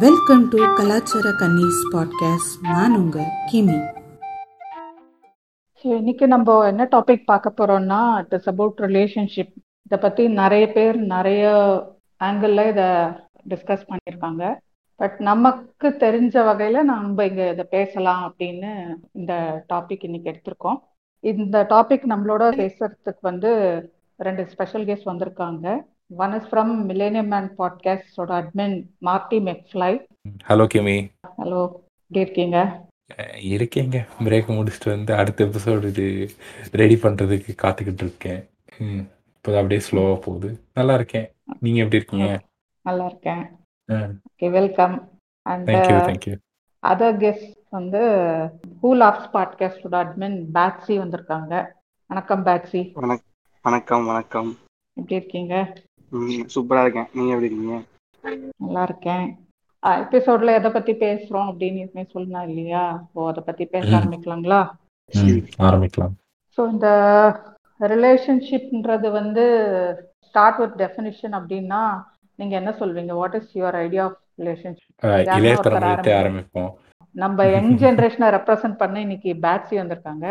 Welcome to கலாச்சார கன்னிஸ் podcast நான் உங்க கிமி. ஸோ இன்னைக்கு நம்ம என்ன டாபிக் பார்க்க போறோம்னா இட் இஸ் அபவுட் ரிலேஷன்ஷிப் இதை பத்தி நிறைய பேர் நிறைய ஆங்கிள் இதை டிஸ்கஸ் பண்ணியிருக்காங்க. பட் நமக்கு தெரிஞ்ச வகையில நம்ம இங்க இதை பேசலாம் அப்படின்னு இந்த டாபிக் இன்னைக்கு எடுத்திருக்கோம். இந்த டாபிக் நம்மளோட பேசுறதுக்கு வந்து ரெண்டு ஸ்பெஷல் கெஸ்ட் வந்திருக்காங்க. One is from millennium man பாட்காஸ்டோட admin Marty McFly hello கிமி ஹலோ எப்படி இருக்கீங்க? இருக்கேங்க. பிரேக் முடிச்சுட்டு வந்து அடுத்த எபிசோடு இது ரெடி பண்ணுறதுக்கு காத்துக்கிட்டு இருக்கேன். ம் இப்போ அப்படியே ஸ்லோவாக போகுது. நல்லா இருக்கேன். நீங்கள் எப்படி இருக்கீங்க? நல்லா இருக்கேன். Okay welcome and thank you thank you other guest வந்து ஹூல் ஆஃப்ஸ் பாட்காஸ்டோட அட்மின் பேட்ஸி வந்திருக்காங்க. வணக்கம் பேட்ஸி வணக்கம் வணக்கம். எப்படி இருக்கீங்க? ம் சூப்பரா இருக்கேன். நீங்க எப்படி இருக்கீங்க? நல்லா இருக்கேன் எபிசோட்ல எதை பத்தி பேசுறோம் அப்படின்னு சொல்லணும் இல்லையா? ஸோ அதை பத்தி பேச. ஆரம்பிக்கலாங்களா? ஆரம்பிக்கலாம். ஸோ இந்த ரிலேஷன்ஷிப்ன்றது வந்து ஸ்டார்ட் வித் டெஃபினிஷன் அப்படின்னா நீங்க என்ன சொல்வீங்க? What is your idea of relationship. ஆரம்பிப்போம். நம்ம யங் ஜெனரேஷனை ரெப்ரசென்ட் பண்ண இன்னைக்கு பேட்ஸி வந்திருக்காங்க.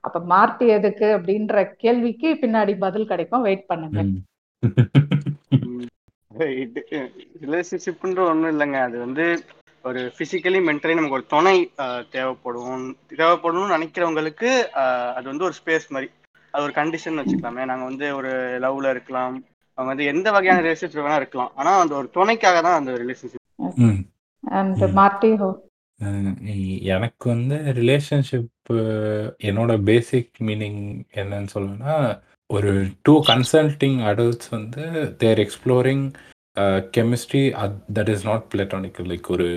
அப்ப மார்டி எதுக்கு அப்படின்ற கேள்விக்கு பின்னாடி பதில் கிடைக்கும். வெயிட் பண்ணுங்க. ரிலேஷன்ஷிப்ன்ற ஒன்றும் இல்லைங்க. அது வந்து ஒரு பிசிக்கலி மென்டலி நமக்கு ஒரு துணை தேவைப்படும். தேவைப்படணும்னு நினைக்கிறவங்களுக்கு அது வந்து ஒரு ஸ்பேஸ் மாதிரி. அது ஒரு கண்டிஷன் வச்சுக்கலாமே. நாங்கள் வந்து ஒரு லவ்ல இருக்கலாம். அவங்க வந்து எந்த வகையான ரிலேஷன்ஷிப் வேணா இருக்கலாம். ஆனா அந்த ஒரு துணைக்காக தான் அந்த ரிலேஷன்ஷிப் எனக்கு வந்து ரிலேஷன்ஷிப் என்னோட பேசிக் மீனிங் என்னன்னு சொல்லணும்னா ஒரு டூ கன்சல்டிங் அடல்ட்ஸ் வந்து their exploring chemistry that is not platonic like ஒரு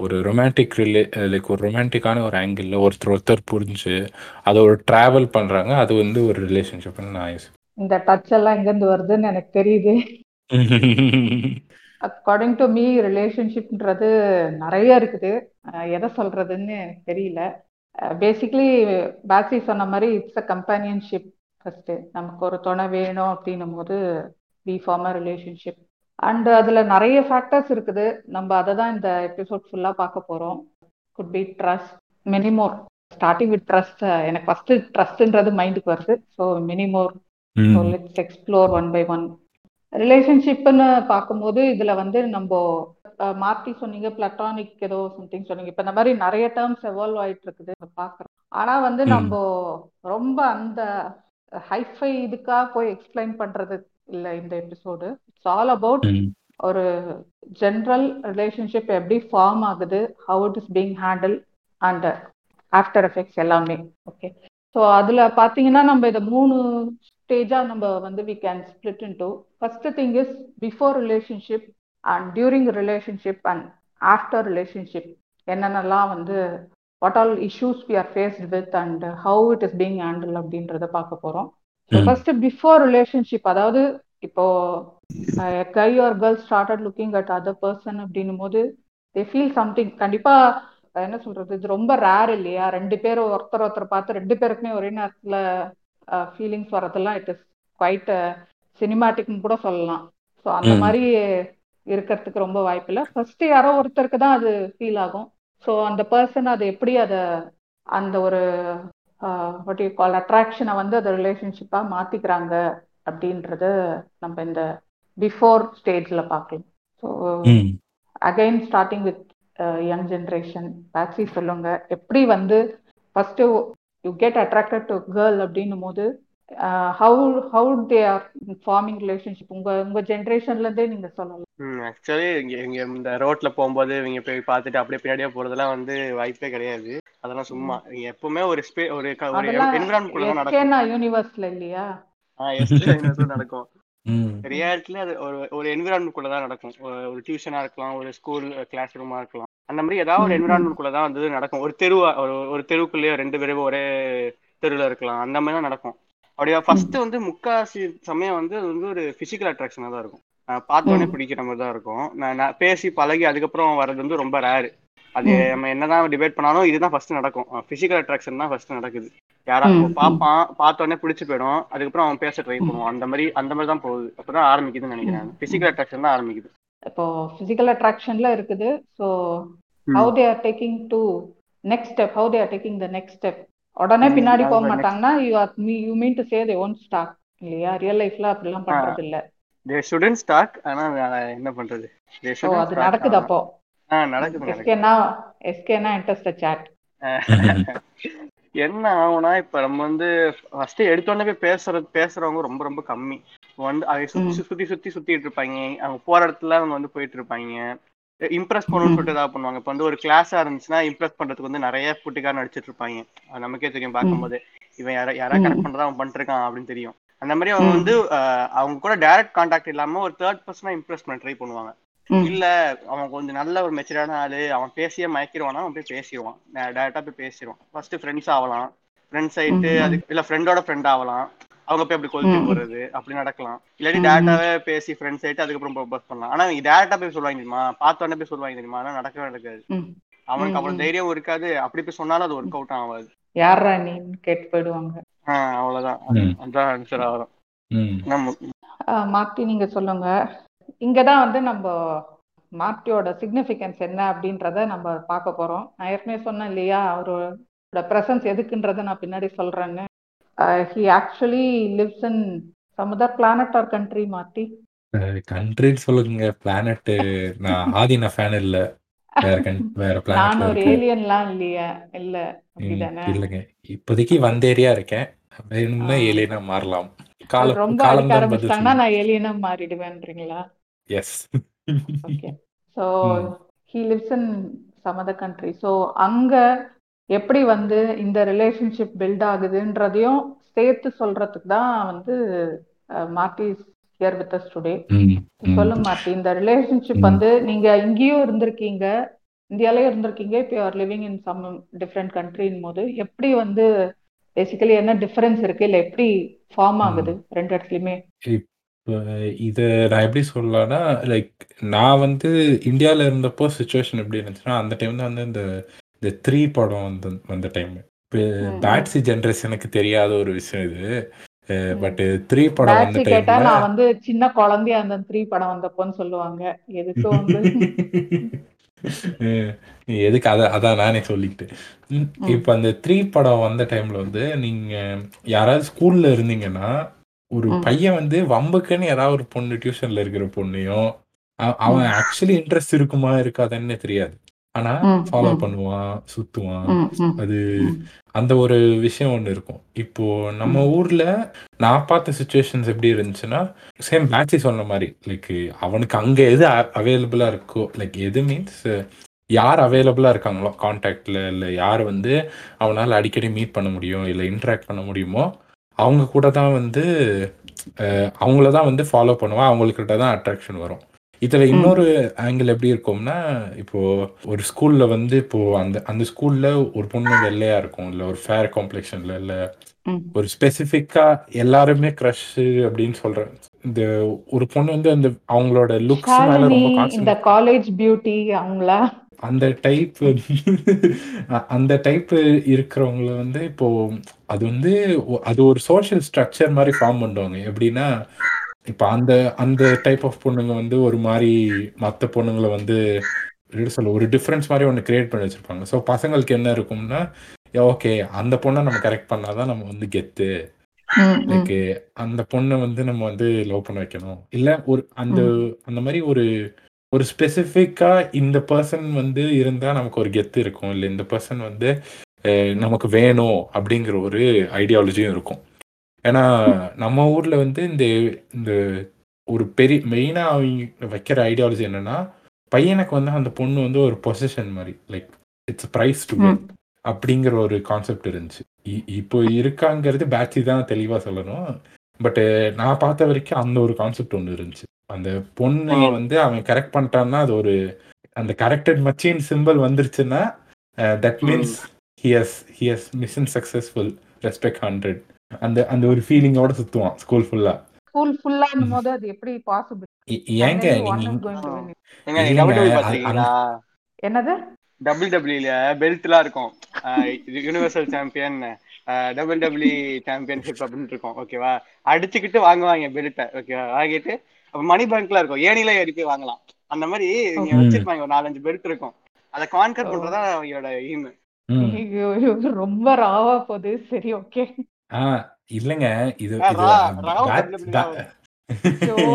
ஒரு ரொமான்டிக் ரிலே லைக் ஒரு ரொமான்டிக்கான ஒரு ஆங்கிளில் ஒருத்தர் ஒருத்தர் புரிஞ்சு அதை ஒரு ட்ராவல் பண்ணுறாங்க அது வந்து ஒரு ரிலேஷன்ஷிப்னு நான். இந்த டச் எல்லாம் எங்கேருந்து வருதுன்னு எனக்கு தெரியுது. அக்கார்டிங் டு மீ ரிலேஷன்ஷிப்ன்றது நிறைய இருக்குது. எதை சொல்றதுன்னு எனக்கு தெரியல பேசிக்லி பேசி சொன்ன மாதிரி இட்ஸ் அ கம்பேனியன்ஷிப் ஃபர்ஸ்ட் நமக்கு ஒரு துணை வேணும் அப்படின்னும் போது வி ஃபார்ம் ரிலேஷன்ஷிப் அண்ட் அதுல நிறைய ஃபேக்டர்ஸ் இருக்குது. நம்ம அதை தான் இந்த எபிசோட் ஃபுல்லா பார்க்க போறோம். குட் பி ட்ரஸ்ட் மினிமோர் ஸ்டார்டிங் வித் ட்ரஸ்ட் எனக்கு ஃபர்ஸ்ட் ட்ரஸ்ட்ன்றது மைண்டுக்கு வருது. So many more so let's explore one by one ரிலேஷன்ஷிப்னு பார்க்கும்போது இதுல வந்து நம்ம மார்ட்டி சொன்னீங்க பிளட்டானிக் ஏதோ சம்திங் சொன்னீங்க. இப்ப இந்த மாதிரி நிறைய டேர்ம்ஸ் எவால்வ் ஆயிட்டு இருக்குது. நம்ம பார்க்குறோம். ஆனா வந்து. நம்ம ரொம்ப அந்த ஹைஃபை இதுக்கா போய் எக்ஸ்பிளைன் பண்றது இல்ல இந்த எபிசோடு இட்ஸ் ஆல் அபவுட் ஒரு ஜென்ரல் ரிலேஷன்ஷிப் எப்படி ஃபார்ம் ஆகுது how it is being handle and after effects எல்லாமே. ஓகே ஸோ அதில் பார்த்தீங்கன்னா நம்ம இதை மூணு ஸ்டேஜாக நம்ம வந்து we can split into first thing is before relationship and during relationship and after relationship என்னென்னலாம் வந்து what all issues we are faced with and how it is being handle அப்படின்றத பார்க்க போகிறோம் ஸோ ம். ஃபர்ஸ்ட் பிஃபோர் ரிலேஷன்ஷிப் அதாவது இப்போ guy or girl started looking at other person அப்படின்னும் போது தே ஃபீல் சம்திங் கண்டிப்பா என்ன சொல்றது இது ரொம்ப ரேர் இல்லையா? ரெண்டு பேரும் ஒருத்தர் ஒருத்தர் பார்த்து ரெண்டு பேருக்குமே ஒரே நேரத்துல ஃபீலிங்ஸ் வரதெல்லாம் இட் இஸ் குவைட் சினிமாட்டிக்னு கூட சொல்லலாம். ஸோ அந்த ம். மாதிரி இருக்கிறதுக்கு ரொம்ப வாய்ப்பு இல்லை. ஃபர்ஸ்ட் யாரோ ஒருத்தருக்கு தான் அது ஃபீல் ஆகும். ஸோ அந்த பர்சன் அது எப்படி அதை அந்த ஒரு வாட் யூ கால் அட்ராக்ஷனை வந்து அதை ரிலேஷன்ஷிப்பா மாத்திக்கிறாங்க அப்படின்றத நம்ம இந்த பிஃபோர் ஸ்டேஜ்ல பார்க்கலாம். So. Again starting with young generation பேக்ஸி சொல்லுங்க. எப்படி வந்து first you get attracted to girl அப்படின்னும் போது how how they are forming relationship உங்க உங்க ஜென்ரேஷன்ல இருந்தே நீங்க சொல்லலாம். ஆக்சுவலி இங்க இங்க இந்த ரோட்ல போகும்போது இவங்க போய் பார்த்துட்டு அப்படியே பின்னாடியே போறதெல்லாம் வந்து வாய்ப்பே கிடையாது. அதெல்லாம் சும்மா. இங்க எப்பவுமே ஒரு ஸ்பே ஒரு ஒரு என்விரான்மெண்ட் குள்ள தான் நடக்கும். யூனிவர்ஸ்ல இல்லையா? நடக்கும். ம். ரியாலிட்டில அது ஒரு ஒரு என்விரான்மெண்ட் குள்ள தான் நடக்கும். ஒரு- டியூஷனா இருக்கலாம் ஒரு ஸ்கூல் கிளாஸ் ரூமா இருக்கலாம். அந்த மாதிரி ஏதாவது ஒரு. என்விரான்மெண்ட் குள்ள தான் வந்து நடக்கும். ஒரு தெருவா ஒரு ஒரு தெருவுக்குள்ளேயே ரெண்டு பேரும் ஒரே தெருவில் இருக்கலாம். அந்த மாதிரி தான் நடக்கும். அப்படியே ஃபர்ஸ்ட் வந்து முக்காசி சமயம் வந்து அது வந்து ஒரு பிசிக்கல் அட்ராக்ஷனாக தான் இருக்கும். அஹ் பார்த்த உடனே ம். பிடிக்கிற மாதிரி தான் இருக்கும். நான் பேசி பழகி அதுக்கப்புறம் வர்றது வந்து ரொம்ப ரேரு அது ம். நம்ம என்னதான் டிபேட் பண்ணாலும் இதுதான் ஃபர்ஸ்ட் நடக்கும். பிசிக்கல் அட்ராக்ஷன் தான் ஃபர்ஸ்ட் நடக்குது. யாரா ம், பார்ப்பான் பார்த்த உடனே பிடிச்சு போயிடும். அதுக்கப்புறம் அவன் பேச ட்ரை ம். பண்ணுவான். அந்த மாதிரி அந்த மாதிரி தான் போகுது. அப்பதான் ஆரம்பிக்குதுன்னு நினைக்கிறேன் பிசிக்கல் அட்ராக்ஷன் தான் ஆரம்பிக்குது. இப்போ பிசிக்கல் அட்ராக்ஷன்ல இருக்குது. ஸோ ம். How they are taking to next step how they are taking the next step உடனே ம், பின்னாடி போக மாட்டாங்கன்னா you are you mean to say they want stalk இல்லையா? ரியல் லைஃப்ல அப்படிலாம் பண்றது இல்ல தே ஷுடன் ஸ்டாக் ஆனா என்ன பண்றது? தே அது நடக்குது அப்போ. ஆ நடக்குது எஸ்கேனா எஸ்கேனா இன்ட்ரெஸ்ட் சாட் என்ன ஆகும்னா இப்ப நம்ம வந்து ஃபர்ஸ்ட் எடுத்தோடனே போய் பேசுறது பேசுறவங்க ரொம்ப ரொம்ப கம்மி. வந்து அதை சுத்தி. சுத்தி சுத்தி சுத்திட்டு இருப்பாங்க. அவங்க போற இடத்துல அவங்க வந்து போயிட்டு இருப்பாங்க. இம்ப்ரெஸ் பண்ணணும்னு. சொல்லிட்டு ஏதாவது பண்ணுவாங்க. இப்போ வந்து ஒரு கிளாஸா இருந்துச்சுன்னா இம்ப்ரெஸ் பண்றதுக்கு வந்து நிறைய குட்டிக்காரன் நடிச்சிட்டு இருப்பாங்க. நமக்கே தெரியும் பார்க்கும்போது. இவன் யாரா யாரா. கரெக்ட் பண்றதா அவன் பண்ணிட்டு இருக்கான் அப்படின்னு தெரியும். அந்த மாதிரி அவங்க. வந்து அவங்க கூட டைரக்ட் கான்டாக்ட் இல்லாம ஒரு தேர்ட் பர்சனா இம்ப்ரெஸ் பண்ண ட்ரை பண்ணுவாங்க. இல்ல அவன் கொஞ்சம் நல்ல ஒரு மெச்சூரான ஆளு அவன் பேசியே மயக்கிடுவானா அவன் போய் பேசிடுவான் டேரக்டா போய் பேசிடுவான் ஃபர்ஸ்ட் ஃப்ரெண்ட்ஸ் ஆகலாம் ஃப்ரெண்ட்ஸ் ஆயிட்டு. அது இல்ல ஃப்ரெண்டோட ஃப்ரெண்ட் ஆகலாம் அவங்க போய் அப்படி ம். போடுறது அப்படி நடக்கலாம். இல்லாட்டி டேரக்டாவே பேசி ஃப்ரெண்ட்ஸ் ஆயிட்டு அதுக்கப்புறம் ப்ரொபோஸ் பண்ணலாம். ஆனா இவங்க டேரக்டா போய் சொல்லுவாங்க தெரியுமா? பார்த்த உடனே போய் சொல்லுவாங்க தெரியுமா? ஆனா நடக்கவே நடக்காது. அவனுக்கு அவ்வளவு. தைரியம் இருக்காது. அப்படி போய் சொன்னாலும் அது ஒர்க் அவுட் ஆகாது. யாரா நீன்னு கேட்டு போயிடுவாங்க. ஆஹ் அவ்வளவுதான். ம். அதான் ஆன்சர் ஆகும் ம். நம்ம ஆஹ் மார்த்தி நீங்க சொல்லுங்க. இங்கதான் வந்து நம்ம மார்த்தியோட சிக்னிஃபிகன்ஸ் என்ன அப்படின்றத நம்ம பார்க்க போறோம். நான் ஏற்கனவே சொன்னேன் இல்லையா அவரோட பிரசன்ஸ் எதுக்குன்றத நான் பின்னாடி சொல்றேன்னு. He actually lives in some other planet or country Marty? கண்ட்ரின்னு சொல்லுங்க. பிளானட் நான் ஆதின ஃபேன் இல்ல. வேற ஒரு ஏலியன்லாம் இல்லையா. இல்ல அப்படிதானே? இல்லைங்க. இப்போதைக்கு வந்தேரியா இருக்கேன். வேணும்னா. ஏலியனா மாறலாம். ரொம்ப அடிக்க காலம் தான் பதில் ஆரம்பிச்சிட்டாங்கன்னா சொல்லும் நான் ஏலியனா மாறிடுவேன்றீங்களா? எஸ் ஓகே ஸோ ம். He lives in some other country so அங்க எப்படி வந்து இந்த ரிலேஷன்ஷிப் பில்ட் ஆகுதுன்றதையும் சேர்த்து சொல்றதுக்கு தான் வந்து Marty here with us today ம், ம், மார்ட்டி இந்த ரிலேஷன்ஷிப் ம். வந்து நீங்க இங்கேயும் இருந்திருக்கீங்க இந்தியாலயும் இருந்திருக்கீங்க இப்போ are living in some different கண்ட்ரின் போது எப்படி வந்து பேசிக்கலி என்ன டிஃபரன்ஸ் இருக்கு? இல்ல எப்படி ஃபார்ம். ஆகுது? ரெண்டு இடத்துலயுமே. இத நான் எப்படி சொல்லலாம்னா லைக் நான் வந்து இந்தியாவில் இருந்தப்போ சுச்சுவேஷன் எப்படி இருந்துச்சுன்னா அந்த டைம் தான் வந்து இந்த இந்த த்ரீ படம் வந்து வந்த டைம் பேட்ஸி ஜென்ரேஷனுக்கு தெரியாத ஒரு விஷயம் இது. பட் த்ரீ படம் வந்த டைம்ல நான் வந்து சின்ன குழந்தையா அந்த த்ரீ படம் வந்தப்போன்னு சொல்லுவாங்க. எதுக்கு வந்து. எதுக்கு அத அதான் நானே சொல்லிக்கிட்டு ம், ம், இப்ப அந்த த்ரீ படம் வந்த டைம்ல வந்து நீங்க யாராவது ஸ்கூல்ல இருந்தீங்கன்னா ஒரு பையன் வந்து வம்புக்குன்னு ஏதாவது ஒரு பொண்ணு டியூஷன்ல இருக்கிற பொண்ணையும் அவ- அவன் ஆக்சுவலி இன்ட்ரெஸ்ட் இருக்குமா இருக்காதுன்னு தெரியாது. ஆனா ஃபாலோ பண்ணுவான் சுத்துவான் அது அந்த ஒரு விஷயம் ஒன்று இருக்கும். இப்போ நம்ம ஊர்ல நான் பார்த்த சுச்சுவேஷன்ஸ் எப்படி இருந்துச்சுன்னா சேம் பேட்சி சொன்ன மாதிரி லைக் அவனுக்கு அங்க எது அவைலபிளா இருக்கோ லைக் எது மீன்ஸ் யார் அவைலபிளா இருக்காங்களோ காண்டாக்ட்ல இல்லை யார் வந்து அவனால அடிக்கடி மீட் பண்ண முடியும் இல்லை இன்ட்ராக்ட் பண்ண முடியுமோ அவங்க கூட தான் வந்து அவங்கள தான் வந்து ஃபாலோ பண்ணுவான் அவங்கக்கிட்ட தான் அட்ராக்ஷன் வரும். இதுல இன்னொரு ஆங்கிள் எப்படி இருக்கும்னா இப்போ ஒரு ஸ்கூல்ல வந்து இப்போ அந்த அந்த ஸ்கூல்ல ஒரு பொண்ணு வெள்ளையா இருக்கும் இல்ல ஒரு ஃபேர் காம்ப்ளெக்ஷன்ல இல்ல. ஒரு ஸ்பெசிஃபிக்கா எல்லாருமே க்ரஷ் அப்படின்னு சொல்றேன். இந்த ஒரு பொண்ணு வந்து அந்த அவங்களோட லுக்ஸ் மேல ரொம்ப இந்த காலேஜ் பியூட்டி அவங்களா? அந்த டைப் அந்த டைப் இருக்கிறவங்கள வந்து இப்போ அது வந்து அது ஒரு சோஷியல் ஸ்ட்ரக்சர் மாதிரி ஃபார்ம் பண்ணுவாங்க. எப்படின்னா இப்போ அந்த அந்த டைப் ஆஃப் பொண்ணுங்க வந்து ஒரு மாதிரி மற்ற பொண்ணுங்களை வந்து எப்படி சொல்ல ஒரு டிஃப்ரென்ஸ் மாதிரி ஒன்று கிரியேட் பண்ணி வச்சிருப்பாங்க. ஸோ பசங்களுக்கு என்ன இருக்கும்னா ஓகே அந்த பொண்ணை நம்ம கரெக்ட் பண்ணாதான் நம்ம வந்து கெத்து. லைக் அந்த பொண்ணை வந்து நம்ம வந்து லவ் பண்ண வைக்கணும். இல்ல ஒரு அந்த அந்த மாதிரி ஒரு ஒரு ஸ்பெசிஃபிக்கா இந்த பர்சன் வந்து இருந்தா நமக்கு ஒரு கெத்து இருக்கும். இல்ல இந்த பர்சன் வந்து நமக்கு வேணும் அப்படிங்கிற ஒரு ஐடியாலஜியும் இருக்கும். ஏன்னா நம்ம ஊர்ல வந்து இந்த இந்த ஒரு பெரிய மெயினா அவங்க வைக்கிற ஐடியாலஜி என்னன்னா பையனுக்கு வந்து அந்த பொண்ணு வந்து ஒரு பொசிஷன் மாதிரி லைக் இட்ஸ் ப்ரைஸ் டு அப்படிங்கிற ஒரு கான்செப்ட் இருந்துச்சு. இப்போ இருக்காங்கிறது பேட்சி தான் தெளிவா சொல்லணும். பட் நான் பார்த்த வரைக்கும் அந்த ஒரு கான்செப்ட் ஒன்று இருந்துச்சு. அந்த பொண்ணைய வந்து அவன் கரெக்ட் பண்ணிட்டான்னா அது ஒரு அந்த கரெக்டட் மச்சின் சிம்பிள் வந்துருச்சுன்னா that means he's he's mission successful respect hundred அந்த அந்த ஒரு ஃபீலிங்கோட சுத்துவான் ஸ்கூல் ஃபுல்லா ஸ்கூல் ஃபுல்லா போது அது எப்படி பாசிபிள் ஏங்க நீங்க என்னது? டபுள் டபிள்யூல பெல்ட் எல்லாம் இருக்கும். Universal champion double W championship அப்படின்னு இருக்கும் ஓகேவா அடிச்சுக்கிட்டு வாங்குவாங்க பெல்ட்டை ஓகேவா வாங்கிட்டு அப்ப மணி பேங்க்ல இருக்கும். ஏனில ஏறி போய் வாங்கலாம். அந்த மாதிரி நீங்க. வச்சிருப்பாங்க ஒரு நாலஞ்சு பெல்ட் இருக்கும். அதை கான்கர். பண்றதா அவங்களோட எய்ம் ரொம்ப ராவா போகுது. சரி ஓகே ஆ இல்லைங்க. இது ஆ, இது Raw Raw oh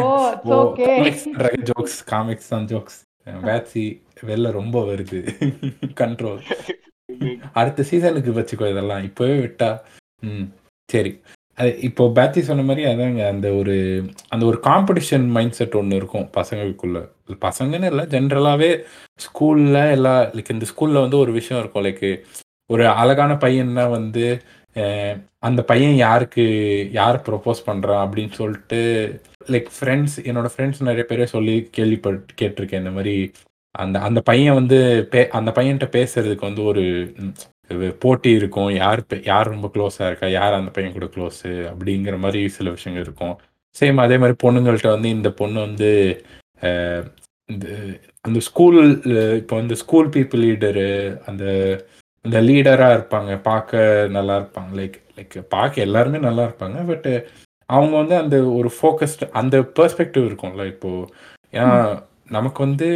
okay comics jokes comics தான் ஜோக்ஸ் பேட்சி வெளில ரொம்ப வருது. கண்ட்ரோல் அடுத்த சீசனுக்கு வச்சுக்கோ இதெல்லாம். இப்போவே விட்டா ம் சரி. அது இப்போ பேத்தி சொன்ன மாதிரி அதாங்க அந்த ஒரு அந்த ஒரு காம்படிஷன் மைண்ட் செட் ஒன்று இருக்கும் பசங்களுக்குள்ள. பசங்கன்னு இல்லை ஜென்ரலாகவே ஸ்கூலில் எல்லா லைக் இந்த ஸ்கூலில் வந்து ஒரு விஷயம் இருக்கும். லைக் ஒரு அழகான பையன்னா வந்து அந்த பையன் யாருக்கு யார் ப்ரொப்போஸ் பண்ணுறான் அப்படின்னு சொல்லிட்டு லைக் ஃப்ரெண்ட்ஸ் என்னோட ஃப்ரெண்ட்ஸ் நிறைய பேரே சொல்லி கேள்விப்பட்டு கேட்டிருக்கேன். இந்த மாதிரி அந்த அந்த பையன் வந்து பே அந்த பையன்கிட்ட பேசுறதுக்கு வந்து ஒரு போட்டி இருக்கும். யார் பே- யார் ரொம்ப க்ளோஸாக இருக்கா? யார் அந்த பையன் கூட க்ளோஸு அப்படிங்கிற மாதிரி சில விஷயங்கள் இருக்கும். சேம் அதே மாதிரி பொண்ணுங்கள்கிட்ட வந்து இந்த பொண்ணு வந்து இந்த அந்த ஸ்கூல் இப்போ வந்து ஸ்கூல் பீப்புள் லீடரு அந்த இந்த லீடராக இருப்பாங்க பார்க்க நல்லா இருப்பாங்க. லைக் லைக் பார்க்க எல்லாருமே நல்லா இருப்பாங்க பட் அவங்க வந்து அந்த ஒரு ஃபோக்கஸ்ட் அந்த பெர்ஸ்பெக்டிவ் இருக்கும்ல இப்போ ஏன்னா நமக்கு வந்து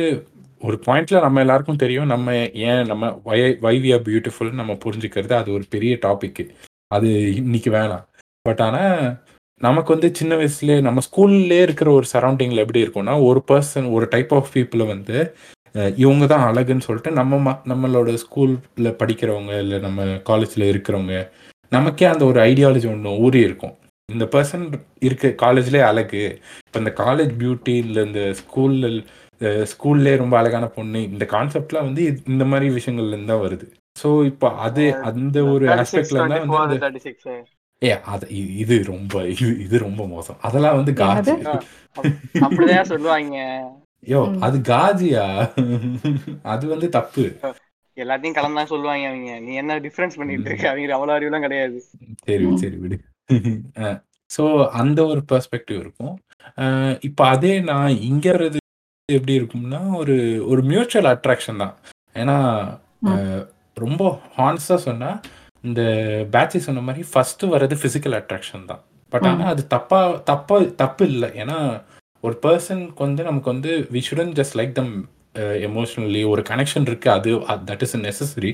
ஒரு பாயிண்ட்ல நம்ம எல்லாருக்கும் தெரியும் நம்ம ஏன் நம்ம why why we are beautiful நம்ம புரிஞ்சுக்கிறது அது ஒரு பெரிய டாபிக் அது இன்னைக்கு வேணாம். பட் ஆனால் நமக்கு வந்து சின்ன வயசுலேயே நம்ம ஸ்கூல்லே இருக்கிற ஒரு சரௌண்டிங்கில் எப்படி இருக்கும்னா ஒரு பர்சன் ஒரு டைப் ஆஃப் பீப்புளை வந்து இவங்க தான் அழகுன்னு சொல்லிட்டு நம்ம ம- நம்மளோட ஸ்கூலில் படிக்கிறவங்க இல்லை நம்ம காலேஜில் இருக்கிறவங்க நமக்கே அந்த ஒரு ஐடியாலஜி ஒன்று ஊறி இருக்கும். இந்த பர்சன் இருக்க காலேஜ்லேயே அழகு. இப்போ இந்த காலேஜ் பியூட்டி இல்லை இந்த ஸ்கூலில் ஸ்கூல்லே ரொம்ப அழகான பொண்ணு இந்த கான்செப்ட்லாம் வந்து இந்த மாதிரி விஷயங்கள்ல இருந்து தான் வருது. ஸோ இப்போ அது அந்த ஒரு ஆஸ்பெக்ட்ல தான் வந்து ஏ அது இது ரொம்ப இது இது ரொம்ப மோசம். அதெல்லாம் வந்து காஜி? அப்படிதான் சொல்லுவாங்க. யோ. அது காஜியா? அது வந்து தப்பு. எல்லாத்தையும் கலந்தான் சொல்லுவாங்க அவங்க. நீ என்ன டிஃபரன்ஸ் பண்ணிட்டு இருக்க? அவங்க அவ்வளவு அறிவுலாம் கிடையாது. சரி. சரி விடு. ஸோ அந்த ஒரு பெர்ஸ்பெக்டிவ் இருக்கும். இப்போ அதே நான் இங்க வர்றது எப்படி இருக்கும்னா ஒரு ஒரு மியூச்சுவல் அட்ராக்ஷன் தான். ஏன்னா ரொம்ப ஹான்ஸாக சொன்னா இந்த பேட்சி சொன்ன மாதிரி ஃபர்ஸ்ட் வர்றது ஃபிசிக்கல் அட்ராக்ஷன் தான். பட். ஆனால் அது தப்பா தப்பா தப்பு இல்லை. ஏன்னா ஒரு பர்சனுக்கு வந்து நமக்கு வந்து we shouldn't just like them emotionally ஒரு கனெக்ஷன் இருக்கு அது தட் இஸ் நெசசரி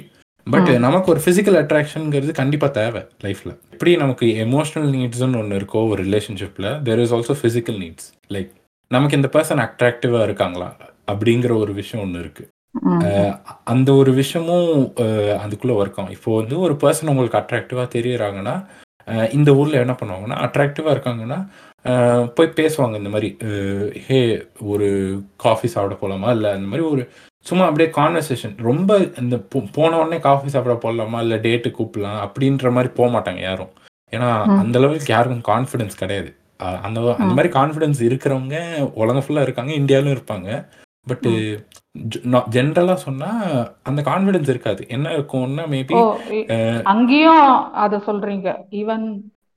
பட். நமக்கு ஒரு ஃபிசிக்கல் அட்ராக்ஷனுங்கிறது கண்டிப்பாக தேவை லைஃப்பில் எப்படி நமக்கு எமோஷனல் நீட்ஸ்னு ஒன்று இருக்கோ ஒரு ரிலேஷன்ஷிப்பில் there is also physical needs like நமக்கு இந்த பர்சன் அட்ராக்டிவாக இருக்காங்களா அப்படிங்கிற ஒரு விஷயம் ஒன்று இருக்கு. ம். அஹ் அந்த ஒரு விஷயமும் அஹ், அதுக்குள்ள ஒர்க் ஆகும். இப்போ வந்து ஒரு பர்சன் உங்களுக்கு அட்ராக்டிவா தெரியறாங்கன்னா அஹ், இந்த ஊர்ல என்ன பண்ணுவாங்கன்னா அட்ராக்டிவா இருக்காங்கன்னா போய் பேசுவாங்க இந்த மாதிரி ஹே ஒரு காஃபி சாப்பிட போலாமா? இல்லை அந்த மாதிரி ஒரு சும்மா அப்படியே கான்வர்சேஷன் ரொம்ப இந்த போன உடனே காஃபி சாப்பிட போகலாமா இல்லை டேட்டு கூப்பிடலாம்? அப்படின்ற மாதிரி போக மாட்டாங்க யாரும். ஏன்னா. அந்த லெவலுக்கு யாருக்கும் கான்ஃபிடன்ஸ் கிடையாது. அந்த அந்த. மாதிரி கான்ஃபிடன்ஸ் இருக்கிறவங்க உலகம் ஃபுல்லாக இருக்காங்க இந்தியாவிலும் இருப்பாங்க. பட் ஜென்ரலா சொன்னா அந்த கான்ஃபிடன்ஸ் இருக்காது. என்ன இருக்கும்னா மேபி அங்கேயும் அத சொல்றீங்க. Even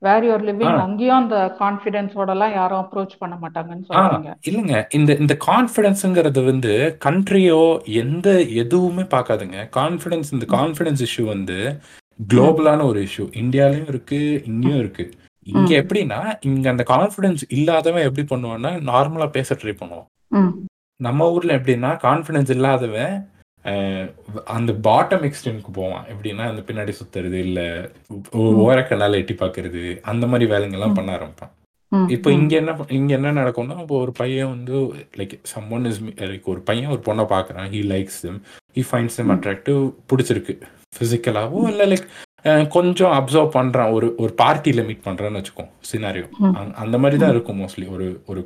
where your living. அங்கேயும் அந்த கான்ஃபிடென்ஸோட எல்லாம் யாரும் அப்ரோச் பண்ண மாட்டாங்கன்னு சொல்றீங்க. இல்லைங்க. இந்த இந்த கான்ஃபிடன்ஸுங்கிறது வந்து கண்ட்ரியோ எந்த எதுவுமே பார்க்காதுங்க. கான்ஃபிடன்ஸ் இந்த கான்ஃபிடன்ஸ் இஷ்யூ வந்து குளோபலான ஒரு இஷ்யூ இந்தியாலயும் இருக்கு இங்கேயும் இருக்கு. இங்க. எப்படின்னா இங்க அந்த கான்ஃபிடன்ஸ் இல்லாதவன் எப்படி பண்ணுவான்னா நார்மலா பேச ட்ரை பண்ணுவான். நம்ம ஊர்ல எப்படின்னா கான்ஃபிடன்ஸ் இல்லாதவன் அந்த பாட்டம் எக்ஸ்டென்ட்க்கு போவான். எப்படின்னா அந்த பின்னாடி சுத்துறது இல்ல. ஓரக்கண்ணால எட்டி பார்க்கிறது அந்த மாதிரி வேலைங்கெல்லாம். பண்ண ஆரம்பிப்பான். இப்போ இங்க என்ன இங்க என்ன நடக்கும்னா இப்போ ஒரு பையன் வந்து லைக் சம்மன் இஸ் லைக் ஒரு பையன் ஒரு பொண்ணை பார்க்கறான். He likes them. He finds them ம். அட்ராக்டிவ் பிடிச்சிருக்கு. ஃபிசிக்கலாவோ இல்லை லைக் கொஞ்சம் அப்சர்வ் பண்றான். ஒரு ஒரு பார்ட்டியில மீட் பண்றான்னு வச்சுக்கோ சினாரியோ. அந்த மாதிரி தான் இருக்கும் மோஸ்ட்லி ஒரு ஒரு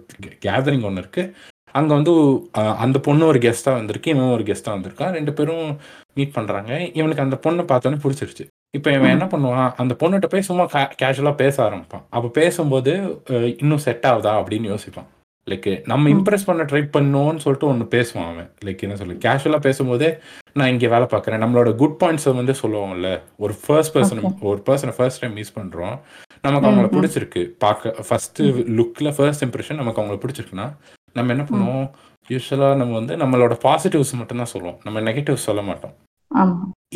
கேதரிங் ஒன்று இருக்கு. அங்க வந்து அந்த பொண்ணு ஒரு கெஸ்டா வந்திருக்கு இவன் ஒரு கெஸ்டா வந்திருக்கான். ரெண்டு பேரும் மீட் பண்றாங்க. இவனுக்கு அந்த பொண்ணை பார்த்தோன்னே பிடிச்சிருச்சு. இப்போ இவன். என்ன பண்ணுவான்? அந்த பொண்ணுகிட்ட போய் சும்மா கேஷுவலா பேச ஆரம்பிப்பான். அப்போ பேசும்போது இன்னும் செட் ஆகுதா? அப்படின்னு யோசிப்பான். லைக் நம்ம. இம்ப்ரெஸ் பண்ண ட்ரை பண்ணோன்னு சொல்லிட்டு ஒன்று பேசுவான் அவன். லைக் என்ன சொல்லு கேஷுவலாக பேசும்போதே நான் இங்கே வேலை பார்க்குறேன். நம்மளோட குட் பாயிண்ட்ஸை வந்து சொல்லுவோம்ல. ஒரு ஃபர்ஸ்ட் பர்சன் ஒரு பர்சனை ஃபர்ஸ்ட் டைம் மீட் பண்ணுறோம் நமக்கு அவங்கள பிடிச்சிருக்கு. பார்க்க ஃபர்ஸ்ட் லுக்கில் ஃபர்ஸ்ட் இம்ப்ரெஷன் நமக்கு அவங்கள பிடிச்சிருக்குன்னா நம்ம என்ன பண்ணுவோம்? யூஸ்வலாக நம்ம வந்து நம்மளோட பாசிட்டிவ்ஸ் மட்டும்தான் சொல்லுவோம். நம்ம நெகட்டிவ்ஸ் சொல்ல மாட்டோம்.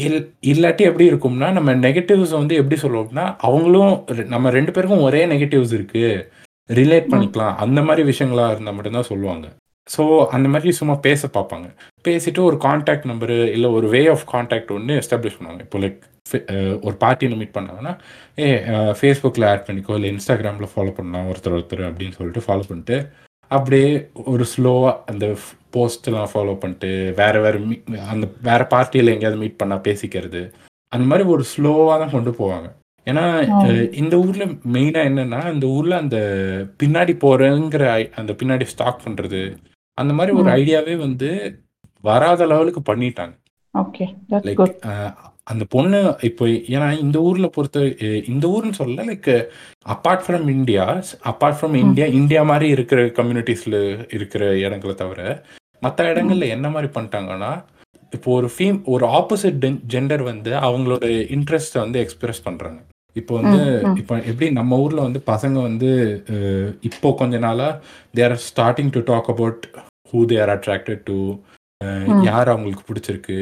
இல் இல்லாட்டி எப்படி இருக்கும்னா நம்ம நெகட்டிவ்ஸ் வந்து எப்படி சொல்லுவோம்னா அவங்களும் நம்ம ரெண்டு பேருக்கும் ஒரே நெகட்டிவ்ஸ் இருக்கு. ரிலேட் பண்ணிக்கலாம். அந்த மாதிரி விஷயங்களா இருந்தால் மட்டும்தான் சொல்லுவாங்க. ஸோ அந்த மாதிரி சும்மா பேச பார்ப்பாங்க. பேசிட்டு ஒரு காண்டாக்ட் நம்பரு இல்லை ஒரு வே ஆஃப் காண்டாக்ட் ஒன்று எஸ்டாப்ளிஷ் பண்ணுவாங்க. இப்போ லைக் ஒரு பார்ட்டியில் மீட் பண்ணாங்கன்னா ஏ ஃபேஸ்புக்கில் ஆட் பண்ணிக்கோ இல்லை இன்ஸ்டாகிராமில் ஃபாலோ பண்ணலாம் ஒருத்தர் ஒருத்தர் அப்படின்னு சொல்லிட்டு ஃபாலோ பண்ணிட்டு அப்படியே ஒரு ஸ்லோவாக அந்த போஸ்ட்லாம் ஃபாலோ பண்ணிட்டு வேற வேற மீ அந்த வேற பார்ட்டியில் எங்கேயாவது மீட் பண்ணால் பேசிக்கிறது அந்த மாதிரி ஒரு ஸ்லோவாக தான் கொண்டு போவாங்க. ஏன்னா இந்த ஊர்ல மெயினா என்னன்னா இந்த ஊர்ல அந்த பின்னாடி போறேங்கிற அந்த பின்னாடி ஸ்டாக் பண்றது அந்த மாதிரி ஒரு. ஐடியாவே வந்து வராத லெவலுக்கு பண்ணிட்டாங்க. அந்த பொண்ணு இப்போ ஏன்னா இந்த ஊர்ல பொறுத்த இந்த ஊர்னு சொல்லல like apart from India apart from India India மாதிரி இருக்கிற கம்யூனிட்டிஸ்ல இருக்கிற இடங்களை தவிர மற்ற இடங்கள்ல என்ன மாதிரி பண்ணிட்டாங்கன்னா இப்போ ஒரு ஃபீம் ஒரு ஆப்போசிட் ஜெண்டர் வந்து அவங்களோட இன்ட்ரெஸ்ட்டை வந்து எக்ஸ்பிரஸ் பண்றாங்க இப்போ வந்து. இப்போ எப்படி நம்ம ஊர்ல வந்து பசங்க வந்து இப்போ கொஞ்ச நாளா there are starting to talk about who they are attracted to. யார் அவங்களுக்கு பிடிச்சிருக்கு?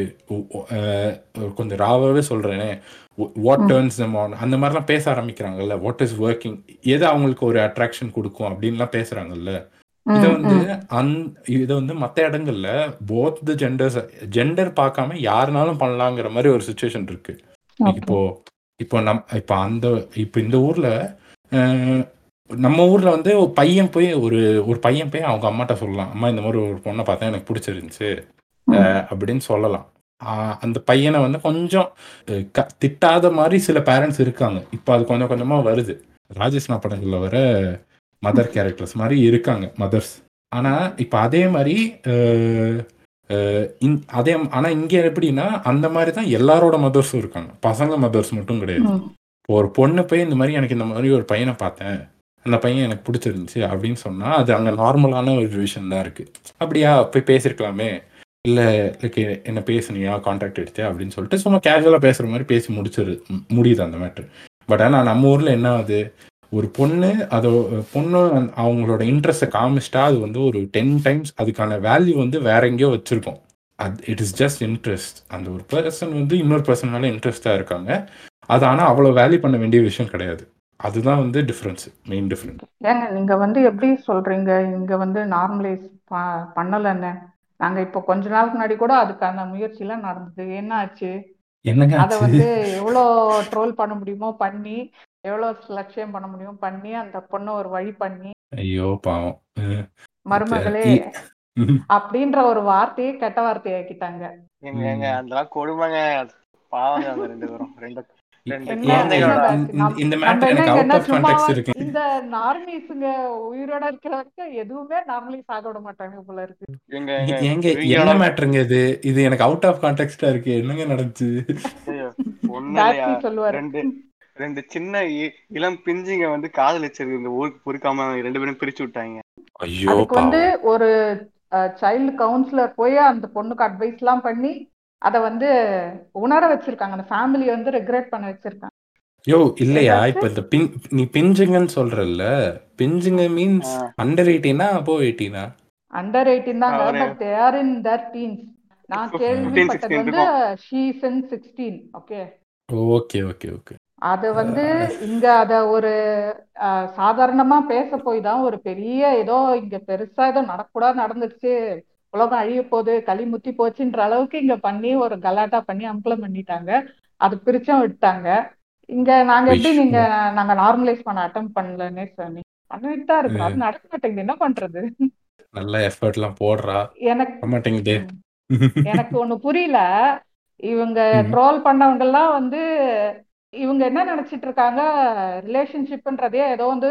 கொஞ்சம் ராவாவே சொல்றேனே. வாட். Turns them on? அந்த மாதிரிலாம் பேச ஆரம்பிக்கிறாங்கல்ல. வாட் இஸ் ஒர்க்கிங் எது அவங்களுக்கு ஒரு அட்ராக்ஷன் கொடுக்கும் அப்படின்லாம் பேசுறாங்கல்ல. இதை வந்து. அந் இதை வந்து மற்ற இடங்கள்ல போத் த ஜெண்டர்ஸ் ஜெண்டர் பார்க்காம யாருனாலும் பண்ணலாங்கிற மாதிரி ஒரு சுச்சுவேஷன் இருக்கு. இப்போ இப்போ நம் இப்போ அந்த இப்போ இந்த ஊர்ல நம்ம ஊர்ல வந்து ஒரு பையன் போய் ஒரு ஒரு பையன் போய் அவங்க அம்மாட்ட சொல்லலாம். அம்மா இந்த மாதிரி ஒரு பொண்ணை பார்த்தா எனக்கு பிடிச்சிருந்துச்சு. அப்படின்னு சொல்லலாம். ஆஹ், அந்த பையனை வந்து கொஞ்சம் க- திட்டாத மாதிரி சில பேரண்ட்ஸ் இருக்காங்க. இப்போ அது கொஞ்சம் கொஞ்சமா வருது. ராஜேஷ்னா படங்கள்ல வர மதர் கேரக்டர்ஸ் மாதிரி இருக்காங்க மதர்ஸ் ஆனா இப்போ அதே மாதிரி இந்- அதே ஆனா இங்க எப்படின்னா அந்த மாதிரி தான் எல்லாரோட மதர்ஸும் இருக்காங்க. பசங்க மதர்ஸ் மட்டும் கிடையாது. இப்போ ஒரு பொண்ணு போய் இந்த மாதிரி எனக்கு இந்த மாதிரி ஒரு பையனை பார்த்தேன். அந்த பையன் எனக்கு பிடிச்சிருந்துச்சு அப்படின்னு சொன்னால் அது அங்கே நார்மலான ஒரு விஷயம் தான் இருக்குது அப்படியா போய் பேசியிருக்கலாமே இல்லை லைக் என்ன பேசுனியா கான்டாக்ட் எடுத்தியா அப்படின்னு சொல்லிட்டு சும்மா கேஷுவலாக பேசுற மாதிரி பேசி முடிச்சிரு முடியுது அந்த மேட்ரு பட் ஆனால் நம்ம ஊரில் என்ன ஆகுது? ஒரு பொண்ணு அதோ பொண்ணு அவங்களோட இன்ட்ரெஸ்ட்டை காமிச்சிட்டா அது வந்து ஒரு டென் டைம்ஸ் அதுக்கான வேல்யூ வந்து வேற எங்கேயோ வச்சுருக்கோம். அது இட் இஸ் ஜஸ்ட் இன்ட்ரெஸ்ட் அந்த ஒரு பர்சன் வந்து இன்னொரு பர்சன் மேலே இன்ட்ரெஸ்டாக இருக்காங்க. அது ஆனால் அவ்வளோ வேல்யூ பண்ண வேண்டிய விஷயம் கிடையாது. அதுதான் வந்து டிஃப்ரென்ஸ் மெயின் டிஃப்ரென்ஸ் ஏங்க நீங்க வந்து எப்படி சொல்றீங்க? இங்க வந்து நார்மலைஸ் பண்ணலன்னு. நாங்க இப்போ கொஞ்ச நாளுக்கு முன்னாடி கூட அதுக்கான முயற்சி எல்லாம் நடந்தது. என்ன ஆச்சு என்னங்க அத ஆச்சு? வந்து எவ்வளோ ட்ரோல் பண்ண முடியுமோ பண்ணி எவ்வளோ லட்சியம் பண்ண முடியுமோ பண்ணி அந்த பொண்ணை ஒரு வழி பண்ணி. ஐயோ பாவம். அஹ் மருமகளே. அப்படின்ற ஒரு வார்த்தையே கெட்ட வார்த்தையாக்கிட்டாங்க. எங்க. அதெல்லாம் கொடுமைங்க. பாவங்க அந்த ரெண்டு பேரும். ரெண்டு இந்த- நார்மலிஸுங்க உயிரோட இருக்கிற வரைக்கும் எதுவுமே நார்மலைஸ் ஆக விட மாட்டாங்க போல இருக்கு. எங்க என்ன மேட்டருங்க இது? இது எனக்கு அவுட் ஆஃப் கான்டெக்ட்டா இருக்கு. என்னங்க நடந்துச்சு? ரெண்டு ரெண்டு சின்ன இளம் பிஞ்சுங்க வந்து காதலிச்சிருக்கு. இந்த ஊருக்கு பொறுக்காம ரெண்டு பேரும் பிரிச்சு விட்டாங்க. ஐயோ வந்து ஒரு சைல்டு கவுன்சிலர் போய் அந்த பொண்ணுக்கு அட்வைஸ் எல்லாம் பண்ணி அதை வந்து உணர வச்சிருக்காங்க. அந்த ஃபேமிலி வந்து ரெக்ரெட் பண்ண வச்சிருக்காங்க. யோ இல்லையா? இப்ப இந்த பின் நீ பிஞ்சுங்கன்னு சொல்றல்ல? பிஞ்சுங்க மீன்ஸ் அண்டர் எயிட்டீனா அப்போ எயிட்டீனா அண்டர் எயிட்டீன் ஒரு but they are in their teens நான் கேள்விப்பட்டது வந்து she's in sixteen okay okay okay okay. அது வந்து இங்க அத ஒரு சாதாரணமா பேச போய் தான் ஒரு பெரிய ஏதோ இங்க பெருசா ஏதோ நடக்கூடாது நடந்துருச்சு. உலகம் அழிய போகுது களி முத்தி போச்சுன்ற அளவுக்கு இங்க பண்ணி ஒரு கலாட்டா பண்ணி அம்பலம் பண்ணிட்டாங்க. அது பிரிச்சும் விட்டாங்க இங்க நாங்க எப்படி நீங்க நாங்க நார்மலைஸ் பண்ண அட்டம் பண்ணலன்னே சொன்னீங்க. பண்ணிட்டு தான் இருக்கோம். அது நடக்க மாட்டேங்குது. என்ன பண்றது? நல்ல எஃபர்ட்லாம் போடுறா. எனக்கு மாட்டேங்குதே. எனக்கு ஒண்ணு புரியல. இவங்க. ட்ரோல் பண்ணவங்க எல்லாம் வந்து இவங்க என்ன நினைச்சிட்டு இருக்காங்க? ரிலேஷன்ஷிப்ன்றதே ஏதோ வந்து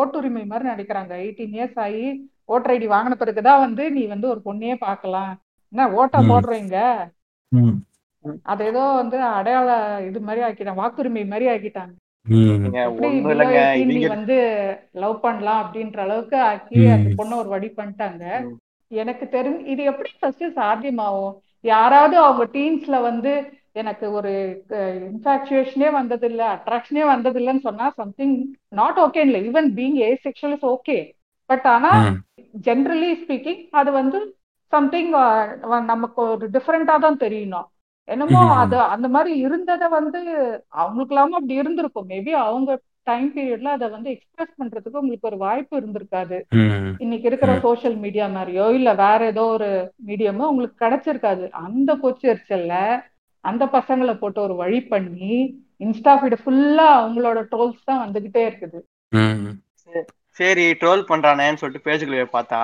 ஓட்டுரிமை மாதிரி நினைக்கிறாங்க எயிட்டீன் இயர்ஸ் ஆகி ஓட்டர் ஐடி வாங்கின பிறகுதான் வந்து நீ வந்து ஒரு பொண்ணையே பார்க்கலாம் என்ன ஓட்டா. போடுறீங்க. அது ஏதோ வந்து அடையாள இது மாதிரி ஆக்கிட்டாங்க வாக்குரிமை மாதிரி ஆக்கிட்டாங்க வந்து லவ் பண்ணலாம் அப்படின்ற அளவுக்கு ஆக்கி அந்த. பொண்ணை ஒரு வழி பண்ணிட்டாங்க. எனக்கு தெரிஞ்சு இது எப்படி ஃபர்ஸ்ட் சாத்தியமாகும் யாராவது அவங்க டீன்ஸ்ல வந்து எனக்கு ஒரு இன்ஃபாக்சுவேஷனே வந்தது இல்ல அட்ராக்ஷனே வந்தது இல்லைன்னு சொன்னா சம்திங் நாட் ஓகே இல்லை even being asexual is okay but ஆனா. ஜென்ரலி ஸ்பீக்கிங் அது வந்து சம்திங் நமக்கு ஒரு டிஃப்ரெண்டா தான் தெரியணும். என்னமோ. அது அந்த மாதிரி இருந்ததை வந்து அவங்களுக்கெல்லாம அப்படி இருந்திருக்கும். மேபி அவங்க டைம் பீரியட்ல அதை வந்து எக்ஸ்பிரஸ் பண்றதுக்கு உங்களுக்கு ஒரு வாய்ப்பு இருந்திருக்காது. இன்னைக்கு இருக்கிற ம். சோஷியல் மீடியா மாதிரியோ இல்ல வேற ஏதோ ஒரு மீடியமோ உங்களுக்கு கிடைச்சிருக்காது. அந்த கொச்சரிச்சல்ல அந்த பசங்களை போட்டு ஒரு வழி பண்ணி இன்ஸ்டா ஃபீடு ஃபுல்லா அவங்களோட ட்ரோல்ஸ் தான் வந்துகிட்டே இருக்குது. சரி ட்ரோல் பண்றானேன்னு சொல்லிட்டு பேஜுக்குள்ள பார்த்தா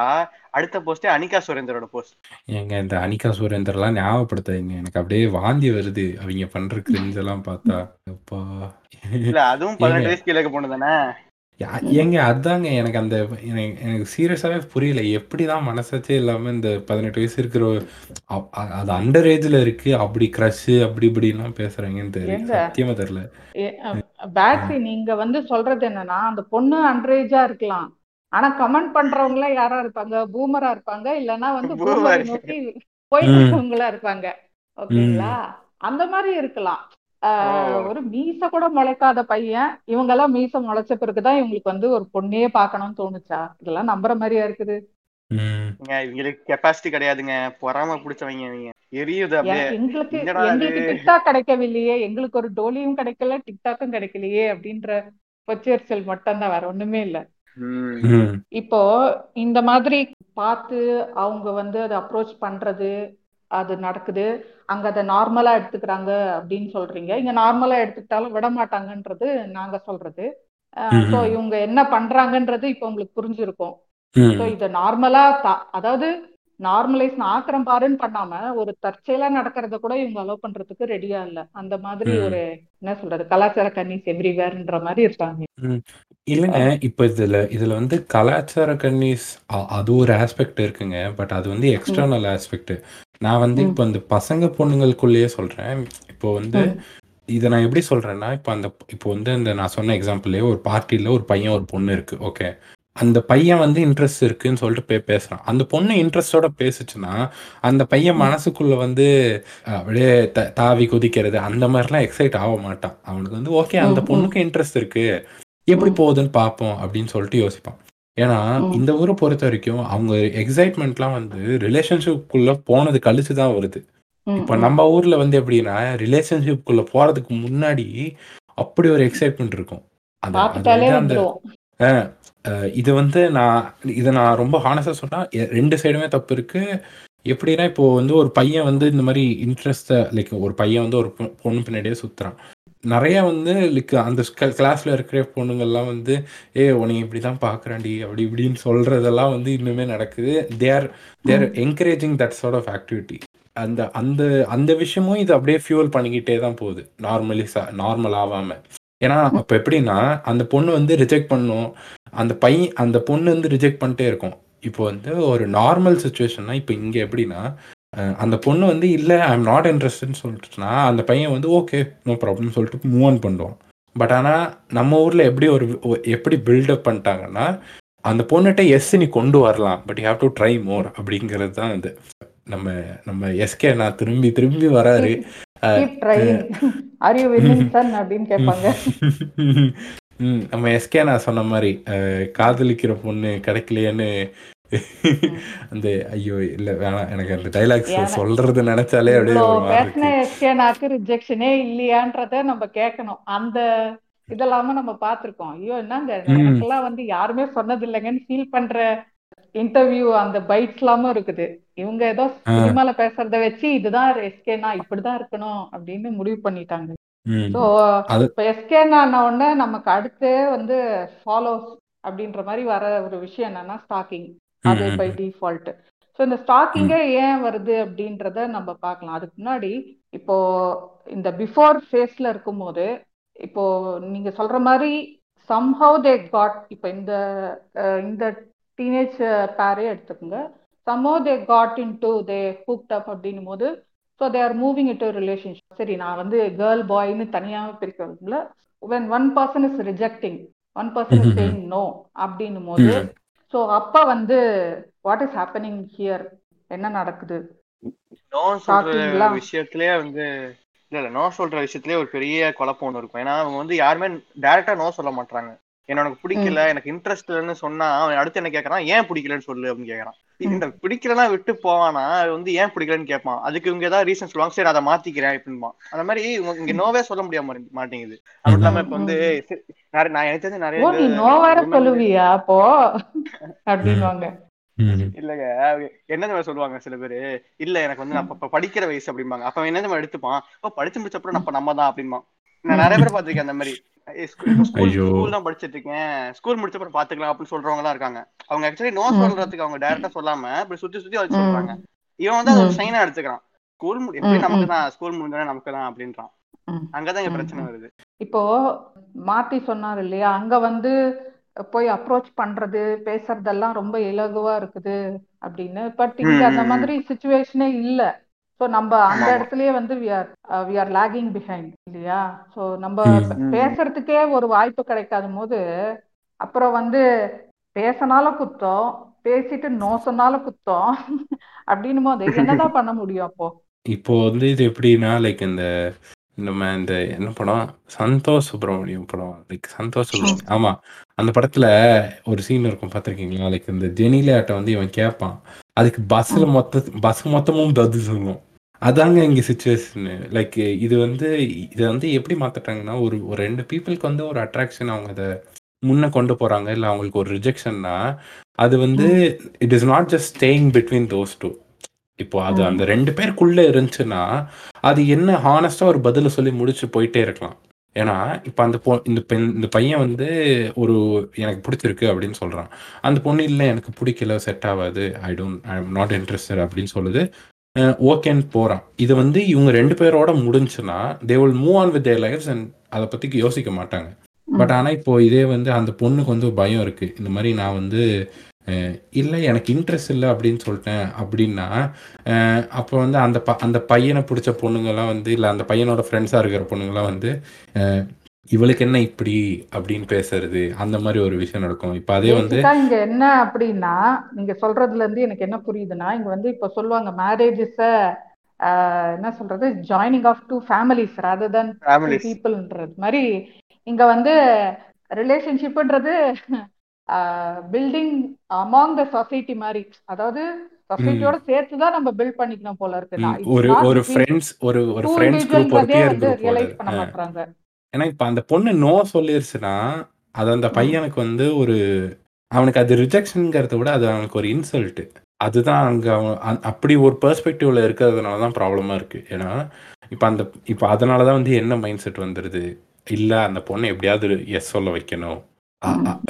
அடுத்த போஸ்டே அனிகா சுரேந்தரோட போஸ்ட் ஏங்க இந்த அனிகா சுரேந்தர்லாம் ஞாபகப்படுத்தாதீங்க. எனக்கு அப்படியே வாந்தி வருது. அவங்க பண்ற கிரிஞ்ச் எல்லாம் பார்த்தா. அப்பா. இல்ல அதுவும் பதினெட்டு வயசு கீழே பொண்ணு தானே? யா- ஏங்க அதாங்க எனக்கு அந்த எனக்கு எனக்கு சீரியஸாவே புரியல. எப்படிதான் மனசாச்சே இல்லாம இந்த பதினெட்டு வயசு இருக்கிற அ- அ- அது அண்டர் ஏஜ்ல இருக்கு. அப்படி க்ரஷ் அப்படி இப்படிலாம் பேசுறாங்கன்னு தெரியல ஏங்க சத்தியமா தெரியல. பேட்ரி நீங்க வந்து சொல்றது என்னன்னா அந்த பொண்ணு அண்டரேஜா இருக்கலாம். ஆனா கமெண்ட் பண்றவங்க எல்லாம் யாரா இருப்பாங்க? பூமரா இருப்பாங்க. இல்லைன்னா வந்து பூமரை பூமர் நோக்கி போயிட்டு ம். இருக்கவங்களா இருப்பாங்க. ம். ஓகேங்களா அந்த மாதிரி இருக்கலாம். ஒரு மீச கூட முளைக்காத பையன். இவங்க எல்லாம் மீச முளைச்ச பிறகுதான் இவங்களுக்கு வந்து ஒரு பொண்ணையே பார்க்கணும்னு தோணுச்சா? இதெல்லாம் நம்புற மாதிரியா இருக்குது. இவங்களுக்கு கெப்பாசிட்டி கிடையாதுங்க. பொறாம பிடிச்சவங்க இவங்க. எரியுது எங்களுக்கு எங்களுக்கு டிக்டாக் கிடைக்கவில்லையே. எங்களுக்கு ஒரு டோலியும் கிடைக்கல டிக்டாக்கும் கிடைக்கலையே அப்படின்ற பொச்சரிச்சல் மட்டும்தான். வேற ஒண்ணுமே இல்ல. இப்போ இந்த மாதிரி பார்த்து அவங்க வந்து அதை அப்ரோச் பண்றது அது நடக்குது. அங்க அதை நார்மலா எடுத்துக்கிறாங்க அப்படின்னு சொல்றீங்க. இங்க நார்மலா எடுத்துக்கிட்டாலும் விட மாட்டாங்கன்றது நாங்க சொல்றது. ஸோ இவங்க என்ன பண்றாங்கன்றது இப்போ உங்களுக்கு புரிஞ்சிருக்கும். ஸோ இதை நார்மலா அதாவது நார்மலைஸ் ஆக்கிரம் பாருன்னு பண்ணாம ஒரு தற்செயலா நடக்கிறத கூட இவங்க அலோவ் பண்றதுக்கு ரெடியா இல்ல. அந்த மாதிரி ஒரு என்ன சொல்றது? கலாச்சார கன்னிஸ் எவ்ரிவேர்ன்ற மாதிரி இருக்காங்க. இல்லைங்க. இப்போ இதுல இதுல வந்து கலாச்சார கன்னிஸ் அ- அது ஒரு ஆஸ்பெக்ட் இருக்குங்க. பட் அது வந்து ம் எக்ஸ்டர்னல் ஆஸ்பெக்ட் நான் வந்து ம். இப்போ இந்த பசங்க பொண்ணுங்களுக்குள்ளேயே சொல்றேன். இப்போ வந்து ம். இதை நான் எப்படி சொல்றேன்னா இப்போ அந்த இப்போ வந்து இந்த நான் சொன்ன எக்ஸாம்பிள்லயே ஒரு பார்ட்டியில் ஒரு பையன் ஒரு பொண்ணு இருக்கு. ஓகே அந்த பையன் வந்து இன்ட்ரெஸ்ட் இருக்குன்னு சொல்லிட்டு போய் பேசுறான். அந்த பொண்ணு இன்ட்ரெஸ்டோட பேசுச்சுன்னா அந்த பையன் ம். மனசுக்குள்ள வந்து அப்படியே த தாவி குதிக்கிறது அந்த மாதிரிலாம் எக்ஸைட் ஆக மாட்டான். அவனுக்கு வந்து ஓகே அந்த பொண்ணுக்கு இன்ட்ரெஸ்ட் இருக்கு. எப்படி போகுதுன்னு பார்ப்போம் அப்படின்னு சொல்லிட்டு யோசிப்பான் ஏன்னா இந்த ஊரை பொறுத்த வரைக்கும் அவங்க எக்ஸைட்மெண்ட்லாம் வந்து ரிலேஷன்ஷிப்குள்ள போனது கழிச்சு தான் வருது. இப்போ நம்ம ஊர்ல வந்து எப்படின்னா ரிலேஷன்ஷிப்குள்ள போறதுக்கு முன்னாடி அப்படி ஒரு எக்ஸைட்மெண்ட் இருக்கும். அந்த இது வந்து நான் இதை நான் ரொம்ப ஹானஸ்டா சொன்னா எ- ரெண்டு சைடுமே தப்பு இருக்கு. எப்படின்னா இப்போ வந்து ஒரு பையன் வந்து இந்த மாதிரி இன்ட்ரெஸ்ட லைக் ஒரு பையன் வந்து ஒரு பொண்ணு பின்னாடியே சுத்துறான். நிறைய வந்து லைக் அந்த கிளாஸ்ல இருக்கிற பொண்ணுங்கள்லாம் வந்து ஏ உன்னை இப்படி தான் பார்க்குறாண்டி அப்படி இப்படின்னு சொல்றதெல்லாம் வந்து இன்னுமே நடக்குது. There there encouraging that sort of activity அந்த அந்த அந்த விஷயமும் இது அப்படியே ஃபியூல் பண்ணிக்கிட்டே தான் போகுது. நார்மலி நார்மல் ஆகாம ஏன்னா அப்போ எப்படின்னா அந்த பொண்ணு வந்து ரிஜெக்ட் பண்ணும். அந்த பையன் அந்த பொண்ணு வந்து ரிஜெக்ட் பண்ணிட்டே இருக்கும். இப்போ வந்து ஒரு நார்மல் சுச்சுவேஷன்னா இப்போ இங்கே எப்படின்னா அஹ், அந்த பொண்ணு வந்து இல்லை ஐ எம் நாட் இன்ட்ரெஸ்ட்னு சொல்லிட்டுனா அந்த பையன் வந்து ஓகே நோ ப்ராப்ளம் சொல்லிட்டு மூவ் ஆன் பண்ணுவான். பட் ஆனால் நம்ம ஊரில் எப்படி ஒரு ஒ- எப்படி பில்டப் பண்ணிட்டாங்கன்னா அந்த பொண்ணுகிட்ட எஸ் நீ கொண்டு வரலாம் but you have to try more அப்படிங்கிறது தான் இது. நம்ம நம்ம எஸ்கே நான் திரும்பி திரும்பி வராரு. கீப் ஆர் யூ சன் அப்படின்னு கேட்பாங்க. ம், நம்ம எஸ்கே நான் சொன்ன மாதிரி அஹ், காதலிக்கிற பொண்ணு கிடைக்கலையேன்னு. அந்த ஐயோ இல்ல வேணாம். எனக்கு அந்த டைலாக்ஸ் சொல்றது நினைச்சாலே அப்படியே பேசின எஸ்கேனாக்கு ரிஜெக்ஷனே இல்லையான்றத நம்ம கேட்கணும். அந்த இதெல்லாம நம்ம பார்த்திருக்கோம். ஐயோ என்னங்க? எனக்கெல்லாம் வந்து யாருமே சொன்னது இல்லைங்கன்னு ஃபீல் பண்ற இன்டர்வியூ அந்த பைட்ஸ் எல்லாமும் இருக்குது. இவங்க ஏதோ சினிமால பேசுறத வச்சு இதுதான் எஸ்கேனா இப்படிதான் இருக்கணும் அப்படின்னு முடிவு பண்ணிட்டாங்க. ஸோ இப்போ எஸ்கேனா உடனே நமக்கு அடுத்து வந்து ஃபாலோஸ் அப்படின்ற மாதிரி வர ஒரு விஷயம் என்னன்னா ஸ்டாக்கிங் அது பை டிஃபால்ட் ஸோ இந்த ஸ்டாக்கிங்கே ஏன் வருது அப்படின்றத நம்ம பார்க்கலாம். அதுக்கு முன்னாடி இப்போ இந்த பிஃபோர் ஃபேஸ்ல இருக்கும்போது இப்போ நீங்க சொல்ற மாதிரி somehow they got இப்போ இந்த இந்த டீனேஜ் பேரே எடுத்துக்கோங்க. Somehow they got into they hooked up அப்படின்னும் போது so they are moving it relationship சரி நான் வந்து கேர்ள் பாய்னு தனியாக பிரிக்கிறதுல when one person is rejecting one person is saying no அப்படின்னும் போது ஸோ அப்போ வந்து வாட் இஸ் ஹேப்பனிங் ஹியர் என்ன நடக்குது? நோ சொல்ற விஷயத்திலேயே வந்து இல்ல இல்ல நோ சொல்ற விஷயத்திலேயே ஒரு பெரிய குழப்பம் ஒன்று இருக்கும். ஏன்னா அவங்க வந்து யாருமே டைரக்டா நோ சொல்ல மாட்டாங்க என்ன உனக்கு பிடிக்கல எனக்கு இன்ட்ரெஸ்ட் இல்லைன்னு சொன்னா அவன் அடுத்து என்ன கேக்குறான்? ஏன் பிடிக்கலன்னு சொல்லு அப்படின்னு கேக்குறான். இந்த பிடிக்கலன்னா விட்டு போவானா? அது வந்து ஏன் பிடிக்கலன்னு கேட்பான். அதுக்கு இவங்க ஏதாவது ரீசன் சொல்லுவாங்க. சரி அதை மாத்திக்கிறேன் அப்படின்பா அந்த மாதிரி இங்க நோவே சொல்ல முடியாம மாட்டேங்குது. அதுவும் இல்லாம இப்ப வந்து நான் எனக்கு தெரிஞ்ச நிறைய அப்போ அப்படின்வாங்க. இல்லங்க. என்ன சொல்லுவாங்க சில பேரு? இல்ல எனக்கு வந்து நான் படிக்கிற வயசு அப்படிம்பாங்க. அப்ப என்ன எடுத்துப்பான்? படிச்சு முடிச்ச அப்புறம் நம்ம நம்ம தான் அப்படிம்பான். நான் நிறைய பேர் பாத்திருக்கேன் அந்த மாதிரி. ஸ்கூல் தான் படிச்சிட்டு இருக்கேன் ஸ்கூல் முடிச்ச அப்புறம் பாத்துக்கலாம் அப்படின்னு சொல்றவங்க எல்லாம் இருக்காங்க. அவங்க ஆக்சுவலி நோ சொல்றதுக்கு அவங்க டைரக்டா சொல்லாம இப்படி சுத்தி சுத்தி வச்சு சொல்றாங்க. இவன் வந்து அதை ஒரு சைனா எடுத்துக்கிறான். ஸ்கூல் முடி எப்படி நமக்கு. தான் ஸ்கூல் முடிஞ்சோடனே நமக்கு தான் அப்படின்றான். அங்கதான் இங்க பிரச்சனை. வருது. இப்போ மாத்தி சொன்னார் இல்லையா? அங்க வந்து போய் அப்ரோச் பண்றது பேசுறதெல்லாம் ரொம்ப இலகுவா இருக்குது அப்படின்னு. பட் இங்க அந்த. மாதிரி சுச்சுவேஷனே இல்ல. சோ நம்ம அந்த. இடத்துலயே வந்து we are we are lagging behind இல்லையா? சோ நம்ம. பேசுறதுக்கே ஒரு வாய்ப்பு கிடைக்காத போது அப்புறம் வந்து பேசினாலும் குத்தம் பேசிட்டு நோ சொன்னாலும் குத்தம் அப்படின்னும் போது என்னதான் பண்ண முடியும் அப்போ? இப்போ வந்து இது எப்படின்னா லைக் இந்த நம்ம இந்த என்ன படம்? சந்தோஷ் சுப்ரமணியம் படம். லைக் சந்தோஷ் சுப்ரமணியம் ஆமா. அந்த படத்துல ஒரு சீன் இருக்கும் பார்த்திருக்கீங்களா? லைக் இந்த ஜெனிலியாட்ட வந்து இவன் கேட்பான் அதுக்கு பஸ்ல மொத்த பஸ் மொத்தமும் பதில் சொல்லும். அதாங்க இங்க சுச்சுவேஷன் லைக் இது வந்து இதை வந்து எப்படி மாத்திட்டாங்கன்னா ஒரு ஒரு ரெண்டு பீப்புளுக்கு வந்து ஒரு அட்ராக்ஷன் அவங்க அதை முன்ன கொண்டு போறாங்க இல்ல அவங்களுக்கு ஒரு ரிஜெக்ஷன்னா அது வந்து it is not just staying between those two இப்போ அது. அந்த ரெண்டு பேருக்குள்ள இருந்துச்சுன்னா அது என்ன ஹானஸ்டா ஒரு பதில சொல்லி முடிச்சு போயிட்டே இருக்கலாம். ஏன்னா இப்ப அந்த பொ இந்த பெண் இந்த பையன் வந்து ஒரு எனக்கு பிடிச்சிருக்கு அப்படின்னு சொல்றான். அந்த பொண்ணு இல்லை எனக்கு பிடிக்கல செட் ஆகாது. I don't I am not interested அப்படின்னு சொல்லுது. ஓகேன்னு போகிறான் இது வந்து இவங்க ரெண்டு பேரோட முடிஞ்சுன்னா they will move on with their lifes and அதை பற்றி யோசிக்க மாட்டாங்க. பட் ஆனால் இப்போ இதே வந்து அந்த பொண்ணுக்கு வந்து பயம் இருக்குது இந்த மாதிரி நான் வந்து இல்லை எனக்கு இன்ட்ரெஸ்ட் இல்லை அப்படின்னு சொல்லிட்டேன் அப்படின்னா அப்போ வந்து அந்த ப அந்த பையனை பிடிச்ச பொண்ணுங்கள்லாம் வந்து இல்லை அந்த பையனோட ஃப்ரெண்ட்ஸாக இருக்கிற பொண்ணுங்கள்லாம் வந்து இவளுக்கு என்ன இப்படி அப்படின்னு பேசுறது அந்த மாதிரி ஒரு விஷயம் நடக்கும். இப்போ அதே வந்து இங்க என்ன அப்படின்னா நீங்க சொல்றதுல இருந்து எனக்கு என்ன புரியுதுன்னா இங்க வந்து இப்ப சொல்லுவாங்க மேரேஜ் இஸ் என்ன சொல்றது joining of two families rather than two Families. பீப்புள்ன்றது மாதிரி இங்க வந்து ரிலேஷன்ஷிப்ன்றது பில்டிங் அமாங் த சொசைட்டி மாதிரி. அதாவது சொசைட்டியோட சேர்த்து தான் நம்ம பில்ட் பண்ணிக்கணும் போல இருக்கு. ஒரு ஒரு ஃப்ரெண்ட்ஸ் ஒரு ஒரு ஃப்ரெண்ட்ஸ் குரூப் ஒரு பியர் ரியலைஸ் பண்ண மாட்டாங்க ஏன்னா இப்ப அந்த பொண்ணு நோ சொல்லிருச்சுன்னா அது அந்த ம். பையனுக்கு வந்து ஒரு அவனுக்கு அது ரிஜெக்ஷனுங்கிறத விட அது அவனுக்கு ஒரு இன்சல்ட். அதுதான் அங்க அவன் அ- அப்படி ஒரு பெர்ஸ்பெக்டிவ்ல இருக்கிறதுனால தான் ப்ராப்ளமா இருக்கு. ஏன்னா இப்ப அந்த இப்ப அதனால தான் வந்து என்ன மைண்ட் செட் வந்துடுது இல்ல அந்த பொண்ணை எப்படியாவது எஸ் சொல்ல வைக்கணும்.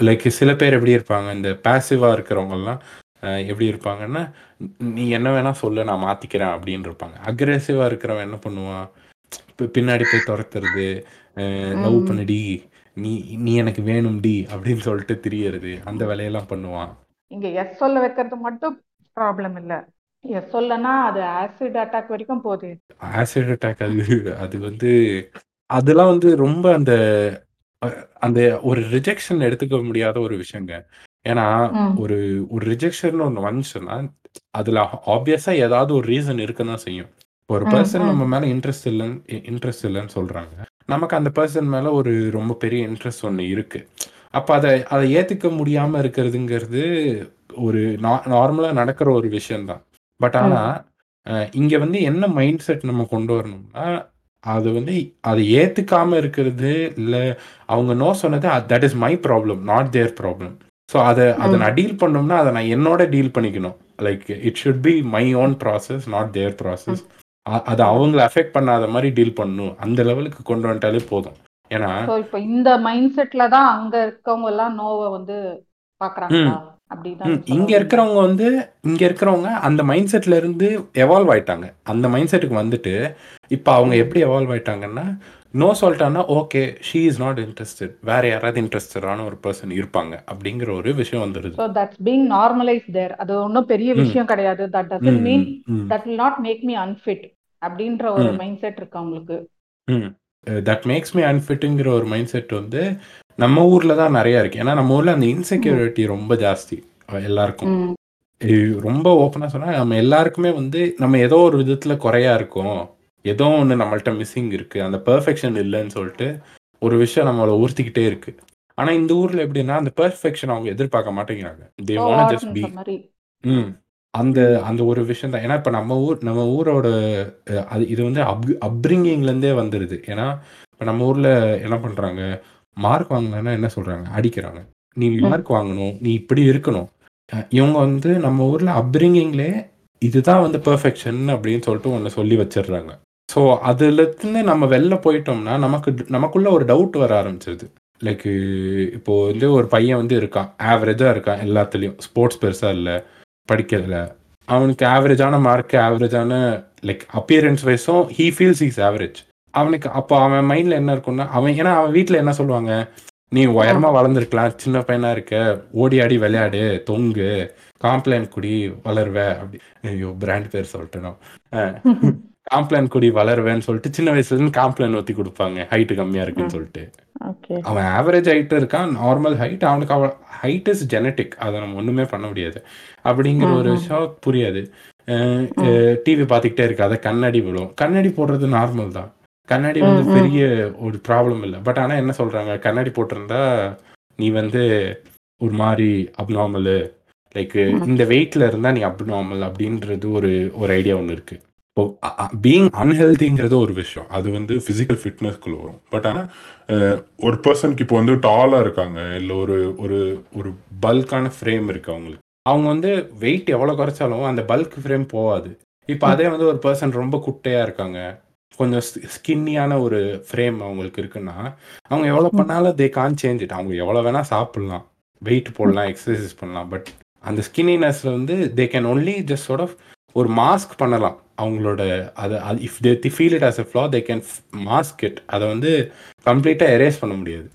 லைக் சில பேர் எப்படி இருப்பாங்க? இந்த பாசிவா இருக்கிறவங்க எல்லாம் அஹ், எப்படி இருப்பாங்கன்னா நீ என்ன வேணா சொல்லு நான் மாத்திக்கிறேன் அப்படின்னு இருப்பாங்க. அக்ரெசிவா இருக்கிறவன் என்ன பண்ணுவான்? பி- பின்னாடி போய் துரத்துறது. லவ். பண்ணுடி. நீ நீ எனக்கு வேணும்டி அப்படின்னு சொல்லிட்டு திரியறது. அந்த வேலையெல்லாம் பண்ணுவான். இங்க எஸ் சொல்ல வைக்கிறது மட்டும் ப்ராப்ளம் இல்ல. எஸ் சொல்லனா அது ஆசிட் அட்டாக் வரைக்கும் போகுது. ஆசிட் அட்டாக் அது அது வந்து அதெல்லாம் வந்து ரொம்ப அந்த அந்த ஒரு ரிஜெக்ஷன் எடுத்துக்க முடியாத ஒரு விஷயங்க. ஏன்னா. ஒரு ஒரு ரிஜெக்ஷன் ஒன்று வந்துச்சுன்னா அதுல ஆப்வியஸா ஏதாவது ஒரு ரீசன் இருக்குன்னு தான் செய்யும் ஒரு பர்சன். நம்ம மேல இன்ட்ரெஸ்ட் இல்லைன்னு இன்ட்ரெஸ்ட் இல்லைன்னு சொல்றாங்க. நமக்கு அந்த பர்சன் மேல ஒரு ரொம்ப பெரிய இன்ட்ரெஸ்ட் ஒன்று இருக்கு. அப்ப அதை அதை ஏத்துக்க முடியாம இருக்கிறதுங்கிறது ஒரு நார்மலா நடக்கிற ஒரு விஷயம்தான். பட் ஆனா அஹ், இங்க வந்து என்ன மைண்ட் செட் நம்ம கொண்டு வரணும்னா அது வந்து அதை ஏத்துக்காம இருக்கிறது இல்ல அவங்க நோ சொன்னது that is my problem not their problem so அதை அதை நான் டீல் பண்ணோம்னா அதை நான் என்னோட டீல் பண்ணிக்கணும். Like it should be my own process not their process அது அவங்கள அஃபெக்ட் பண்ணாத மாதிரி டீல் பண்ணணும் அந்த லெவலுக்கு கொண்டு வந்துட்டாலே போதும். ஏன்னா சோ இப்போ இந்த மைண்ட் செட்ல தான் அங்க இருக்கவங்க எல்லாம் நோவை வந்து பாக்குறாங்களா? ம், சொல்ல இங்க வரீங்க. இருக்கிறவங்க வந்து இங்க இருக்கிறவங்க அந்த மைண்ட் செட்ல இருந்து எவால்வ் ஆயிட்டாங்க. அந்த மைண்ட் செட்டுக்கு வந்துட்டு இப்போ அவங்க எப்படி எவால்வ் ஆயிட்டாங்கன்னா no சொல்லிட்டான்னா okay she is not interested வேற யாராவது இன்ட்ரெஸ்டடான ஒரு பர்சன் இருப்பாங்க அப்படிங்கிற ஒரு விஷயம் வந்துடுது So that's being normalized there. அது ஒன்றும் பெரிய ம். விஷயம் கிடையாது. That ம், doesn't mean ம், that will not make me unfit. அப்படின்ற ஒரு ம். மைண்ட் செட் இருக்கு அவங்களுக்கு. ம் தட் மேக்ஸ் மீ அன்ஃபிட்டுங்கிற ஒரு மைண்ட் செட் வந்து நம்ம ஊர்ல தான் நிறைய இருக்கு ஏன்னா நம்ம ஊர்ல அந்த இன்செக்யூரிட்டி ரொம்ப ஜாஸ்தி எல்லாருக்கும் ம். ரொம்ப ஓப்பனா சொன்னா நம்ம எல்லாருக்குமே வந்து நம்ம ஏதோ ஒரு விதத்துல குறையா இருக்கோம் ஏதோ ஒன்று நம்மள்ட்ட மிஸ்ஸிங் இருக்கு. அந்த பெர்ஃபெக்ஷன் இல்லைன்னு சொல்லிட்டு ஒரு விஷயம் நம்மளை உறுத்திக்கிட்டே இருக்கு. ஆனா இந்த ஊர்ல எப்படின்னா அந்த பெர்ஃபெக்ஷன் அவங்க எதிர்பார்க்க மாட்டேங்கிறாங்க. தே வாண்ட் ஜஸ்ட் பி ம். அந்த அந்த ஒரு விஷயம் தான். ஏன்னா இப்போ நம்ம ஊர் நம்ம ஊரோட அது இது வந்து அப் அப்ரிங்கிங்லேருந்தே வந்துடுது ஏன்னா இப்போ நம்ம ஊரில் என்ன பண்ணுறாங்க மார்க் வாங்கலைன்னா என்ன சொல்கிறாங்க அடிக்கிறாங்க. நீ மார்க் வாங்கணும். நீ இப்படி இருக்கணும். இவங்க வந்து நம்ம ஊரில் அப்ரிங்கிங்லே இதுதான் வந்து பெர்ஃபெக்ஷன் அப்படின்னு சொல்லிட்டு ஒன்று சொல்லி வச்சிடுறாங்க. ஸோ அதுலேருந்து நம்ம வெளில போயிட்டோம்னா நமக்கு நமக்குள்ள ஒரு டவுட் வர ஆரம்பிச்சிருது. லைக் இப்போ வந்து ஒரு பையன் வந்து இருக்கான். ஆவரேஜாக இருக்கான் எல்லாத்துலேயும். ஸ்போர்ட்ஸ் பெருசாக இல்லை. படிக்கிறதுல அவனுக்கு ஆவரேஜான மார்க் ஆவரேஜான லைக் அப்பியரன்ஸ் வைஸும் ஹீ ஃபீல்ஸ் இஸ் ஆவரேஜ் அவனுக்கு அப்போ அவன் மைண்டில் என்ன இருக்கும்னா அவன் ஏன்னா அவன் வீட்டில் என்ன சொல்லுவாங்க? நீ உயரமா வளர்ந்துருக்கலாம். சின்ன பையனா இருக்க. ஓடி ஆடி விளையாடு. தொங்கு. காம்ப்ளைன் குடி. வளருவ. அப்படி. ஐயோ பிராண்ட் பேர் சொல்லிட்டேன். காம்ப்ளைன் குடி வளருவேன்னு சொல்லிட்டு சின்ன வயசுல இருந்து காம்ப்ளைன் ஊத்தி கொடுப்பாங்க. ஹைட் கம்மியா இருக்குன்னு சொல்லிட்டு. அவன் ஆவரேஜ் ஹைட் இருக்கான். நார்மல் ஹைட் அவனுக்கு அவன் ஹைட் இஸ் ஜெனட்டிக் அதை நம்ம ஒண்ணுமே பண்ண முடியாது. அப்படிங்கிற ஒரு. விஷயம் புரியாது. டிவி பார்த்துக்கிட்டே இருக்காத. கண்ணாடி விழும். கண்ணாடி போடுறது நார்மல் தான். கண்ணாடி வந்து. பெரிய ஒரு ப்ராப்ளம் இல்லை. பட் ஆனா என்ன சொல்றாங்க? கண்ணாடி போட்டிருந்தா நீ வந்து ஒரு மாதிரி அப்நார்மலு லைக். இந்த வெயிட்ல இருந்தா நீ அப்நார்மல் அப்படின்றது ஒரு ஒரு ஐடியா ஒன்று இருக்கு. இப்போ பீயிங் அன்ஹெல்திங்கிறது ஒரு விஷயம். அது வந்து ஃபிசிக்கல் ஃபிட்னஸ்க்குள்ள வரும். பட் ஆனால் ஒரு பர்சனுக்கு இப்போ வந்து டாலாக இருக்காங்க இல்லை ஒரு ஒரு ஒரு பல்கான ஃப்ரேம் இருக்கு அவங்களுக்கு. அவங்க வந்து வெயிட் எவ்வளோ குறைச்சாலும் அந்த பல்க் ஃப்ரேம் போகாது. இப்போ அதே வந்து ஒரு பர்சன் ரொம்ப குட்டையாக இருக்காங்க கொஞ்சம் ஸ்கின்னியான ஒரு ஃப்ரேம் அவங்களுக்கு இருக்குன்னா அவங்க எவ்வளோ பண்ணாலும் தே கான் சேஞ்ச் இட் அவங்க எவ்வளோ வேணால் சாப்பிட்லாம் வெயிட் போடலாம் எக்ஸசைஸ் பண்ணலாம். பட் அந்த ஸ்கின்னினஸ்ல வந்து they can only just sort of ஒரு மாஸ்க் பண்ணலாம். அவங்களோட அதை if they feel it as a flaw they can mask it அதை வந்து கம்ப்ளீட்டாக எரேஸ் பண்ண முடியாது.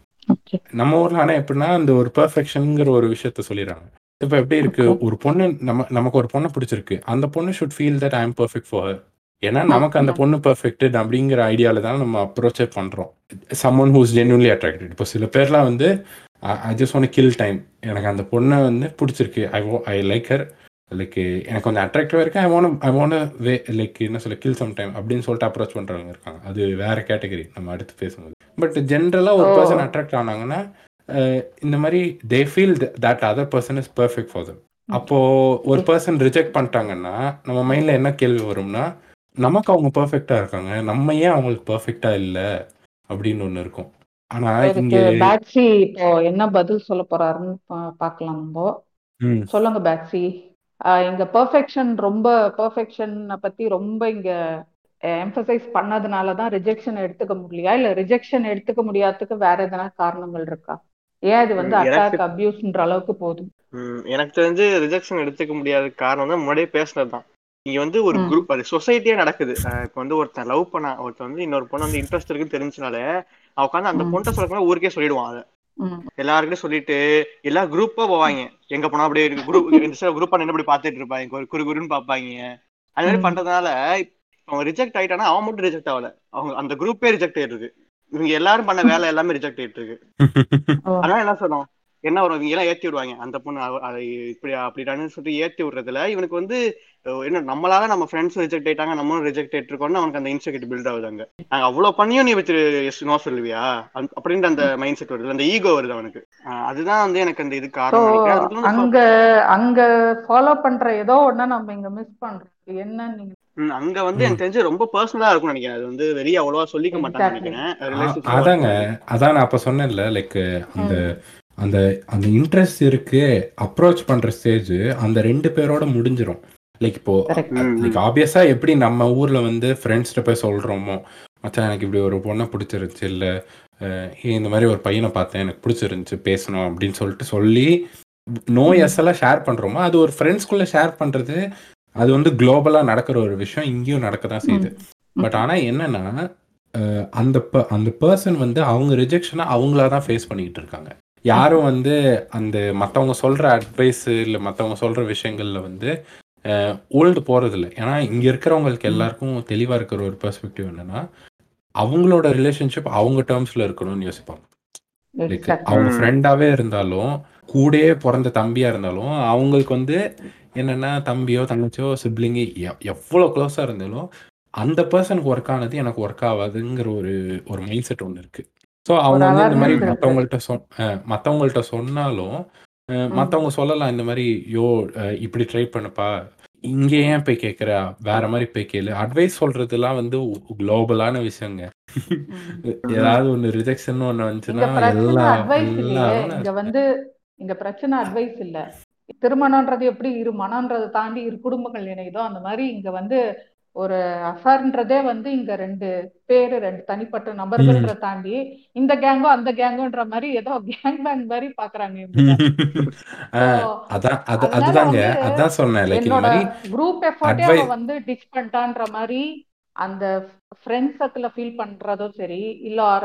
நம்ம ஊர்ல ஆனால் எப்படின்னா அந்த ஒரு பெர்ஃபெக்ஷனுங்கிற ஒரு விஷயத்த சொல்லிடுறாங்க. இப்போ எப்படி இருக்கு. ஒரு பொண்ணு நம்ம நமக்கு ஒரு பொண்ணை பிடிச்சிருக்கு. அந்த பொண்ணு should feel that I am perfect for her ஏன்னா நமக்கு அந்த. பொண்ணு பெர்ஃபெக்ட் அப்படிங்கிற ஐடியால தான் நம்ம அப்ரோச்சே பண்றோம். சம்மன் ஹூஸ் ஜென்யூன்லி அட்ராக்டட் இப்போ சில பேர்லாம் வந்து I just want kill time எனக்கு அந்த பொண்ணை வந்து பிடிச்சிருக்கு. I I like her like எனக்கு கொஞ்சம் அட்ராக்டிவாக இருக்கு I want I want way like என்ன சொல்ல கில் சம் டைம் அப்படின்னு சொல்லிட்டு அப்ரோச் பண்ணுறவங்க இருக்காங்க. அது வேற கேட்டகரி நம்ம அடுத்து பேசும்போது. பட் ஜென்ரலாக ஒரு Oh. பர்சன் அட்ராக்ட் ஆனாங்கன்னா இந்த மாதிரி they feel that other person is perfect for them அப்போ ஒரு பர்சன் ரிஜெக்ட் பண்ணிட்டாங்கன்னா நம்ம மைண்ட்ல என்ன கேள்வி வரும்னா நமக்கு அவங்க பெர்ஃபெக்டா இருக்காங்க. நம்ம ஏன் அவங்களுக்கு பெர்ஃபெக்டா இல்ல? அப்படின்னு ஒண்ணு இருக்கும். ஆனா இங்க பேட்சி இப்போ என்ன பதில் சொல்ல போறாருன்னு பார்க்கலாம் நம்ம. சொல்லுங்க ஆஹ் இங்க பெர்ஃபெக்ஷன் ரொம்ப பெர்ஃபெக்ஷன் பத்தி ரொம்ப இங்க எம்பசைஸ் பண்ணதுனால தான் ரிஜெக்ஷன் எடுத்துக்க முடியலையா? இல்ல ரிஜெக்ஷன் எடுத்துக்க முடியாததுக்கு வேற எதனா காரணங்கள் இருக்கா? ஏன் இது வந்து அட்டாக் அபியூஸ்ன்ற அளவுக்கு போதும்? எனக்கு தெரிஞ்சு ரிஜெக்ஷன் எடுத்துக்க முடியாத காரணம் தான் முன்னாடியே பேசுனது தான். இங்க வந்து ஒரு. குரூப் அது சொசைட்டியா நடக்குது. இப்ப வந்து ஒருத்தன் லவ் பண்ண ஒருத்தன் வந்து இன்னொரு பொண்ணு வந்து இன்ட்ரெஸ்ட் இருக்குன்னு தெரிஞ்சனால அவன் உட்காந்து அந்த. பொண்ணை சொல்லக்கூட ஊருக்கே சொல்லிடுவான் அதை. ம். எல்லாருக்கிட்டும் சொல்லிட்டு எல்லா குரூப்பா போவாங்க. எங்க போனா அப்படியே குரூப் இந்த குரூப் என்ன இப்படி பாத்துட்டு இருப்பாங்க? குறு குருன்னு பாப்பாங்க அது மாதிரி. பண்றதுனால அவன் ரிஜெக்ட் ஆயிட்டானா அவன் மட்டும் ரிஜெக்ட் ஆகல. அவங்க அந்த குரூப்பே ரிஜெக்ட் ஆயிருக்கு இவங்க எல்லாரும் பண்ண வேலை எல்லாமே ரிஜெக்ட் ஆயிட்டு இருக்கு. அதனால என்ன சொன்னோம் என்ன வரும்? இவங்க எல்லாம் ஏத்தி விடுவாங்க. அந்த பொண்ணு இப்படி அப்படிடான்னு சொல்லிட்டு ஏத்தி விடுறதுல இவனுக்கு வந்து என்ன நம்மளால நம்ம ஃப்ரெண்ட்ஸ் ரிஜெக்ட் ஆயிட்டாங்க நம்மளும் ரிஜெக்ட் ஆயிட்டு அவனுக்கு அந்த இன்செக்யூரிட்டி பில்ட் ஆகுதாங்க நாங்க அவ்வளவு பண்ணியும் நீ வச்சு எஸ் நோ சொல்லுவியா? அப்படின்ற அந்த மைண்ட் செட் வருது. அந்த ஈகோ வருது அவனுக்கு. அதுதான் வந்து எனக்கு அந்த இது காரணம். அங்க அங்க ஃபாலோ பண்ற ஏதோ ஒண்ண நம்ம இங்க மிஸ் பண்றோம். என்ன நீங்க ம், அங்க வந்து எனக்கு தெரிஞ்சு ரொம்ப பர்சனலா இருக்கும்னு நினைக்கிறேன். அது வந்து வெளியே அவ்வளவா சொல்லிக்க. நினைக்கிறேன். relationship அதாங்க. அதான் நான் அப்ப சொன்னேன்ல லைக் அந்த. அந்த அந்த இன்ட்ரெஸ்ட் இருக்கு அப்ரோச் பண்ற ஸ்டேஜ் அந்த ரெண்டு பேரோட முடிஞ்சிரும். லைக் இப்போ. லைக் ஆப்வியஸா எப்படி நம்ம ஊர்ல வந்து ஃப்ரெண்ட்ஸ்கிட்ட போய் சொல்றோமோ மச்சான் எனக்கு இப்படி ஒரு பொண்ணை பிடிச்சிருந்துச்சு இல்ல இந்த மாதிரி ஒரு பையனை பார்த்தேன் எனக்கு பிடிச்சிருந்துச்சு பேசணும் அப்படின்னு சொல்லிட்டு சொல்லி நோ எஸ் எல்லாம் ஷேர் பண்றோமோ அது ஒரு ஃப்ரெண்ட்ஸ்குள்ள ஷேர் பண்றது அது வந்து குளோபலா நடக்கிற ஒரு விஷயம் இங்கேயும் நடக்க தான் செய்யுது. பட் ஆனா என்னன்னா அந்த அந்த பர்சன் வந்து அவங்க ரிஜெக்ஷனை அவங்களா தான் ஃபேஸ் பண்ணிக்கிட்டு இருக்காங்க. யாரும் வந்து அந்த மற்றவங்க சொல்ற அட்வைஸ் இல்லை மற்றவங்க சொல்ற விஷயங்கள்ல வந்து ஓல்டு போறதில்ல ஏன்னா இங்க இருக்கிறவங்களுக்கு எல்லாருக்கும் தெளிவா இருக்கிற ஒரு பெர்ஸ்பெக்டிவ் என்னன்னா அவங்களோட ரிலேஷன்ஷிப் அவங்க டேர்ம்ஸ்ல இருக்கணும்னு யோசிப்பாங்க லைக். அவங்க ம். ஃப்ரெண்டாவே இருந்தாலும் கூடயே பிறந்த தம்பியா இருந்தாலும் அவங்களுக்கு வந்து என்னன்னா தம்பியோ தங்கச்சியோ சிப்ளிங்கு எவ்வளோ க்ளோஸா இருந்தாலும் அந்த பர்சனுக்கு ஒர்க் ஆனது எனக்கு ஒர்க் ஆகாதுங்கிற ஒரு ஒரு மைண்ட் செட் ஒன்று இருக்கு ஸோ அவங்க வந்து இந்த மாதிரி மற்றவங்கள்ட்ட சொன் மற்றவங்கள்ட்ட சொன்னாலும் ம் மற்றவங்க சொல்லலாம் இந்த மாதிரி யோ இப்படி ட்ரை பண்ணுப்பா. இங்கே ஏன் போய் கேட்குற வேற மாதிரி போய் கேளு. அட்வைஸ் சொல்றதுலாம் வந்து குளோபலான விஷயங்க. ம் ஏதாவது ஒன்று ரிஜெக்ஷன் இங்க வந்துச்சுன்னா பிரச்சனை எல்லா அட்வைஸ் இல்லையே. எல்லாரும் இங்க வந்து இங்க பிரச்சனை அட்வைஸ் இல்ல. திருமணம்ன்றது எப்படி இரு மனம்ன்றதை தாண்டி இரு குடும்பங்கள் இணையுதோ அந்த மாதிரி இங்க வந்து ஒரு அஃபேர்ன்றதே வந்து இங்க ரெண்டு பேரு ரெண்டு தனிப்பட்ட. நபர்கள்ன்ற தாண்டி இந்த கேங்கோ அந்த கேங்கோன்ற மாதிரி ஏதோ கேங் பேங் மாதிரி பாக்குறாங்க என்னோட மாதிரி குரூப் எஃபர்ட்டே வந்து டிச் பண்ணிட்டான்ற மாதிரி அந்த ஃப்ரெண்ட் சர்க்கிள ஃபீல் பண்றதும் சரி இல்ல or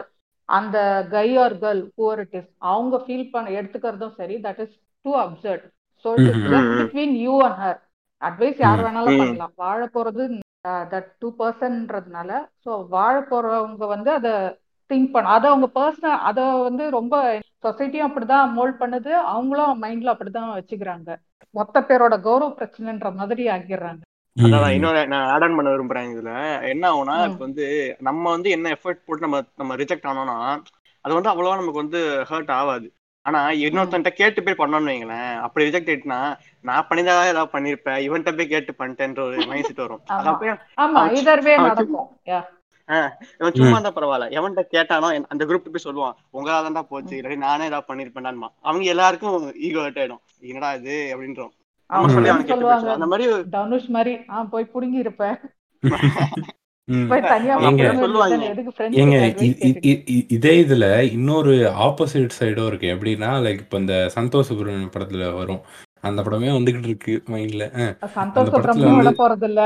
அந்த guy or girl whoever it is அவங்க ஃபீல் பண்ண எடுத்துக்கிறதும் சரி that is too absurd so just between you and her advice யார் வேணாலும். பண்ணலாம். வாழ போறது தட் டூ பர்சன்ட்றதுனால ஸோ வாழ போறவங்க வந்து அதை திங்க் பண்ண அதை அவங்க பர்சனல் அதை வந்து ரொம்ப சொசைட்டியும் அப்படிதான் மோல்ட் பண்ணுது அவங்களும் மைண்ட்ல அப்படிதான் வச்சுக்கிறாங்க. மொத்த பேரோட கௌரவ பிரச்சனைன்ற மாதிரி ஆக்கிடுறாங்க. அதான் இன்னொரு நான் ஆட் ஆன் பண்ண விரும்புறேன் இதுல. என்ன ஆகும்னா. இப்ப வந்து நம்ம வந்து என்ன எஃபர்ட் போட்டு நம்ம நம்ம ரிஜெக்ட் ஆனோம்னா அது வந்து அவ்வளவா நமக்கு வந்து ஹர்ட் ஆகாது. ஆனா இன்னொருத்தன்ட்ட கேட்டு போய் பண்ணோம்னு வைங்களேன். அப்படி ரிஜெக்ட் ஆயிட்டுனா நான் பண்ணிதான் ஏதாவது பண்ணிருப்பேன். இவன்ட்ட போய் கேட்டு பண்ணிட்டேன்ற ஒரு மைண்ட் செட் வரும். இவன் சும்மா இருந்தா பரவாயில்ல. எவன்கிட்ட கேட்டானோ அந்த குரூப் போய் சொல்லுவான் உங்களால தான்டா போச்சு. இல்லாட்டி நானே ஏதாவது பண்ணிருப்பேன்டான்மா. அவங்க எல்லாருக்கும் ஈகோ ஹர்ட் ஆயிடும். என்னடா இது? அப்படின்றோம். அந்த மாதிரி தனுஷ் மாதிரி ஆ போய் புடுங்கி இருப்ப இதே இதுல இன்னொரு ஆப்போசிட் சைடும் இருக்கு. எப்படின்னா லைக் இப்போ இந்த சந்தோஷ் சுப்ரமணியம் படத்துல வரும். அந்த படமே வந்துகிட்டு இருக்கு மைண்ட்ல சந்தோஷ் அந்த படத்துல சுப்ரமணியம் போறது இல்ல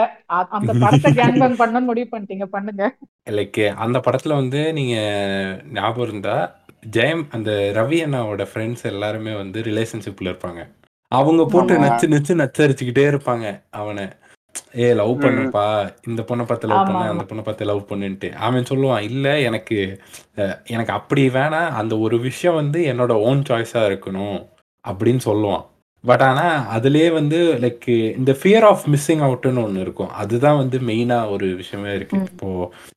அந்த படத்தை கேங் பேங் பண்ணணும்னு முடிவு பண்ணிட்டீங்க. பண்ணுங்க. லைக் அந்த படத்துல வந்து நீங்க ஞாபகம் இருந்தா ஜெயம் அந்த ரவி அண்ணாவோட ஃப்ரெண்ட்ஸ் எல்லாருமே வந்து ரிலேஷன்ஷிப்ல இருப்பாங்க. அவங்க போட்டு நச்சு நச்சு நச்சரிச்சுக்கிட்டே இருப்பாங்க. அவனை. ஏ லவ் ம், பண்ணுப்பா இந்த பொண்ணை பார்த்து லவ் பண்ணு ஆமா அந்த பொண்ணை பார்த்து லவ் பண்ணுன்ட்டு. அவன் சொல்லுவான் இல்ல எனக்கு எனக்கு அப்படி வேணாம். அந்த ஒரு விஷயம் வந்து என்னோட ஓன் சாய்ஸா இருக்கணும். அப்படின்னு சொல்லுவான். பட் ஆனா அதுலயே வந்து லைக் இந்த ஃபியர் ஆஃப் மிஸ்ஸிங் அவுட்னு ஒன்று இருக்கும். அதுதான் வந்து மெயினா ஒரு விஷயமே இருக்கு. ம். இப்போ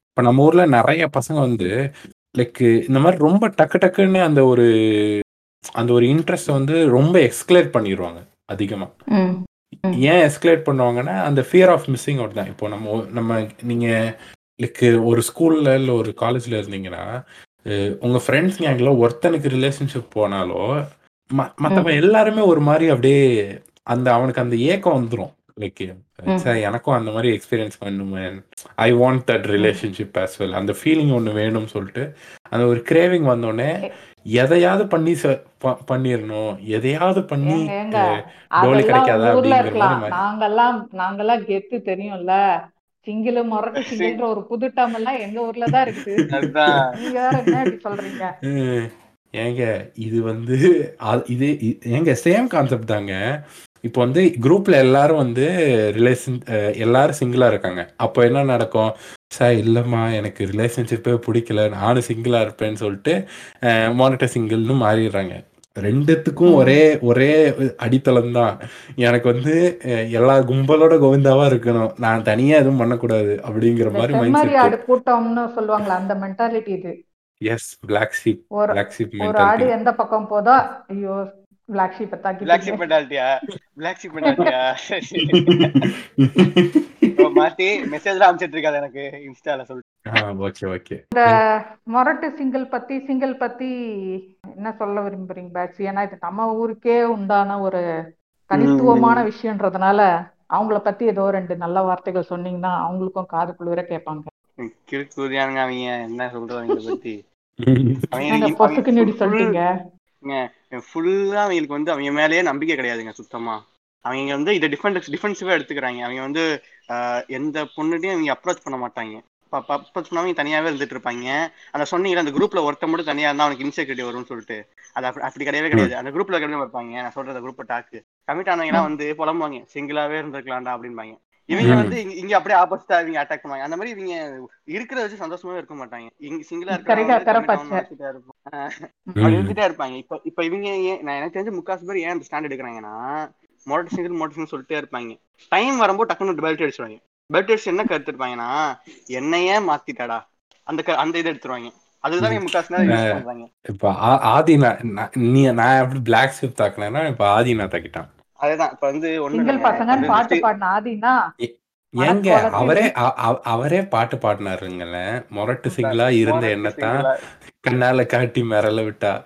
இப்போ நம்ம ஊர்ல நிறைய பசங்க வந்து லைக் இந்த மாதிரி ரொம்ப டக்கு டக்குன்னு அந்த ஒரு அந்த ஒரு இன்ட்ரெஸ்ட் வந்து ரொம்ப எக்ஸ்கலேட் பண்ணிடுவாங்க அதிகமா. ம். ஏன் எஸ்கலேட் பண்ணுவாங்கன்னா அந்த ஃபியர் ஆஃப் மிஸ்ஸிங் அவுட் தான். இப்போ நம்ம நம்ம நீங்க லைக் ஒரு ஸ்கூல்ல இல்லை ஒரு காலேஜ்ல இருந்தீங்கன்னா உங்க ஃப்ரெண்ட்ஸ் கேங்ல ஒருத்தனுக்கு ரிலேஷன்ஷிப் போனாலோ ம- ம். மத்தவன் எல்லாருமே ஒரு மாதிரி அப்படியே அந்த அவனுக்கு அந்த ஏக்கம் வந்துடும் லைக் சார் எனக்கும் அந்த மாதிரி எக்ஸ்பீரியன்ஸ் பண்ணுவேன் I want that relationship as well. அந்த ஃபீலிங் ஒன்று வேணும்னு சொல்லிட்டு அந்த ஒரு கிரேவிங் வந்தோடனே எதையாவது பண்ணி ச- ப- பண்ணிடணும் எதையாவது பண்ணி ஏங்க ஏங்க அஹ், டோலி அதெல்லாம் கிடைக்காதா உங்க ஊர்ல அப்படிங்கிற மாதிரி இருக்கலாம். மாறி நாங்கெல்லாம் நாங்கெல்லாம் கெத்து தெரியும்ல. சிங்கிள் மொரட்டு சிங்கிள்ன்ற ஒரு புது டேர்ம் எல்லாம் எங்க ஊர்ல தான் இருக்குது. அதுதான் நீங்க வேற என்ன இப்படி சொல்றீங்க? ஹம், ஏங்க இது வந்து அ- இது ஏங்க சேம் கான்செப்ட் தாங்க. இப்போ வந்து குரூப்ல எல்லாரும் வந்து ரிலேஷன் எல்லாரும் சிங்கிளா இருக்காங்க. அப்போ என்ன நடக்கும்? சார் இல்லைம்மா எனக்கு ரிலேஷன்ஷிப்பே பிடிக்கல. நானும் சிங்கிளா இருப்பேன்னு சொல்லிட்டு மானிட்டர் சிங்கிள்னு மாறிடுறாங்க. ரெண்டுத்துக்கும் ஒரே ஒரே அடித்தளம் தான். எனக்கு வந்து எல்லா கும்பலோட கோவிந்தாவா இருக்கணும். நான் தனியா எதுவும் பண்ணக்கூடாது அப்படிங்கிற மாதிரி கூட்டம்னு சொல்லுவாங்களா அந்த மென்டாலிட்டி இது. எஸ் பிளாக் ஒரு பிளாக் ஷீப் ஒரு ஆடு எந்த பக்கம் போதோ ஐயோ பிளாக் ஷீப்பை பிளாக் தாக்கிட்டீங்க. ஷிப் மென்டாலிட்டியா பிளாக் ஷிப் மென்டாலிட்டியா மாத்தி மெசேஜ்லாம் அனுப்பிச்சிட்டு இருக்காது எனக்கு இன்ஸ்டால சொல்லிட்டு ஓகே ஓகே இந்த மொரட்டு சிங்கிள் பத்தி சிங்கிள் பத்தி என்ன சொல்ல விரும்புறீங்க பேட்ச் ஏன்னா இது நம்ம ஊருக்கே உண்டான ஒரு தனித்துவமான விஷயம்ன்றதுனால அவங்கள பத்தி ஏதோ ரெண்டு நல்ல வார்த்தைகள் சொன்னீங்கன்னா அவங்களுக்கும் காது குளிர கேட்பாங்க. கிறுக்குதியானுங்க அவங்க என்ன சொல்றது அவங்கள பத்தி? சொல்லிட்டீங்க. ஃபுல்லா அவங்களுக்கு வந்து அவங்க மேலேயே நம்பிக்கை கிடையாதுங்க சுத்தமா. அவங்க வந்து இதை டிஃபென்ஸ் டிஃபென்சிவா எடுத்துக்கிறாங்க. அவங்க வந்து எந்த பொண்ணுட்டையும் அவங்க அப்ரோச் பண்ண மாட்டாங்க. அப்ரோச் பண்ணாம அவங்க தனியாவே இருந்துட்டு இருப்பாங்க. அந்த சொன்னீங்கல்ல அந்த குரூப்ல ஒருத்த மட்டும் தனியா இருந்தா அவனுக்கு இன்செக்யூரிட்டி வரும்னு சொல்லிட்டு. அது அப்படி அப்படி கிடையவே கிடையாது. அந்த குரூப்ல கிடையாது இருப்பாங்க. நான் சொல்றது குரூப் டாக்கு கமிட் ஆனவங்க வந்து புலம்புவாங்க. சிங்கிளாவே இருந்திருக்கலாம்டா அப்படின்பாங்க இவங்க. வந்து இங்க- இங்க அப்படியே ஆப்போசிட்டா இவங்க அட்டாக் பண்ணுவாங்க. அந்த மாதிரி இவங்க இருக்கிறத வச்சு சந்தோஷமாவே இருக்க மாட்டாங்க. இங்க சிங்கிளா இருந்துட்டே இருப்பாங்க. இப்ப இப்ப இவங்க நான் எனக்கு தெரிஞ்ச முக்காசு பேர் ஏன் ஸ்டாண்ட் எடுக்கிறாங்கன்னா மோட்டர் சிங்கிள் மோட்டர் சிங்கிள் சொல்லிட்டே இருப்பாங்க. டைம் வரும்போது டக்குன்னு பெல்ட் அடிச்சிருவாங்க. பெல்ட் அடிச்சு என்ன கருத்து இருப்பாங்கன்னா என்னையே மாத்திட்டாடா. அந்த க- அந்த இதை எடுத்துருவாங்க. இப்ப ஆ- ஆதினா நான் நீ நான் எப்படி பிளாக் ஷிப் தாக்கினேன்னா இப்ப ஆதினா தாக்கிட்டான். அதுதான். இப்ப வந்து ஒண்ணு பசங்கன்னு பாட்டு பாடின ஆதினா ஏங்க அவரே அவரே பாட்டு பாடினாருங்களே மொரட்டு சிங்கிளா இருந்த எண்ணத்தான். கண்ணால காட்டி மிரள விட்டா.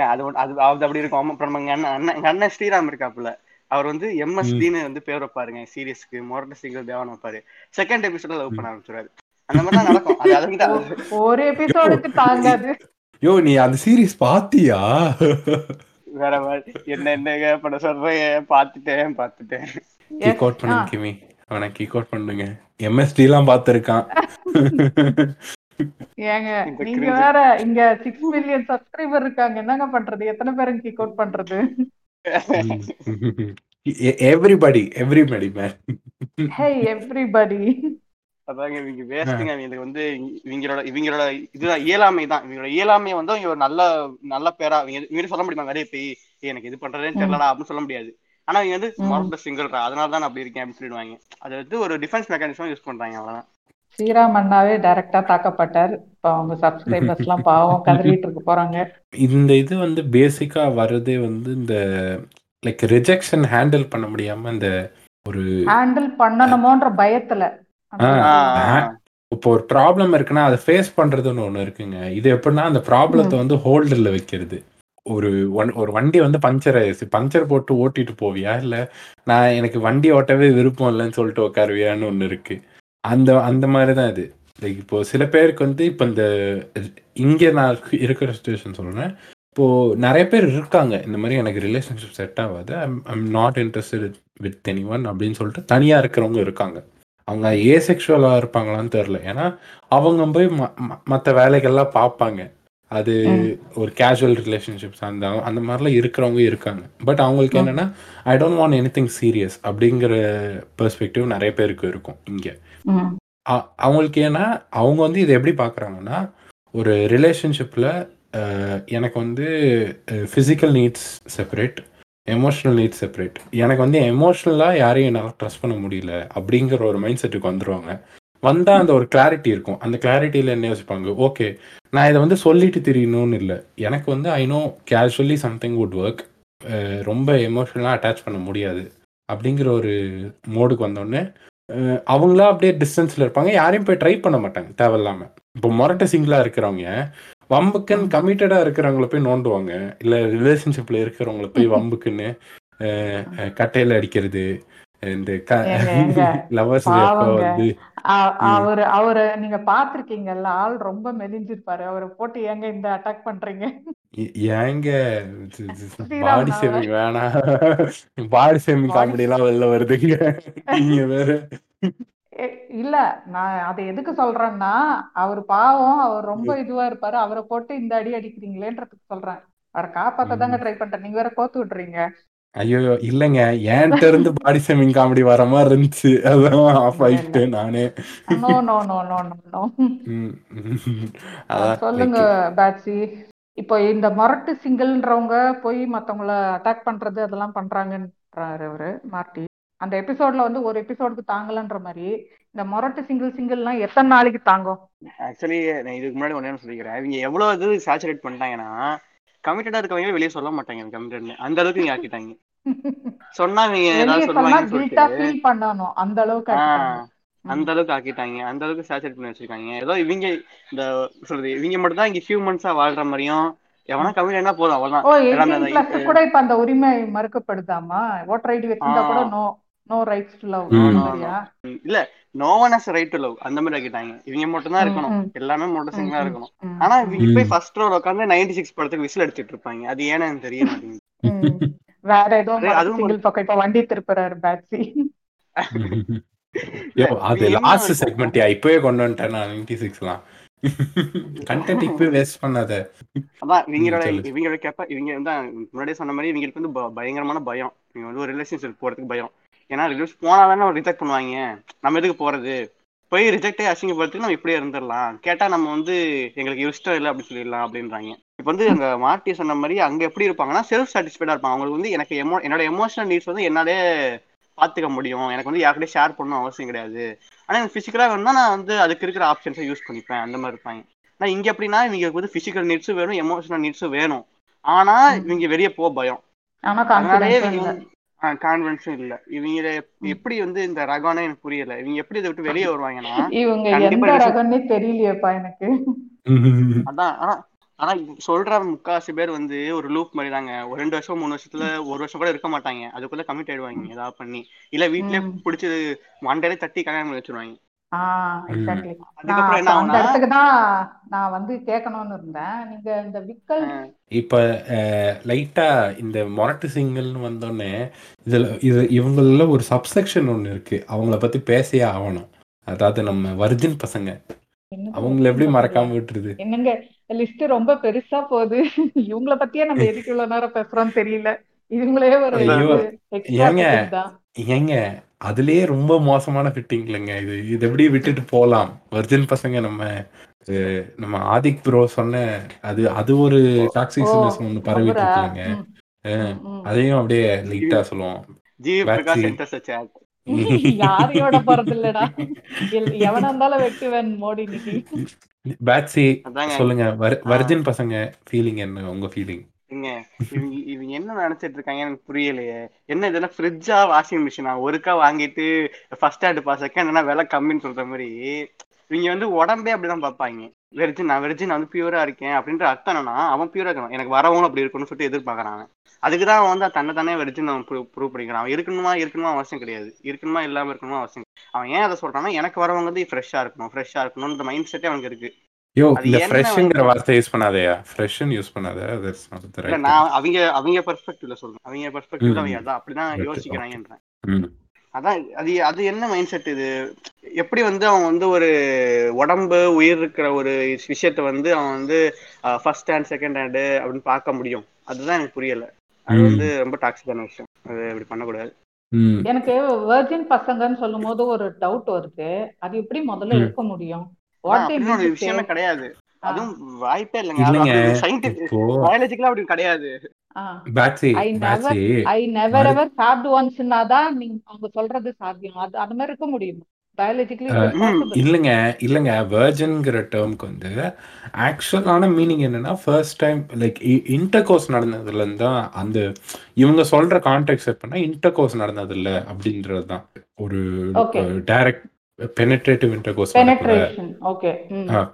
அது அது அது அப்படி இருக்கும். அப்புறம் எங்க அண்ணன் அண்ணன் எங்க அண்ணன் ஸ்ரீராம் இருக்காப்புல. அவர் வந்து எம்எஸ்டின்னு வந்து பேர் வைப்பாருங்க சீரியஸ்க்கு. மொரட்டு சிங்கிள் தேவன் வைப்பாரு. செகண்ட் எபிசோட லவ் பண்ண ஆரம்பிச்சிருவாரு. அந்த மாதிரி தான் நடக்கும். அது அது- ஒரு எபிசோடுக்கு தாங்காது. யோ நீ அந்த சீரிஸ் பாத்தியா? வேற மாதிரி. என்ன என்னங்க பண்ண சொல்றீங்க? பாத்துட்டேன் பாத்துட்டேன் கிக் அவுட் பண்ணுங்க கிமி. அவனை கிக் அவுட் பண்ணுங்க எம்எஸ்டி எல்லாம் பார்த்திருக்கான். ஏங்க நீங்க. வேற இங்க சிக்ஸ் மில்லியன் சப்ஸ்கிரைபர் இருக்காங்க. என்னங்க பண்றது? எத்தனை பேரும் கிக் அவுட் பண்றது everybody everybody man hey everybody அதாங்க இவங்க வேஸ்ட்டுங்க. இவங்களுக்கு வந்து இவங்களோட இவங்களோட இதுதான் இயலாமை தான். இவங்களோட இயலாமை வந்து இவங்க நல்ல நல்ல பேரா இவங்க இவங்க சொல்ல முடியுமா? நிறைய போய் "ஏய், எனக்கு இது பண்றதே தெரியலடா அப்படின்னு சொல்ல முடியாது. ஆனா இவங்க வந்து. மொரட்ட சிங்கிள்ரா அதனால தான் நான் அப்படி இருக்கேன் அப்படின்னு சொல்லிடுவாங்க. அது வந்து ஒரு டிஃபென்ஸ் மெக்கானிசம் யூஸ் பண்றாங்க அவ்வளவுதான். ஸ்ரீராம் அண்ணாவே டைரக்டா தாக்கப்பட்டார். இப்ப அவங்க சப்ஸ்கிரைபர்ஸ் எல்லாம் பாவம் கதறிட்டு இருக்க போறாங்க. இந்த இது வந்து பேசிக்கா வர்றதே வந்து இந்த லைக் ரிஜெக்ஷன் ஹேண்டில் பண்ண முடியாம இந்த ஒரு ஹேண்டில் பண்ணணுமோன்ற பயத்துல. இப்போ ஒரு ப்ராப்ளம் இருக்குன்னா அதை ஃபேஸ் பண்றதுன்னு ஒண்ணு இருக்குங்க. இது எப்படின்னா அந்த ப்ராப்ளத்தை வந்து ஹோல்டர்ல வைக்கிறது. ஒரு ஒன்- ஒரு வண்டி வந்து பஞ்சர் ஆயிடுச்சு பஞ்சர் போட்டு ஓட்டிட்டு போவியா? இல்ல நான் எனக்கு வண்டி ஓட்டவே விருப்பம் இல்லைன்னு சொல்லிட்டு உட்காருவியான்னு ஒண்ணு இருக்கு. அந்த அந்த மாதிரி தான் இது. லைக் இப்போ சில பேருக்கு வந்து இப்போ இந்த இங்கே நான் இருக்கிற சுச்சுவேஷன் சொல்றேன். இப்போ நிறைய பேர் இருக்காங்க. இந்த மாதிரி எனக்கு ரிலேஷன்ஷிப் செட் ஆகாது. I'm not interested with anyone அப்படின்னு சொல்லிட்டு தனியா இருக்கிறவங்க இருக்காங்க. அவங்க ஏசெக்ஷுவலாக இருப்பாங்களான்னு தெரில ஏன்னா அவங்க போய் மற்ற வேலைகள்லாம் பார்ப்பாங்க. அது ம். ஒரு கேஷுவல் ரிலேஷன்ஷிப்ஸ் அந்த அந்த மாதிரிலாம் இருக்கிறவங்க இருக்காங்க. பட் அவங்களுக்கு ம். என்னன்னா I don't want anything serious அப்படிங்கிற பெர்ஸ்பெக்டிவ் நிறைய பேருக்கு இருக்கும் இங்கே. ம், அ- அவங்களுக்கு ஏன்னா அவங்க வந்து இதை எப்படி பார்க்குறாங்கன்னா ஒரு ரிலேஷன்ஷிப்பில் எனக்கு வந்து physical needs separate emotional need separate எனக்கு வந்து எமோஷ்னலாக யாரையும் என்னால் ட்ரஸ்ட் பண்ண முடியல அப்படிங்கிற ஒரு மைண்ட் செட்டுக்கு வந்துடுவாங்க வந்தால் அந்த ஒரு கிளாரிட்டி இருக்கும். அந்த கிளாரிட்டியில் என்ன யோசிப்பாங்க? ஓகே நான் இதை வந்து சொல்லிட்டு தெரியணும்னு இல்லை. எனக்கு வந்து I know casually something would work ரொம்ப எமோஷ்னலாக அட்டாச் பண்ண முடியாது அப்படிங்கிற ஒரு மோடுக்கு வந்தோடனே அவங்களா அப்படியே டிஸ்டன்ஸில் இருப்பாங்க. யாரையும் போய் ட்ரை பண்ண மாட்டாங்க. தேவையில்லாமல் இப்போ மொரட்ட சிங்கிளாக இருக்கிறவங்க வம்புக்குன்னு கமிட்டடா இருக்கிறவங்கள போய் நோண்டுவாங்க இல்ல ரிலேஷன்ஷிப்ல இருக்கிறவங்கள போய் வம்புக்குன்னு கட்டையில அடிக்கிறது இந்த லவர்ஸ். வந்து. அவரு அவரு நீங்க பாத்திருக்கீங்கல்ல ஆள் ரொம்ப மெலிஞ்சிருப்பாரு அவரை போட்டு ஏங்க இந்த அட்டாக் பண்றீங்க ஏங்க பாடி. ஷேமிங் வேணாம் பாடி ஷேமிங் காமெடி எல்லாம் வெளில வருதுங்க நீங்க வேற இல்ல நான் அதை எதுக்கு சொல்றேன்னா அவர் பாவம் அவர் ரொம்ப இதுவா இருப்பாரு. அவரை போட்டு இந்த அடி அடிக்கிறீங்களேன்றதுக்கு சொல்றேன். அவரை காப்பாத்த தாங்க ட்ரை பண்றேன். நீங்க வேற கோத்து விடுறீங்க ஐயோ இல்லைங்க. என்கிட்ட இருந்து பாடி ஷேமிங் காமெடி வர மாதிரி இருந்துச்சு. அதான் ஆஃப் ஆயிட்டு நானே. No no no no no சொல்லுங்க பேட்சி இப்போ இந்த மொரட்டு சிங்கிள்ன்றவங்க போய் மத்தவங்கள அட்டாக் பண்றது அதெல்லாம் பண்றாங்கன்றாரு அவரு மார்ட்டி. அந்த எபிசோட்ல வந்து ஒரு எபிசோடுக்கு தாங்கலன்ற மாதிரி இந்த மொரட்டு சிங்கிள் சிங்கிள்லாம் எத்தனை நாளைக்கு தாங்கும்? ஆக்சுவலி நான் இதுக்கு முன்னாடி ஒண்ணு சொல்லிக்கிறேன். இவங்க எவ்வளவு இது சேச்சுரேட் பண்ணிட்டாங்கன்னா கமிட்டடா இருக்கவங்க வெளியே சொல்ல மாட்டாங்க கமிட்டட்னு அந்த அளவுக்கு இங்க ஆக்கிட்டாங்க. சொன்னா இவங்க வெளியே ஏதாவது சொன்னா சொல்லுவாங்கன்னு கில்ட்டா சொல்லிட்டு ஃபீல் பண்ணணும். அந்த அளவுக்கு அந்த அளவுக்கு ஆக்கிட்டாங்க. அந்த அளவுக்கு சேச்சுரேட் பண்ணி வச்சிருக்காங்க. ஏதோ இவங்க இந்த சொல்றது இவங்க மட்டும் தான் இங்க ஹியூமன்ஸா வாழ்ற மாதிரியும் எவனா கமிட் என்ன போதும் அவ்வளவுதான். கூட இப்ப அந்த உரிமை மறுக்கப்படுதாமா? ஓட்டர் ஐடி வச்சிருந்தா கூட no no rights to love. அந்த இல்ல no one has right to love அந்த மாதிரி ஆக்கிட்டாங்க. இவங்க மட்டும் தான் ம், இருக்கணும். எல்லாமே மட்டும் சிங்கிளா ம், இருக்கணும். ஆனா இவங்க. போய் ஃபர்ஸ்ட் ரோல உட்காந்து நைன்டி சிக்ஸ் படத்துக்கு விசில் எடுத்துட்டு இருப்பாங்க. அது ஏன்னு எனக்கு தெரிய மாட்டேங்குது. ம். வேற ஏதோ அது- அதுவும் சிங்கிள் பக்கம். இப்ப வண்டி திருப்புறாரு பேட்சி யோ அது லாஸ்ட்? செக்மெண்ட்யா இப்பவே கொண்டு வந்துட்டேன் நான் நைன்டி சிக்ஸ்லாம் கண்டென்ட் இப்பவே வேஸ்ட் பண்ணாத. அதான் இவங்களோட. இவங்களோட கேப்ப இவங்க வந்து முன்னாடியே சொன்ன மாதிரி இவங்களுக்கு வந்து பயங்கரமான பயம். இவங்க வந்து ஒரு ரிலேஷன்ஷிப் போறதுக்கு பயம். ஏன்னா ரிலேஷன் போனா தானே ரிஜெக்ட் பண்ணுவாங்க. நம்ம எதுக்கு போறது? போய் ரிஜெக்டே அசிங்கப்படுறதுக்கு நம்ம இப்படியே இருந்துடலாம். கேட்டா நம்ம வந்து எங்களுக்கு இஷ்டம் இல்லை அப்படி சொல்லிடலாம் அப்படின்றாங்க. இப்போ வந்து அங்க மார்ட்டி சொன்ன மாதிரி அங்க எப்படி இருப்பாங்கன்னா செல்ஃப் சாட்டிஸ்ஃபைடா இருப்பாங்க அவங்களுக்கு வந்து எனக்கு எமோ என்னோட எமோஷனல் நீட்ஸ் வந்து என்னாலே பாத்துக்க முடியும். எனக்கு வந்து யார்கிட்டயும் ஷேர் பண்ணணும் அவசியம் கிடையாது. ஆனா எனக்கு பிசிக்கலா வேணும்னா நான் வந்து அதுக்கு இருக்கிற ஆப்ஷன்ஸை யூஸ் பண்ணிப்பேன். அந்த மாதிரி இருப்பாங்க. நான் இங்க எப்படின்னா இவங்களுக்கு வந்து பிசிக்கல் நீட்ஸும் வேணும் எமோஷனல் நீட்ஸும் வேணும். ஆனா இவங்க வெளியே போக பயம். ஆனா கான்வென்ஷன் இல்ல. இவங்க எப்படி வந்து இந்த ரகம்னே எனக்கு புரியல. இவங்க எப்படி இதை விட்டு வெளியே வருவாங்கன்னா இவங்க கண்டிப்பா எந்த ரகம்னே தெரியலையேப்பா எனக்கு. அதான் ஆனா ஆனா சொல்ற முக்காவாசி பேர் வந்து ஒரு லூப் மாதிரி தாங்க ஒரு ரெண்டு வருஷம் மூணு வருஷத்துல ஒரு வருஷம் கூட இருக்க மாட்டாங்க. அதுக்குள்ள கமிட் ஆயிடுவாங்க. ஏதாவது பண்ணி. இல்ல வீட்லயே ம். பிடிச்சி மண்டையிலே தட்டி கல்யாணம் பண்ணி வச்சிருவாங்க. ஆஹ் ம். எக்ஸாக்ட்லி நான் அந்த இடத்துக்கு தான் வந்து கேட்கணும்னு இருந்தேன். நீங்க இந்த விக்கல் இப்போ லைட்டா இந்த மொரட்டு சிங்கிள்னு வந்தோடனே இதுல இது இவங்கள ஒரு சப்செக்ஷன் ஒன்று இருக்கு. அவங்கள பத்தி பேசியே ஆகணும். அதாவது நம்ம வர்ஜின் பசங்க. அவங்கள எப்படி? மறக்காம விட்டுருது என்னங்க லிஸ்ட் ரொம்ப பெருசா போகுது. இவங்கள பத்தியே நம்ம எதுக்கு இவ்வளவு நேரம் பேசுறோம்னு தெரியல. இவங்களே ஒரு ஏங்க? ஏங்க அதுலயே ரொம்ப மோசமான ஃபிட்டிங் இல்லைங்க. இது இது எப்படி விட்டுட்டு போலாம். வர்ஜின் பசங்க நம்ம நம்ம ஆதிக் ப்ரோ சொன்ன அது அது ஒரு டாக்ஸிக்னஸ் ஒன்று பரவிட்டு ம். அதையும் அப்படியே லைட்டா சொல்லுவோம். யாரையோட போறது இல்லடா எவனா இருந்தாலும் வெட்டுவேன் மோடி சொல்லுங்க. வர்- வர்ஜின் பசங்க ஃபீலிங் என்ன? உங்க ஃபீலிங் இங்க இவங்க இவங்க என்ன நினைச்சிட்டு இருக்காங்க எனக்கு புரியலையே. என்ன இதெல்லாம் ஃப்ரிட்ஜா வாஷிங் மிஷினா ஒருக்கா வாங்கிட்டு ஃபர்ஸ்ட் ஹேண்ட் பா செகண்ட் ஹேண்ட்னா விலை கம்மின்னு சொல்ற மாதிரி இவங்க வந்து உடம்பே அப்படிதான் பார்ப்பாங்க. வெறிஜின் நான் வெறிஜின் நான் வந்து பியூரா இருக்கேன் அப்படின்ற அர்த்தம் என்னன்னா அவன் பியூரா இருக்கான் எனக்கு வரவங்களும் அப்படி இருக்கணும்னு சொல்லிட்டு எதிர்பார்க்கறான் அதுக்கு தான் அவன் வந்து தன்னை தானே வெறிஜின் அவன் ப்ரூவ் பண்ணிக்கிறான். அவன் இருக்கணுமா இருக்கணுமா அவசியம் கிடையாது. இருக்கணுமா இல்லாம இருக்கணுமா அவசியம் அவன் ஏன் அதை சொல்றான்னா எனக்கு வரவங்க வந்து ஃப்ரெஷ்ஷா இருக்கணும் ஃப்ரெஷ்ஷா இருக்கணும்ன்ற மைண்ட் செட்டே அவனுக்கு இருக்கு. யோ அது இந்த ஃப்ரெஷ்ங்கிற வார்த்தை யூஸ் பண்ணாதயா ஃப்ரெஷ்னு யூஸ் பண்ணாத the இல்ல right நான் அவங்க அவங்க பெர்ஸ்பெக்டிவ்ல சொல்றேன். அவங்க பெர்ஸ்பெக்டிவ்ல. அவங்க அதான் அப்படிதான் Okay, யோசிக்கிறாங்கன்றேன். அதான் அது அது என்ன மைண்ட் செட் இது? எப்படி வந்து அவன் வந்து ஒரு உடம்பு உயிர் இருக்கிற ஒரு விஷயத்த வந்து அவன் வந்து ஃபர்ஸ்ட் ஹேண்ட் செகண்ட் ஹேண்டு அப்படின்னு பார்க்க முடியும். அதுதான் எனக்கு புரியல. அது. வந்து ரொம்ப டாக்ஸிக்கான விஷயம். அது இப்படி பண்ணக்கூடாது. எனக்கு வெர்ஜின் பசங்கன்னு சொல்லும் போது ஒரு டவுட் வருது. அது எப்படி முதல்ல. இருக்க முடியும்? ஒரு விஷயமே கிடையாது. அதுவும் வாய்ப்பே இல்லைங்க. சயின்டிபிக் பயாலஜிக்கலா அப்படி கிடையாது. ஐ நெவர் எவர் சாப்ட் ஒன்ஸ்னா தான் நீங்க அவங்க சொல்றது சாத்தியம். அது அந்த மாதிரி இருக்க முடியுமா. இல்லைங்க இல்லைங்க. வேர்ஜன்ங்கிற டேர்முக்கு வந்து ஆக்சுவலான மீனிங் என்னன்னா first time like intercourse நடந்ததுலேருந்து தான் அந்த இவங்க சொல்ற கான்டெக்ட் எப்படின்னா இன்டர் கோர்ஸ் நடந்ததில்ல அப்படின்றது தான் ஒரு. டைரக்ட் பெனட்ரேட்டிவ் இன்டர் கோர்ஸ் நடக்கல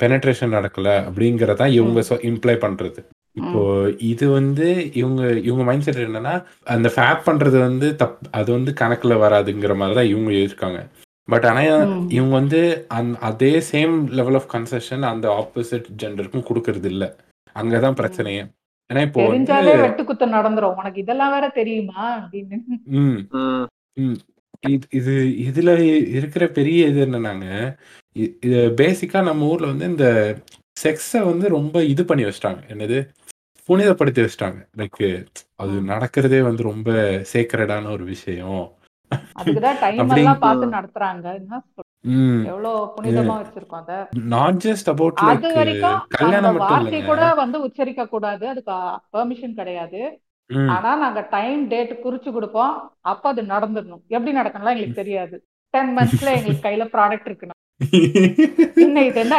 பெனட்ரேஷன் நடக்கல அப்படிங்கறத இவங்க இம்ப்ளை பண்றது. இப்போ இது வந்து இவங்க இவங்க மைண்ட் செட் என்னன்னா அந்த ஃபேப் பண்றது வந்து தப் அது வந்து கணக்குல வராதுங்கிற மாதிரி தான் இவங்க யோசிக்காங்க பட் ஆனா. இவங்க வந்து அந் அதே சேம் லெவல் ஆஃப் கன்செஷன் அந்த ஆப்போசிட் ஜெண்டருக்கும் கொடுக்கறது இல்ல. அங்கதான் பிரச்சனையே. ஏன்னா இப்போ வெட்டுக்குத்து நடந்துரும். உனக்கு இதெல்லாம் வேற தெரியுமா அப்படின்னு. ம். ம். இது இது இதுல இருக்கிற பெரிய இது என்னன்னாங்க இ- இது பேசிக்கா நம்ம ஊர்ல வந்து இந்த செக்ஸை வந்து ரொம்ப இது பண்ணி வச்சிட்டாங்க. என்னது? புனிதப்படுத்தி வச்சிட்டாங்க. லைக் அது. நடக்கிறதே வந்து ரொம்ப சேக்கரடான ஒரு விஷயம். டைம் எல்லாம் பார்த்து நடத்துறாங்க. என்ன சொல்ற? ம். எவ்வளவு புனிதமா வச்சிருக்கோம் அத. நாட் ஜஸ்ட் அபவுட் அது லைக் வரைக்கும் அந்த கல்யாணம் மட்டும் வார்த்தை இல்லைங்க. கூட வந்து உச்சரிக்க கூடாது. அதுக்கு பெர்மிஷன் கிடையாது. ம். ஆனா நாங்க டைம் டேட் குறிச்சு கொடுப்போம். அப்ப அது நடந்துடணும். எப்படி நடக்கணும்லாம் எங்களுக்கு தெரியாது. டென் மந்த்ஸ்ல எங்களுக்கு கையில ப்ராடக்ட் இருக்கணும் இன்னும் இது என்ன.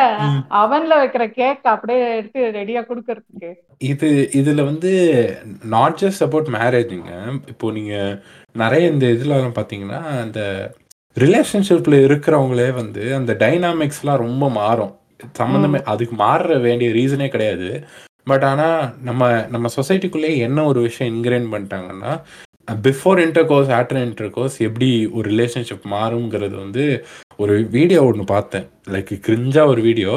அவன்ல வைக்கிற கேக் அப்படியே எடுத்து ரெடியா கொடுக்கறதுக்கு. இது இதுல வந்து நாட் ஜஸ்ட் அபவுட் மேரேஜுங்க இப்போ நீங்க நிறைய இந்த இதுல பாத்தீங்கன்னா அந்த ரிலேஷன்ஷிப்ல இருக்கிறவங்களே வந்து அந்த டைனாமிக்ஸ்லாம் ரொம்ப மாறும். சம்மந்தமே அதுக்கு மாற வேண்டிய ரீசனே கிடையாது. பட் ஆனால் நம்ம நம்ம சொசைட்டிக்குள்ளேயே என்ன ஒரு விஷயம் இன்கிரைன் பண்ணிட்டாங்கன்னா before intercourse after intercourse எப்படி ஒரு ரிலேஷன்ஷிப் மாறுங்கிறது வந்து ஒரு வீடியோ ஒன்று பார்த்தேன். லைக் கிரிஞ்சாக ஒரு வீடியோ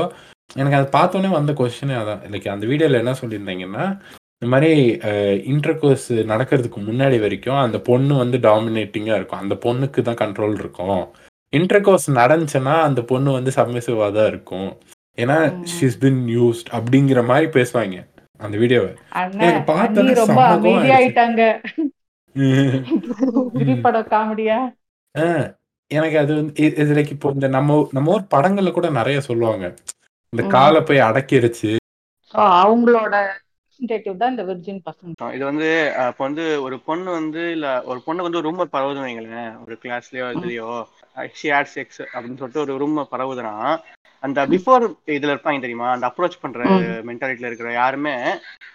எனக்கு அதை பார்த்தோன்னே வந்த கொஸ்டினே அதான். லைக் அந்த வீடியோவில் என்ன சொல்லியிருந்தீங்கன்னா இந்த மாதிரி இன்டர் கோர்ஸ் நடக்கிறதுக்கு முன்னாடி வரைக்கும் அந்த பொண்ணு வந்து டாமினேட்டிங்காக இருக்கும். அந்த பொண்ணுக்கு தான் கண்ட்ரோல் இருக்கும். இன்டர் கோர்ஸ் நடந்துச்சுன்னா அந்த பொண்ணு வந்து சப்மிசிவாக தான் இருக்கும். ஏன்னா. ஷிஸ் பின் யூஸ்ட் அப்படிங்கிற மாதிரி பேசுவாங்க அந்த வீடியோவை. எனக்கு அண்ணி ரொம்ப அமைதியாயிட்டாங்க காமெடியா? எனக்கு அது வந்து இது லைக் இப்போ இந்த நம்ம நம்ம ஊர் படங்கள்ல கூட நிறைய சொல்லுவாங்க. இந்த. காலை போய் அடக்கிருச்சு. So, அவங்களோட தான் இந்த விர்ஜின் பசங்க. இது வந்து இப்ப வந்து ஒரு பொண்ணு வந்து இல்ல ஒரு பொண்ணு வந்து ரூம் பரவுதுன்னு வைங்களேன். ஒரு கிளாஸ்லயோ இதுலயோ. ஷி ஆட் செக்ஸ் அப்படின்னு சொல்லிட்டு ஒரு ரூம் பரவுதுன்னா அந்த பிஃபோர் இதுல இருப்பாங்க தெரியுமா? அந்த அப்ரோச் பண்ற. மென்டாலிட்டில இருக்கிற யாருமே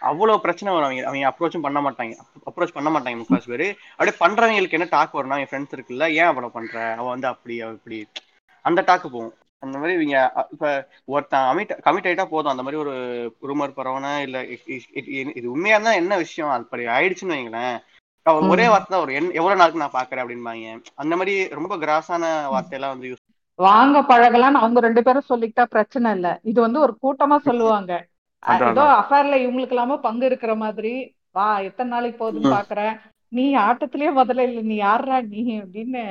அவ்வளவு பிரச்சனை வரும். அவங்க அவங்க அப்ரோச்சும் பண்ண மாட்டாங்க. அப்ரோச் பண்ண மாட்டாங்க முக்காசு பேரு. அப்படியே பண்றவங்களுக்கு என்ன டாக் வரும்னா என் ஃப்ரெண்ட்ஸ் இருக்குல்ல ஏன் அவ்வளவு பண்ற? அவ வந்து அப்படி இப்படி. அந்த டாக்கு போகும். அந்த மாதிரி இவங்க இப்ப ஒருத்தன் அமிட் கமிட் ஆயிட்டா போதும். அந்த மாதிரி ஒரு ரூமர் பரவன இல்ல இது உண்மையா இருந்தா என்ன விஷயம்? அப்படி ஆயிடுச்சுன்னு வைங்களேன். ஒரே. வார்த்தை தான் ஒரு எவ்வளவு நாளுக்கு நான் பாக்குறேன் அப்படின்பாங்க அந்த மாதிரி ரொம்ப கிராஸான வார்த்தையெல்லாம் வந்து யூஸ் வாங்க பழகலாம்னு அவங்க ரெண்டு பேரும் சொல்லிக்கிட்டா பிரச்சனை இல்ல. இது வந்து ஒரு கூட்டமா சொல்லுவாங்க. ஏதோ அஃபேர்ல இவங்களுக்கு இல்லாம பங்கு இருக்கிற மாதிரி வா எத்தனை நாளைக்கு போகுதுன்னு. பாக்குறேன். நீ ஆட்டத்திலேயே முதல்ல இல்ல நீ யாருடா நீ? அப்படின்னு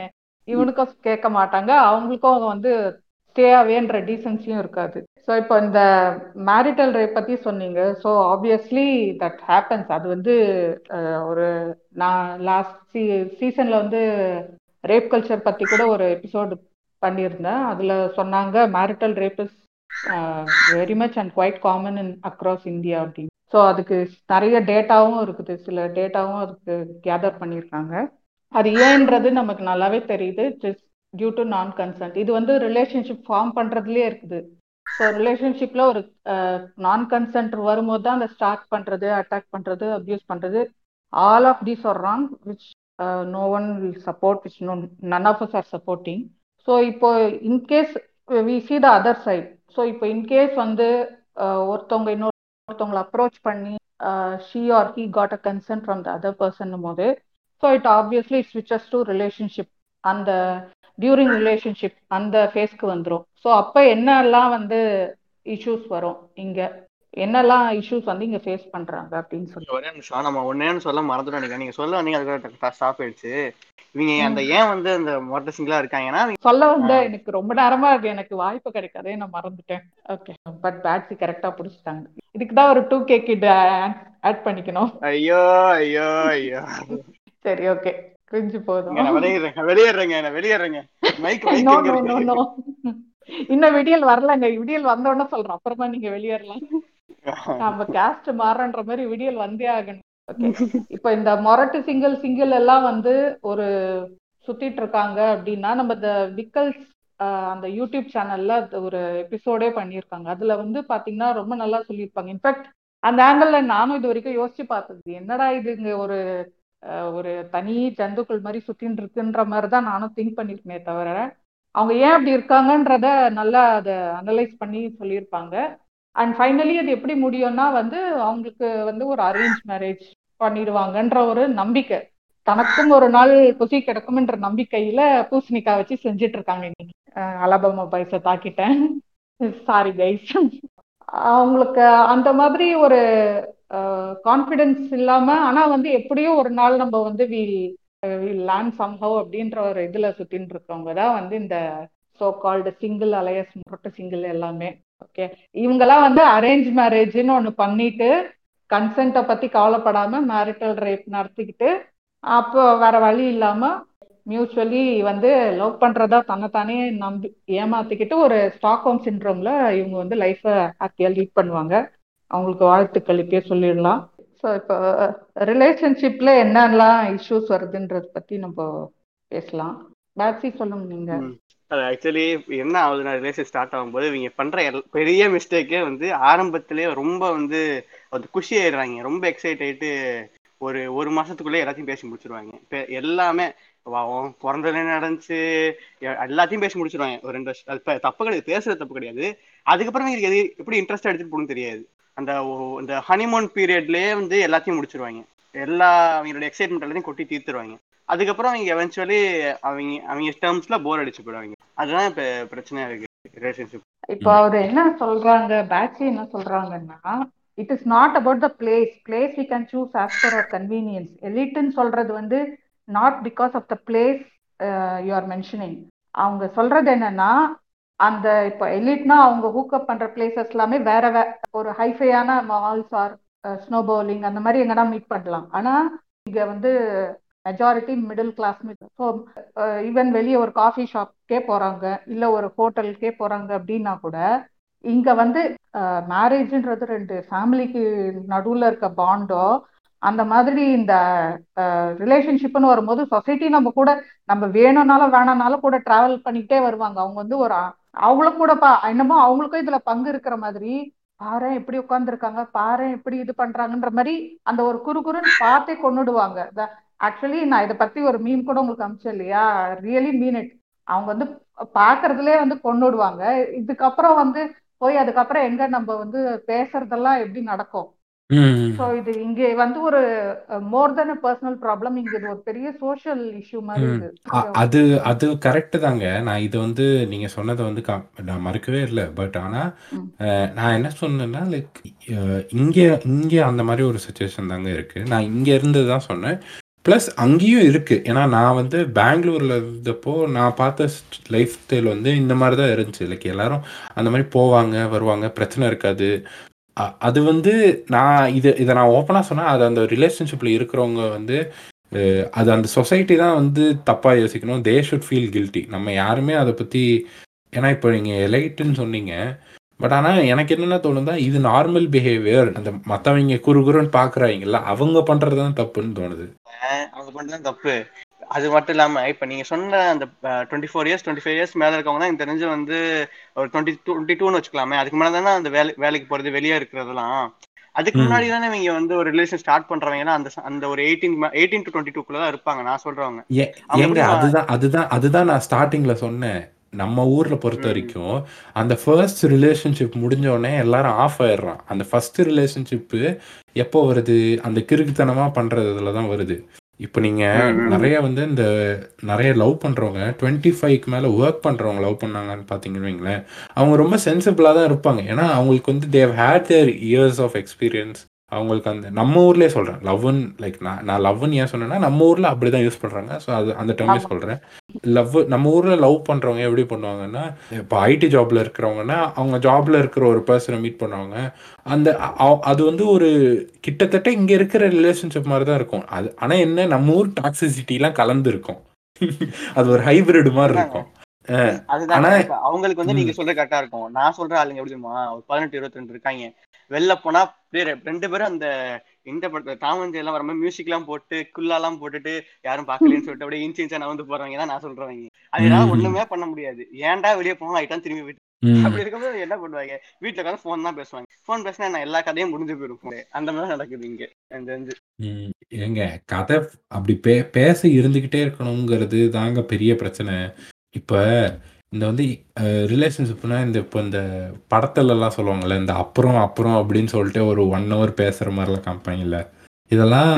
இவனுக்கும் கேட்க மாட்டாங்க. அவங்களுக்கும் அவங்க வந்து ஸ்டேவேன்ற டீசன்சியும் இருக்காது. ஸோ இப்போ இந்த மேரிட்டல் ரேப் பத்தி சொன்னீங்க. ஸோ ஆப்வியஸ்லி தட் ஹேப்பன்ஸ் அது வந்து ஒரு நான் லாஸ்ட் சீ சீசன்ல வந்து ரேப் கல்ச்சர் பத்தி கூட ஒரு எபிசோடு பண்ணியிருந்தேன். அதுல சொன்னாங்க marital rape is very much and quite common in across India அப்படின்னு. ஸோ அதுக்கு நிறைய டேட்டாவும் இருக்குது. சில டேட்டாவும் அதுக்கு கேதர் பண்ணியிருக்காங்க. அது ஏன்றது நமக்கு நல்லாவே தெரியுது. Just due to non consent இது வந்து ரிலேஷன்ஷிப் ஃபார்ம் பண்ணுறதுலேயே இருக்குது. ஸோ ரிலேஷன்ஷிப்ல ஒரு uh, நான் கன்சென்ட் வரும்போது தான் அந்த ஸ்டார்ட் பண்றது அட்டாக் பண்றது அப்யூஸ் பண்றது. All of these are wrong which no one will support which no none of us are supporting so இப்போ in case we see the other side so இப்போ in case வந்து eh, ஒருத்தவங்க இன்னொருத்தவங்களை approach பண்ணி she or he got a consent from the other person போது so it obviously switches to relationship அந்த during relationship அந்த ஃபேஸ்க்கு வந்துடும் ஸோ அப்போ என்னெல்லாம் வந்து இஷ்யூஸ் வரும் இங்கே? என்னெல்லாம் இஷ்யூஸ் வந்து இங்க ஃபேஸ் பண்றாங்க அப்படின்னு சொல்லி ஒரே நிமிஷம் நம்ம ஒன்னேன்னு சொல்ல மறந்துட்டோம் நினைக்கிறேன். நீங்க சொல்ல நீங்க அதுக்கு ஸ்டாப் ஆயிடுச்சு. இவங்க அந்த. ஏன் வந்து அந்த மொட்டை சிங்கிளா இருக்காங்கன்னா சொல்ல வந்த எனக்கு ரொம்ப நேரமா அது எனக்கு வாய்ப்பு கிடைக்காதே நான் மறந்துட்டேன். ஓகே பட் பேட்ஸி கரெக்டா பிடிச்சிட்டாங்க. இதுக்கு தான் ஒரு டூ கே கிட் ஆட் பண்ணிக்கணும். ஐயோ ஐயோ ஐயோ. சரி ஓகே கிரிஞ்சு போதும். வெளியேறேங்க வெளியேறேங்க வெளியேறேங்க. மைக் மைக் இன்னும் விடியல் வரலங்க. விடியல் வந்த உடனே சொல்றேன். அப்புறமா நீங்க வெளியேறலாம். நம்ம கேஸ்ட் மாறன்ற மாதிரி விடியல் வந்தே ஆகணும். இப்ப இந்த மொரட்டு சிங்கிள் சிங்கிள் எல்லாம் வந்து ஒரு சுத்திட்டு இருக்காங்க அப்படின்னா நம்ம இந்த விக்கல்ஸ் அந்த யூடியூப் சேனல்ல ஒரு எபிசோடே பண்ணியிருக்காங்க. அதுல வந்து பாத்தீங்கன்னா ரொம்ப நல்லா சொல்லியிருப்பாங்க. இன்ஃபேக்ட் அந்த ஆங்கிள் நானும் இது வரைக்கும் யோசிச்சு பார்த்தது. என்னடா இது இங்க ஒரு ஒரு தனி ஜந்துக்கள் மாதிரி சுத்தின்னு இருக்குன்ற மாதிரி தான் நானும் திங்க் பண்ணிருக்கேனே தவிர அவங்க ஏன் அப்படி இருக்காங்கன்றத நல்லா அதை அனலைஸ் பண்ணி சொல்லியிருப்பாங்க. அண்ட் ஃபைனலி அது எப்படி முடியும்னா வந்து அவங்களுக்கு வந்து ஒரு அரேஞ்ச் மேரேஜ் பண்ணிடுவாங்கன்ற ஒரு நம்பிக்கை. தனக்கும் ஒரு நாள் குசி கிடக்கும்ன்ற நம்பிக்கையில பூசணிக்காய் வச்சு செஞ்சுட்டு இருக்காங்க இன்னைக்கு. அஹ் அலபாமா தாக்கிட்டேன். சாரி கைஸ் அவங்களுக்கு அந்த மாதிரி ஒரு கான்ஃபிடென்ஸ் இல்லாம ஆனா வந்து எப்படியோ ஒரு நாள் நம்ம வந்து வில் வில் லேர்ன் சம்ஹவ் அப்படின்ற ஒரு இதுல சுத்தின்னு இருக்கவங்க தான் வந்து இந்த சோ கால்டு சிங்கிள் அலையஸ் முரட்டு சிங்கிள் எல்லாமே. ஓகே இவங்கெல்லாம் வந்து அரேஞ்ச் மேரேஜ்னு ஒண்ணு பண்ணிட்டு கன்சென்ட்டை பத்தி கவலைப்படாம மேரிட்டல் ரேப் நடத்திக்கிட்டு அப்போ வேற வழி இல்லாம மியூச்சுவலி வந்து லவ் பண்றதா தன்னைத்தானே நம்பி ஏமாத்திக்கிட்டு ஒரு ஸ்டாக்ஹோம் சின்ரோம்ல இவங்க வந்து லைஃபை ஹாப்பியா லீட் பண்ணுவாங்க. அவங்களுக்கு வாழ்த்துக்கள் இப்பயே சொல்லிடலாம். ஸோ இப்போ ரிலேஷன்ஷிப்ல என்னெல்லாம் இஷ்யூஸ் வருதுன்றத பத்தி நம்ம பேசலாம். பேட்ஸி சொல்லுங்க நீங்க. அது ஆக்சுவலி என்ன ஆகுதுன்னா ரிலேஷன் ஸ்டார்ட் ஆகும்போது இவங்க பண்ற எல்- பெரிய மிஸ்டேக்கே வந்து ஆரம்பத்திலேயே ரொம்ப வந்து அது குஷி ஆயிடுறாங்க. ரொம்ப எக்ஸைட் ஆயிட்டு ஒரு ஒரு மாசத்துக்குள்ளே எல்லாத்தையும் பேசி முடிச்சிருவாங்க. இப்ப எல்லாமே பாவம் பிறந்ததுல என்ன நடந்துச்சு? எ- எல்லாத்தையும் பேசி முடிச்சிருவாங்க. ஒரு ரெண்டு வருஷம் அது இப்ப தப்பு கிடையாது பேசுறது தப்பு கிடையாது. அதுக்கப்புறம் இவங்களுக்கு எது எப்படி இன்ட்ரெஸ்ட் எடுத்துட்டு போகணும்னு தெரியாது. அந்த ஒ- இந்த ஹனிமூன் பீரியட்லயே வந்து எல்லாத்தையும் முடிச்சிருவாங்க. எல்லா அவங்களோட எக்ஸைட்மெண்ட் எல்லாத்தையும் கொட்டி தீர்த்துருவாங்க. அதுக்கப்புறம் அவங்க எவென்ச்சுவலி அவங்க அவங்க டேர்ம்ஸ்ல போர் அடிச்சு போயிடுவாங்க. அதுதான் இப்ப பிரச்சனையா இருக்கு ரிலேஷன்ஷிப் இப்போ அவர் என்ன சொல்றாங்க பேட்சி என்ன சொல்றாங்கன்னா it is not about the place place we can choose after our convenience எலிட்னு சொல்றது வந்து not because of the place you are mentioning அவங்க சொல்றது என்னன்னா அந்த இப்போ எலிட்னா அவங்க ஹூக்கப் பண்ற பிளேசஸ் எல்லாமே வேற வே ஒரு ஹைஃபையான மால்ஸ் ஆர் ஸ்னோ பவுலிங் அந்த மாதிரி எங்கன்னா மீட் பண்ணலாம். ஆனா இங்க வந்து majority middle class so even வெளியே ஒரு காஃபி ஷாப்க்கே போறாங்க இல்ல ஒரு ஹோட்டலுக்கே போறாங்க அப்படின்னா கூட இங்க வந்து uh, மேரேஜ்ன்றது ரெண்டு ஃபேமிலிக்கு நடுவுல இருக்க பாண்டோ அந்த மாதிரி இந்த uh, ரிலேஷன்ஷிப்னு வரும்போது சொசைட்டி நம்ம கூட நம்ம வேணும்னாலும் வேணாம்னாலும் கூட டிராவல் பண்ணிக்கிட்டே வருவாங்க. அவங்க வந்து ஒரு அவங்களும் பா என்னமோ அவங்களுக்கும் இதுல பங்கு இருக்கிற மாதிரி பாரு எப்படி உட்காந்துருக்காங்க பாரு எப்படி இது பண்றாங்கன்ற மாதிரி அந்த ஒரு குறுகுறுன்னு பார்த்தே கொண்டுடுவாங்க. ஆக்சுவலி நான் இதை பத்தி ஒரு மீன் கூட உங்களுக்கு அமிச்சேன் இல்லையா? ரியலி மீன் இட் அவங்க வந்து பாக்குறதுலே வந்து கொண்டுடுவாங்க இதுக்கப்புறம் வந்து போய் அதுக்கப்புறம் எங்க நம்ம வந்து பேசுறதெல்லாம் எப்படி நடக்கும்? சோ இது இங்க வந்து ஒரு மோர் தென் பர்சனல் ப்ராப்ளம் இங்க இது ஒரு பெரிய சோஷியல் இஷ்யூ மாதிரி அது அது கரெக்ட்டு தாங்க. நான் இது வந்து நீங்க சொன்னத வந்து நான் மறுக்கவே இல்ல. பட் ஆனா, நான் என்ன சொன்னேன்னா, லைக் இங்க இங்க அந்த மாரி ஒரு சிச்சுவேஷன் தாங்க இருக்கு. நான் இங்க இருந்து தான் சொன்னேன். ப்ளஸ் அங்கேயும் இருக்குது ஏன்னா நான் வந்து பெங்களூரில் இருந்தப்போ நான் பார்த்த ஸ் லைஃப் ஸ்டைல் வந்து இந்த மாதிரி தான் இருந்துச்சு. லைக் எல்லாரும் அந்த மாதிரி போவாங்க, வருவாங்க. பிரச்சனை இருக்காது. அது வந்து நான் இது இதை நான் ஓப்பனாக சொன்னால் அது அந்த ரிலேஷன்ஷிப்பில் இருக்கிறவங்க வந்து அது அந்த சொசைட்டி தான் வந்து தப்பாக யோசிக்கணும். They should feel guilty. நம்ம யாருமே அதை பற்றி ஏன்னா இப்போ நீங்கள் எலைட்டுன்னு சொன்னீங்க. பட் ஆனால் எனக்கு என்னென்ன தோணுதா இது நார்மல் பிஹேவியர். அந்த மற்றவங்க குறுகுறுன்னு பார்க்குறாங்கல்ல அவங்க பண்ணுறது தான் தப்புன்னு தோணுது. அவங்க பண்றது தப்பு. அது மட்டும் இல்லாம இப்ப நீங்க சொன்ன அந்த அ 24 இயர்ஸ், 25 இயர்ஸ் மேல இருக்கவங்க தான் எனக்கு தெரிஞ்சு வந்து ஒரு 22 22ன்னு வச்சுக்கலாமே. அதுக்கு மேல தானே அந்த வேலை வேலைக்கு போறது, வெளிய இருக்கிறதெல்லாம். அதுக்கு. முன்னாடி தானே இவங்க வந்து ஒரு ரிலேஷன் ஸ்டார்ட் பண்றவங்கலாம் அந்த அந்த ஒரு 18 ம 18 டூ 22க்குள்ள தான் இருப்பாங்க. நான் சொல்றவங்க. அதுதான் அதுதான் அதுதான் நான் ஸ்டார்ட்டிங்ல சொன்னேன். நம்ம ஊர்ல ம். பொறுத்தவரைக்கும், அந்த ஃபர்ஸ்ட் ரிலேஷன்ஷிப் முடிஞ்ச உடனே எல்லாரும் ஆஃப் ஆயிடுறான். அந்த ஃபர்ஸ்ட் ரிலேஷன்ஷிப்பு எப்போ வருது? அந்த கிறுக்குத்தனமா பண்றதுல தான் வருது. இப்ப நீங்க ம், ம். நெறைய வந்து இந்த நெறைய லவ் பண்றவங்க 25க்கு மேல வொர்க் பண்றவங்க லவ் பண்ணாங்கன்னு பார்த்தீங்கன்னு வைங்களேன், அவங்க ரொம்ப சென்சிபிளா தான் இருப்பாங்க. ஏன்னா அவங்களுக்கு வந்து they have had their years of experience. அவங்களுக்கு அந்த நம்ம ஊர்லயே சொல்றேன். லவ்வுன்னு லைக் நான் நான் லவ்வுன்னு ஏன் சொன்னேன்னா, நம்ம ஊர்ல அப்படிதான் யூஸ் பண்றாங்க. ஸோ அது அந்த டெர்மே ஆமா. சொல்றேன். லவ் நம்ம ஊர்ல லவ் பண்றவங்க எப்படி பண்ணுவாங்கன்னா, இப்போ ஐடி ஜாப்ல இருக்கிறவங்கன்னா, அவங்க ஜாப்ல இருக்கிற ஒரு பெர்சன மீட் பண்ணுவாங்க. அந்த அது வந்து ஒரு கிட்டத்தட்ட இங்க இருக்கிற ரிலேஷன்ஷிப் மாரி தான் இருக்கும். அது ஆனா என்ன நம்ம ஊர் டாக்ஸிசிட்டிலாம் கலந்து இருக்கும். அது ஒரு ஹைபிரிட் அதுதாங்க. இருக்கும். அ அதுதாங்க. ஆனா இப்ப அவங்களுக்கு வந்து. நீங்க சொல்றது கரெக்ட்டா இருக்கும். நான் சொல்ற ஆளுங்க எப்படி தெரியுமா? ஒரு 18, 22 இருக்காய்ங்க. வெளில போனா 2 பேரும் அந்த இந்த படத்துல டாம் அண்ட் ஜெர்ரிலாம் வர மாரி மியூசிக்லாம் போட்டு, குல்லாலாம் போட்டுட்டு, யாரும் பார்க்கலையேன்னு சொல்லிட்டு அப்படியே இன்ச் இன்ச்சா நகர்ந்து போறவங்க தான் நான் சொல்றவங்க. அது என்னால ம்ஹ்ம். ஒண்ணுமே பண்ண முடியாது. ஏன்டா வெளிய போனோம் ஆயிட்டான் திரும்பி வீட்டுக்கு ம். அப்படி இருக்கும்போது என்ன பண்ணுவாங்க? வீட்ல உட்கார்ந்து ஃபோன் தான் பேசுவாங்க. ஃபோன் பேசினா என்ன எல்லா கதையும் முடிஞ்சு ஃபோன்லயே. அந்த மாரி தான் நடக்குது இங்க. ஏங்க கதை அப்படி பே பேச இருந்துகிட்டே இருக்கணுங்கிறது தாங்க பெரிய பிரச்சனை. இப்ப இந்த வந்து ரிலேஷன்ஷிப்னா இந்த இப்ப இந்த படத்துலலாம் சொல்லுவாங்கல்ல, இந்த அப்புறம் அப்புறம் அப்படின்னு சொல்லிட்டு ஒரு 1 ஹவர் பேசுற மாரிலாம் காமிப்பாங்கல்ல. இதெல்லாம்.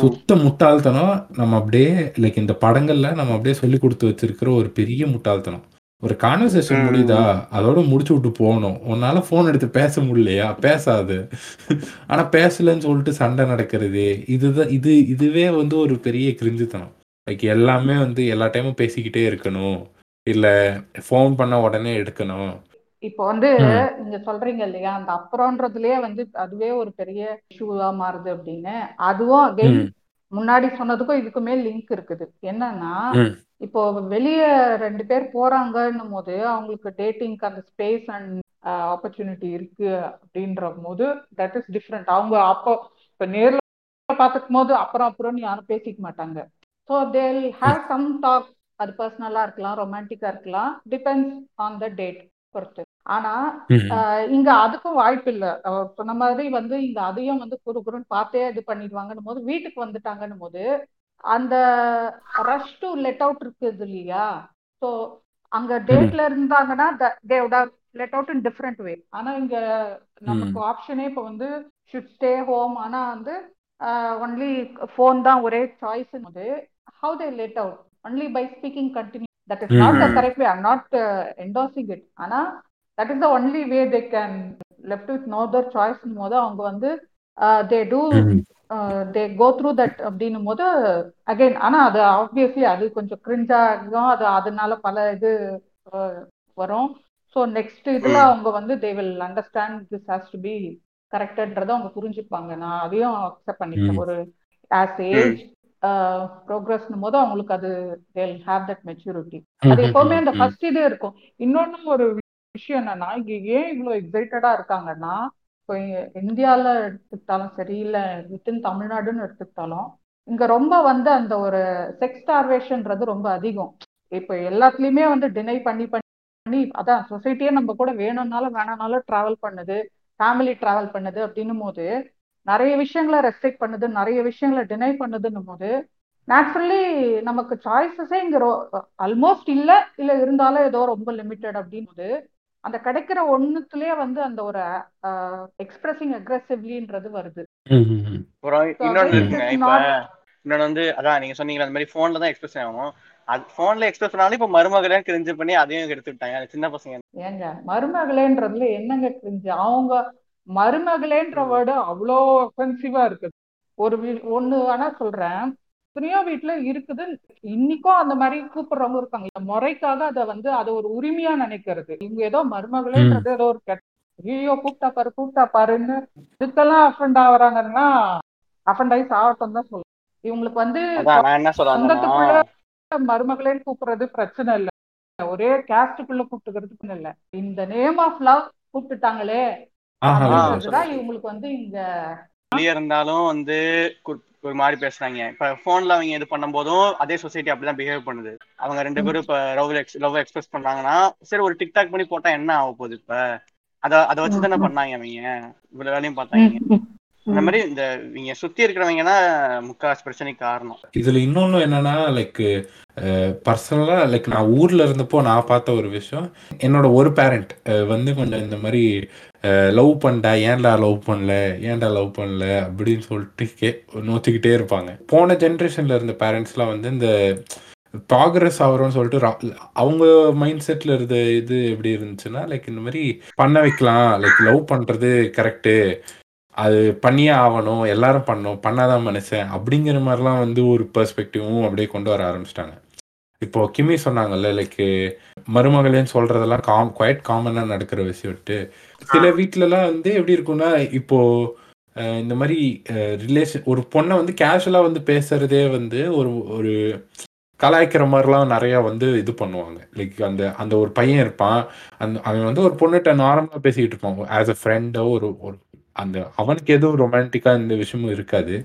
சுத்த முட்டாள்தனம். நம்ம அப்படியே லைக் இந்த படங்கள்ல நம்ம அப்படியே சொல்லிக் குடுத்து வச்சிருக்கிற ஒரு பெரிய முட்டாள்தனம். ஒரு கான்வர்சேஷன் முடியுதா? அதோட முடிச்சு விட்டு போணும். உன்னால ஃபோன் எடுத்து பேச முடியலையா? பேசாத. ஆனா பேசலன்னு சொல்லிட்டு சண்டை நடக்கிறது. இதுதான் இது இதுவே வந்து ஒரு பெரிய கிரிஞ்சுத்தனம். லைக் எல்லாமே வந்து எல்லா டைமும் பேசிக்கிட்டே இருக்கணும். இல்ல ஃபோன் பண்ணா உடனே எடுக்கணும். இப்போ வந்து ம். நீங்க சொல்றீங்க இல்லையா அந்த அப்புறம்ன்றதுலயே வந்து அதுவே ஒரு பெரிய இஷ்யூவா மாறுது அப்படின்னு அதுவும் அகைன் ம். முன்னாடி சொன்னதுக்கும் இதுக்குமே லிங்க் இருக்குது என்னன்னா ம். இப்போ வெளிய ரெண்டு பேர் போறாங்கன்னும் போது அவங்களுக்கு டேட்டிங்க்கு அந்த ஸ்பேஸ் அண்ட் ஆப்பர்ச்சுனிட்டி இருக்கு அப்படின்ற போது தட் இஸ் டிஃப்ரெண்ட் அவங்க அப்போ இப்ப நேர்ல பார்த்துக்கும் போது அப்புறம் அப்புறம் யாரும் பேசிக்க மாட்டாங்க so they'll have some talk அது பர்சனலா இருக்கலாம் ரொமான்டிக்கா இருக்கலாம் டிபெண்ட்ஸ் ஆன் த டேட் பொறுத்து. ஆனா இங்க அதுக்கும் வாய்ப்பு இல்லை. சொன்ன மாதிரி வந்து இங்க அதையும் வந்து குறு குறுன்னு பார்த்தே இது பண்ணிடுவாங்கன்னும் போது வீட்டுக்கு வந்துட்டாங்கன்னும் போது அந்த ரஷ் டு லெட் அவுட் இருக்குது இல்லையா? ஸோ அங்க. டேட்ல இருந்தாங்கன்னா let out in different way. ஆனா இங்க நமக்கு. ஆப்ஷனே இப்போ வந்து ஷுட் ஸ்டே ஹோம் ஆனா வந்து ஒன்லி ஃபோன் தான் ஒரே சாய்ஸ் போது how they let out only by speaking continue that is not the. Correct way I'm not endorsing it ஆனா that is the only way they can left with no other choice போது அவங்க வந்து they do. They go through that அப்படின்னும் போது again ஆனா அது obviously அது கொஞ்சம் கிரிஞ்சா இருக்கும் அது அதனால பல இது அஹ், வரும் ஸோ நெக்ஸ்ட் இதுல ம். அவங்க வந்து they will understand this has to be கரெக்டன்றதை அவங்க புரிஞ்சுப்பாங்க நான் அதையும் அக்செப்ட் பண்ணிக்கிறேன் ம். ஒரு ஆஸ். ஏஜ் ப்ரோக்ரஸ்னும் போது அவங்களுக்கு அது தேல் ஹேவ் தட் மெச்சூரிட்டி அது எப்பவுமே அந்த. ஃபர்ஸ்ட் இது இருக்கும். இன்னொன்னு ஒரு விஷயம் என்னன்னா இங்க ஏன் இவ்வளவு எக்ஸைட்டடா இருக்காங்கன்னா இப்போ இந்தியால எடுத்துக்கிட்டாலும் சரி இல்ல வித்தின் தமிழ்நாடுன்னு எடுத்துக்கிட்டாலும் இங்க ரொம்ப வந்து அந்த ஒரு செக்ஸ் ஸ்டார்வேஷன்ன்றது ரொம்ப அதிகம். இப்போ எல்லாத்துலயுமே வந்து டினை பண்ணி பண்ணி பண்ணி அதான் சொசைட்டியே நம்ம கூட வேணும்னாலும் வேணாம்னாலும் டிராவல் பண்ணுது ஃபேமிலி டிராவல் பண்ணுது அப்படின்னும் போது நிறைய விஷயங்களை ரெஸ்ட்ரிக்ட் பண்ணுது நிறைய விஷயங்களை டினை பண்ணுதுன்னும் போது நேச்சுரலி நமக்கு சாய்ஸஸே இங்க ஆல்மோஸ்ட் இல்ல இல்ல இருந்தாலும் ஏதோ ரொம்ப லிமிட்டட் அப்படின்னும் அந்த கிடைக்கிற ஒண்ணுத்துலயே வந்து அந்த ஒரு எக்ஸ்பிரஸிங் அக்ரெசிவ்லின்றது வருது. இன்னொன்னு வந்து அதான் நீங்க சொன்னீங்களா அந்த மாதிரி போன்ல தான் எக்ஸ்பிரஸ் ஆகும் அது போன்ல எக்ஸ்பிரஸ் பண்ணாலும் இப்ப மருமகளே கிரிஞ்சு பண்ணி அதையும் எடுத்து விட்டாங்க சின்ன பசங்க. ஏங்க மருமகளேன்றதுல என்னங்க கிரிஞ்சு அவங்க மருமகளேன்ற வேர்டு அவ்வளோ ஒஃபென்சிவா இருக்குது. ஒரு வீ- ஒண்ணு வேணா சொல்றேன். எத்தனையோ வீட்டுல இருக்குது. இன்னைக்கும் அந்த மாதிரி கூப்பிடுறவங்க இருக்காங்க. முறைக்காக அதை வந்து அதை ஒரு உரிமையா நினைக்கிறது. இவங்க ஏதோ மருமகளேன்றது ஏதோ ஒரு கெட்ட ஐயோ கூப்பிட்டா பாரு கூப்பிட்டா பாருன்னு இதுக்கெல்லாம் அஃபண்ட் ஆகுறாங்கன்னா அஃபண்ட் ஆகி சாகட்டும் தான் சொல்லுவேன். இவங்களுக்கு வந்து சொந்தத்துக்குள்ள மருமகளேன்னு கூப்பிடுறது பிரச்சனை இல்ல. ஒரே கேஸ்டுக்குள்ள கூப்பிட்டுக்கிறது இல்ல. இந்த நேம் ஆஃப் லவ் கூப்பிட்டுட்டாங்களே இவங்களுக்கு வந்து இங்க வெளியே இருந்தாலும் வந்து ஒரு மாதிரி பேசுறாங்க. இப்ப போன்ல அவங்க இது பண்ணும் போதும் அதே சொசைட்டி அப்படிதான் பிஹேவ் பண்ணுது. அவங்க ரெண்டு பேரும் இப்ப லவ் லவ் எக்ஸ்பிரஸ் பண்ணாங்கன்னா சரி ஒரு டிக்டாக் பண்ணி போட்டா என்ன ஆக போகுது இப்ப? அத அத வச்சு தானே பண்ணாங்க அவங்க. இவ்வளவு வேலையும் பார்த்தாங்க. அந்த மாதிரி இந்த இவங்க சுத்தி இருக்கிறவங்க தான் முக்காவாசி பிரச்சனைக்கு காரணம். இதுல இன்னொன்னு என்னன்னா லைக் பர்சனலா லைக் நான் ஊர்ல இருந்தப்போ நான் பார்த்த ஒரு விஷயம் என்னோட ஒரு பேரண்ட் வந்து கொஞ்சம் இந்த மாதிரி லவ் பண்ணடா ஏன்டா லவ் பண்ணல ஏன்டா லவ் பண்ணல? அப்படின்னு சொல்லிட்டு கே நோத்திக்கிட்டே இருப்பாங்க. போன ஜென்ரேஷன்ல இருந்த பேரண்ட்ஸ்லாம் வந்து இந்த ப்ராக்ரஸ் ஆகிறோம்னு சொல்லிட்டு அவங்க மைண்ட் செட்ல இருந்த இது எப்படி இருந்துச்சுன்னா லைக் இந்த மாதிரி பண்ண வைக்கலாம் லைக் லவ் பண்றது கரெக்டு அது பண்ணியே ஆகணும் எல்லாரும் பண்ணணும் பண்ணாதான் மனுஷன் அப்படிங்கிற மாதிரிலாம் வந்து ஒரு பெர்ஸ்பெக்டிவும் அப்படியே கொண்டு வர ஆரம்பிச்சிட்டாங்க. இப்போ கிமி சொன்னாங்கல்ல லைக் மருமகளேன்னு சொல்றதெல்லாம் காம் குவைட் காமனா நடக்கிற விஷயம்ட்டு சில வீட்லலாம் வந்து எப்படி இருக்கும்னா இப்போ இந்த மாதிரி ரிலேஷன் ஒரு பொண்ணை வந்து கேஷுவலா வந்து பேசுறதே வந்து ஒரு ஒரு கலாய்க்கிற மாதிரிலாம் நிறைய வந்து இது பண்ணுவாங்க. லைக் அந்த அந்த ஒரு பையன் இருப்பான் அந்த அவன் வந்து ஒரு பொண்ணுகிட்ட நார்மலா பேசிக்கிட்டு இருப்பான். ஆஸ் அ ஃப்ரெண்டோ ஒரு ஒரு அந்த அவனுக்கு எதுவும் ரொமான்டிக்கா இந்த விஷயமும் இருக்காது.